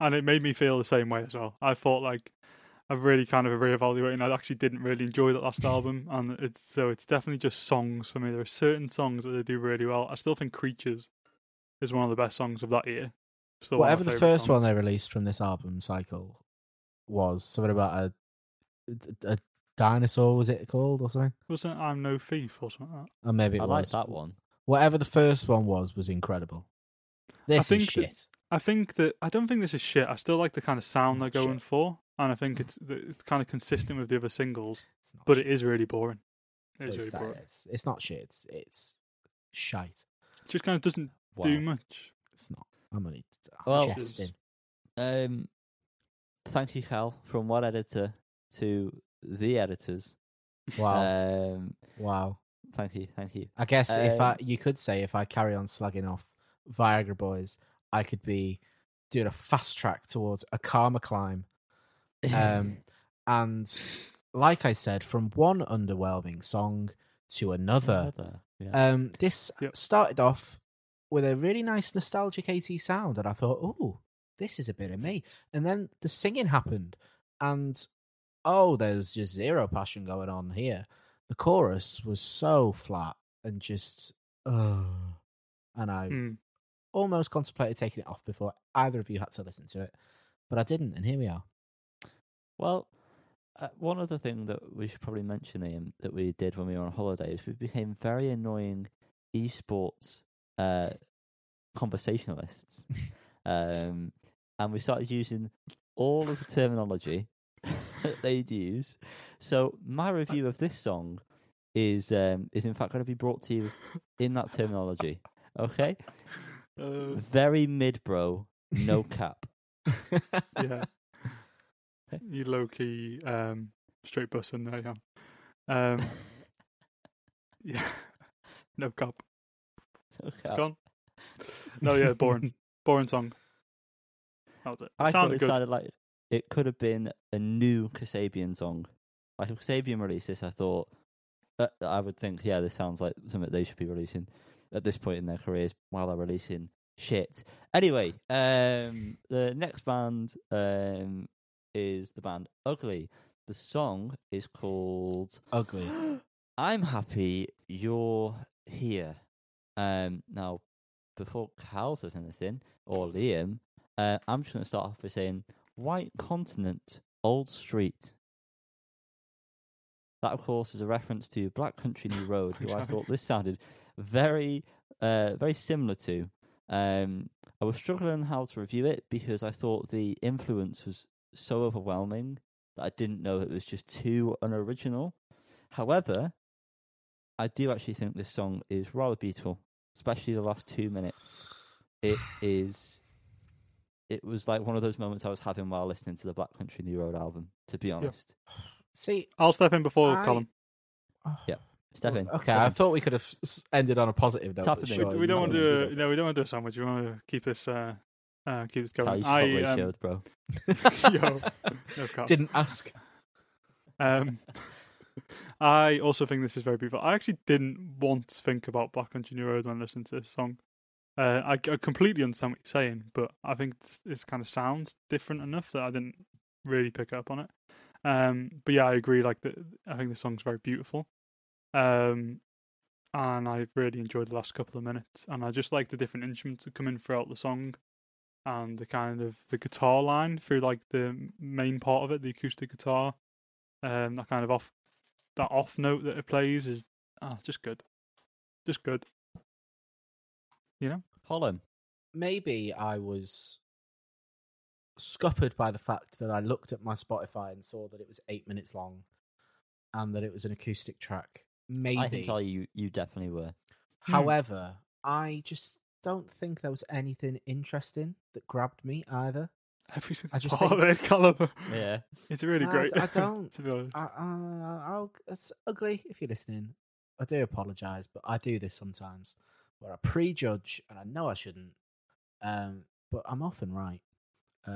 and it made me feel the same way as well. I thought like I've really kind of reevaluating. I actually didn't really enjoy that last album, and it's so it's definitely just songs for me. There are certain songs that they do really well. I still think "Creatures" is one of the best songs of that year. Still Whatever the favourite first one they released from this album cycle was, something about a, a, a dinosaur, was it called or something? wasn't "I'm No Thief" or something like that. Or maybe it I was. like that one. Whatever the first one was, was incredible. This think is that- shit. I think that I don't think this is shit. I still like the kind of sound they're going shit. for, and I think it's it's kind of consistent with the other singles. But shit. it is really boring. It is It's, really that- boring. it's, it's not shit. It's, it's shite. It just kind of doesn't Wow. do much. It's not. I'm only Well- jesting. Um, thank you, Cal, from one editor to the editors. Wow. Um, wow. thank you, thank you. I guess if I, Um, you could say if I carry on slugging off Viagra Boys, I could be doing a fast track towards a karma climb. Um, [LAUGHS] and like I said, from one underwhelming song to another, Another, yeah. um, this Yep. started off with a really nice nostalgic 80s sound, and I thought, oh, this is a bit of me. And then the singing happened, and oh, there's just zero passion going on here. The chorus was so flat and just, uh, and I Hmm. Almost contemplated taking it off before either of you had to listen to it, but I didn't, and here we are. Well, uh, one other thing that we should probably mention, Ian, that we did when we were on holiday is we became very annoying esports uh, conversationalists. [LAUGHS] um, and we started using all of the terminology [LAUGHS] that they'd use. So my review of this song is um, is in fact going to be brought to you in that terminology. Okay, Uh, very mid, bro, no [LAUGHS] cap. yeah. You low key um, straight bus in there, yeah. Um, [LAUGHS] yeah. No cap. No It's cap. gone. No, yeah, boring. [LAUGHS] boring song. That was it. I thought it good. sounded like it could have been a new Kasabian song. Like if Kasabian released this, I thought uh, I would think, yeah, this sounds like something they should be releasing at this point in their careers while they're releasing shit. Anyway, um, the next band um, is the band Ugly. The song is called Ugly. [GASPS] I'm happy you're here. Um, now, before Cal says anything, or Liam, uh, I'm just going to start off by saying White Continent, Old Street. That, of course, is a reference to Black Country New Road, [LAUGHS] who I thought this sounded very, uh, very similar to. Um, I was struggling how to review it because I thought the influence was so overwhelming that I didn't know it was just too unoriginal. However, I do actually think this song is rather beautiful, especially the last two minutes. It is. It was like one of those moments I was having while listening to the Black Country New Road album. To be honest, See, I'll step in before I- Colin. step in. Okay, step I thought we could have ended on a positive note. Tap but. We, sure, we don't want to do. No, we don't want to do a sandwich. We want to keep this. Uh, uh, keep this going. you I um, should, bro. [LAUGHS] [LAUGHS] yo, no cap. Didn't ask. Um, I also think this is very beautiful. I actually didn't want to think about Black Country New Road when listening to this song. Uh, I, I completely understand what you're saying, but I think this, this kind of sounds different enough that I didn't really pick up on it. Um, but yeah, I agree. Like, the, I think the song's very beautiful. Um, and I really enjoyed the last couple of minutes. And I just like the different instruments that come in throughout the song, and the kind of the guitar line through like the main part of it, the acoustic guitar um, that kind of off that off note that it plays is ah, just good, just good. You know, Colin. Maybe I was scuppered by the fact that I looked at my Spotify and saw that it was eight minutes long, and that it was an acoustic track. Maybe. I can tell you, you definitely were. Hmm. However, I just don't think there was anything interesting that grabbed me either. every single I just part of it, [LAUGHS] Callum. Yeah. It's really No, I great. d- I [LAUGHS] don't. to be honest. I, I, I'll, it's ugly if you're listening. I do apologise, but I do this sometimes where I prejudge and I know I shouldn't. Um, but I'm often right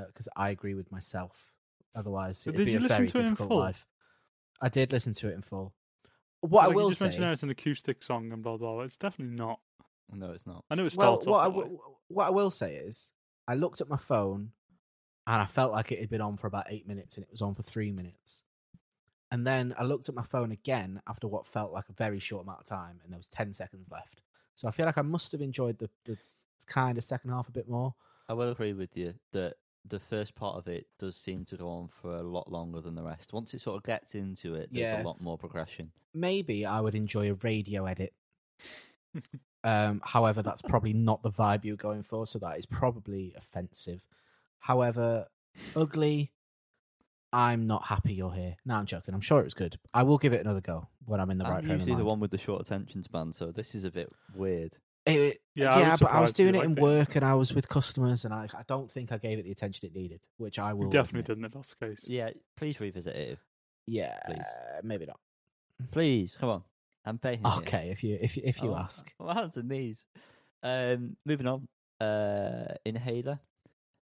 because I agree with myself. Otherwise, it'd did be you a very to it in difficult full? life. I did listen to it in full. What like I will you just say, mentioned, how it's an acoustic song and blah blah. blah. It's definitely not. No, it's not. I know it's well, what I, off that way. w- what I will say is, I looked at my phone and I felt like it had been on for about eight minutes and it was on for three minutes. And then I looked at my phone again after what felt like a very short amount of time and there was 10 seconds left. So I feel like I must have enjoyed the, the kind of second half a bit more. I will agree with you that the first part of it does seem to go on for a lot longer than the rest. Once it sort of gets into it, there's Yeah. a lot more progression. Maybe I would enjoy a radio edit. [LAUGHS] um, however, that's probably not the vibe you're going for, so that is probably offensive. However, ugly. I'm not happy you're here. No, I'm joking. I'm sure it was good. I will give it another go when I'm in the right I'm frame of usually the one with the short attention span, so this is a bit weird. It- it- Yeah, I but I was doing it in liked it. work and I was with customers, and I, I don't think I gave it the attention it needed, which I will You definitely admit. didn't. If that's the case. Yeah, please revisit it. Yeah, Please. maybe not. Please, come on. I'm begging you. Okay, if you if you, if you Oh, ask. My hands and knees. Um, moving on. Uh, Inhaler.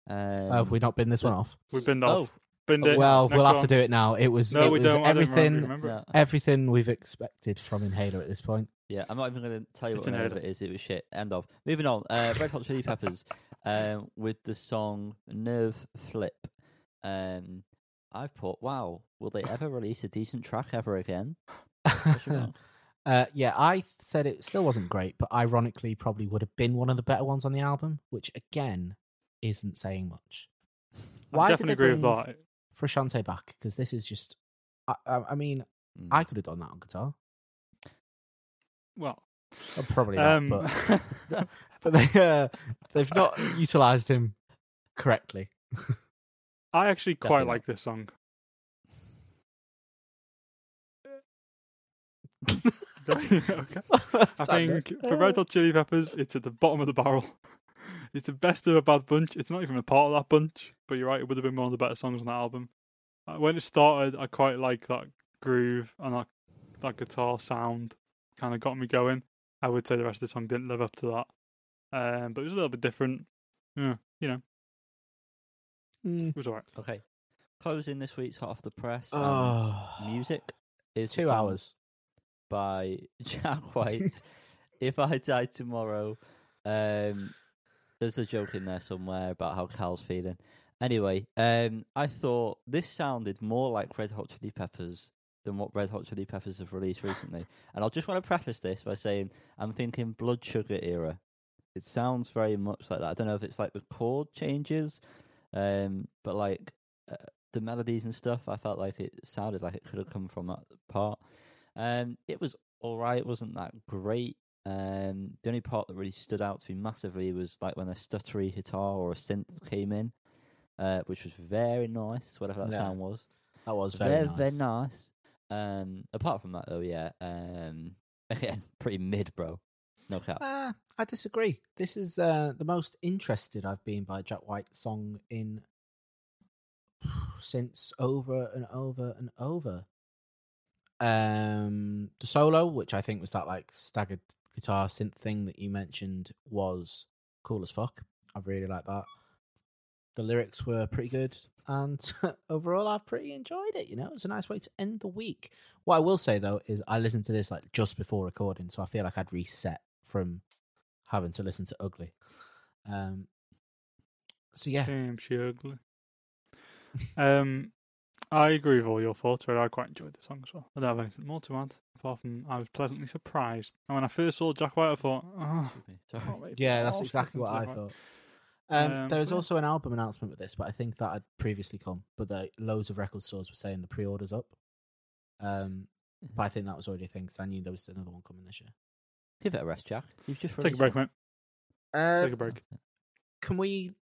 Um, have we not been this one off? We've been Oh. Off. Binned it. Well, Next we'll have one. to do it now. It was, No, it we was don't. I don't everything, remember. no. everything we've expected from Inhaler at this point. Yeah, I'm not even going to tell you It's what the name of inhaler. it is. It was shit. End of. Moving on. Uh, Red Hot Chili Peppers [LAUGHS] um, with the song Nerve Flip. Um, I've put, wow, will they ever release a decent track ever again? Question [LAUGHS] mark. uh, yeah, I said it still wasn't great, but ironically, probably would have been one of the better ones on the album, which again isn't saying much. Why I definitely they agree with bring that. Frusciante back? Because this is just, I, I, I mean, Mm. I could have done that on guitar. Well, Uh, Probably not, um, but, [LAUGHS] [LAUGHS] but they, uh, they've not utilized him correctly. I actually quite Definitely like this song. [LAUGHS] okay. I think for Red Hot Chili Peppers, it's at the bottom of the barrel. It's the best of a bad bunch. It's not even a part of that bunch, but you're right. It would have been one of the better songs on that album. Uh, When it started, I quite like that groove and that that guitar sound. Kind of got me going. I would say the rest of the song didn't live up to that, um, but it was a little bit different. Yeah, you know, Mm. it was alright. Okay. Closing this week's Hot Off the Press and Oh, music is two hours. by [LAUGHS] Jack White. [LAUGHS] if I die tomorrow, um, there's a joke in there somewhere about how Cal's feeling. Anyway, um, I thought this sounded more like Red Hot Chili Peppers than what Red Hot Chili Peppers have released recently. And I'll just want to preface this by saying I'm thinking Blood Sugar era. It sounds very much like that. I don't know if it's like the chord changes, um, but like uh, the melodies and stuff, I felt like it sounded like it could have come from that part. Um, it was all right. It wasn't that great. Um, the only part that really stood out to me massively was like when a stuttery guitar or a synth came in, uh, which was very nice. Whatever that Yeah. sound was, That was very, nice. very nice. Um, apart from that, though, yeah. Um, [LAUGHS] again, pretty mid, bro. No cap. Uh, I disagree. This is uh, the most interested I've been by a Jack White song in [SIGHS] since over and over and over. Um, the solo, which I think was that like staggered guitar synth thing that you mentioned, was cool as fuck. I really like that. The lyrics were pretty good, and [LAUGHS] overall, I've pretty enjoyed it. You know, it's a nice way to end the week. What I will say though is, I listened to this like just before recording, so I feel like I'd reset from having to listen to Ugly. Um, so yeah, Damn, she ugly. [LAUGHS] um, I agree with all your thoughts. Red. I quite enjoyed the song as well. I don't have anything more to add apart from I was pleasantly surprised. And when I first saw Jack White, I thought, oh, Excuse me, sorry. can't wait for yeah, that's exactly what I Jack thought. Um, Um, there was yeah. also an album announcement with this, but I think that had previously come. But the, loads of record stores were saying the pre-orders up. Um, but I think that was already a thing because I knew there was another one coming this year. Give it a rest, Jack. You've just Take a break, one. mate. Uh, Take a break. Can we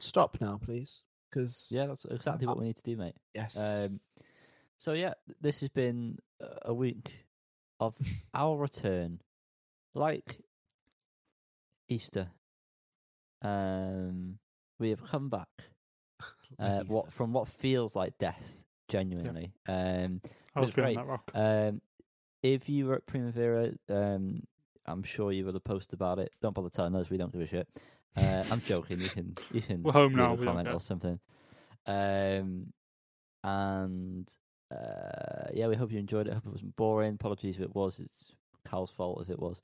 stop now, please? Because Yeah, that's exactly what we need to do, mate. yes, Um, so yeah, this has been a week of [LAUGHS] our return, like Easter. Um, we have come back. [LAUGHS] Uh, what from what feels like death, genuinely. Um, I was was great. that rock. um, if you were at Primavera, um, I'm sure you would have posted about it. Don't bother telling us; we don't give a shit. Uh, I'm joking. You can you can We're home now, a we don't comment care. or something. Um, and uh, yeah, we hope you enjoyed it. I hope it wasn't boring. Apologies if it was. It's Cal's fault if it was.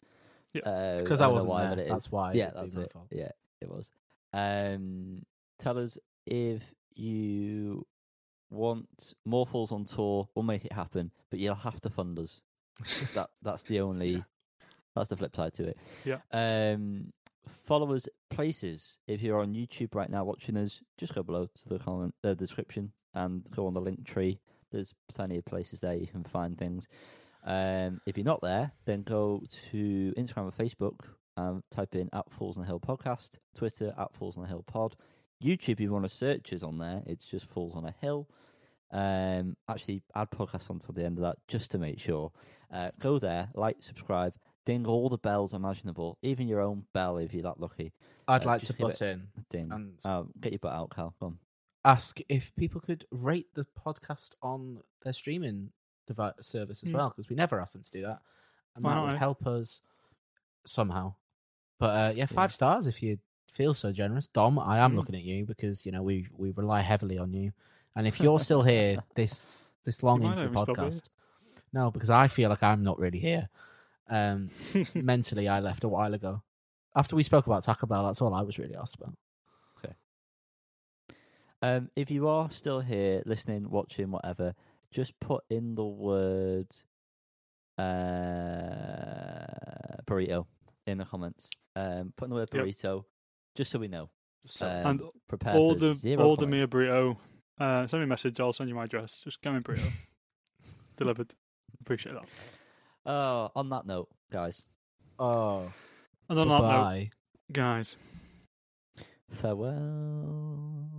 Yeah. Uh, because I I don't know wasn't why, there. but it That's is. why. Yeah, it'd be that's my it. fault. Yeah, it was. Um, tell us if you want more falls on tour. We'll make it happen, but you'll have to fund us. [LAUGHS] that that's the only. That's the flip side to it. Yeah. Um, follow us places. If you're on YouTube right now watching us, just go below to the comment, the description, and go on the link tree. There's plenty of places there you can find things. Um, if you're not there, then go to Instagram and Facebook. and type in at Falls on the Hill podcast. Twitter at Falls on the Hill pod. YouTube, if you want to search us on there, it's just Falls on a Hill. Um, actually, add podcast onto the end of that just to make sure. Uh, go there, like, subscribe, ding all the bells imaginable, even your own bell if you're that lucky. I'd Uh, like to give put in Ding. and Oh, get your butt out, Cal. Go on. ask if people could rate the podcast on their streaming device service as Mm. well, because we never asked them to do that, and Why that would eh? help us somehow. But uh, yeah, five Yeah. stars if you feel so generous. Dom, I am Mm. looking at you because you know we we rely heavily on you, and if you're still [LAUGHS] here this this long might into the not even stop here. podcast, no, because I feel like I'm not really here. Um, [LAUGHS] mentally, I left a while ago. After we spoke about Taco Bell, that's all I was really asked about. Um, if you are still here, listening, watching, whatever, just put in the word uh, burrito in the comments. Um, put in the word Yep. burrito, just so we know. So, Um, and prepare all the zero all the comments. Mia burrito. Uh, send me a message. I'll send you my address. Just get me a burrito [LAUGHS] delivered. Appreciate that. Oh, on that note, guys, oh, And on that note, guys, farewell.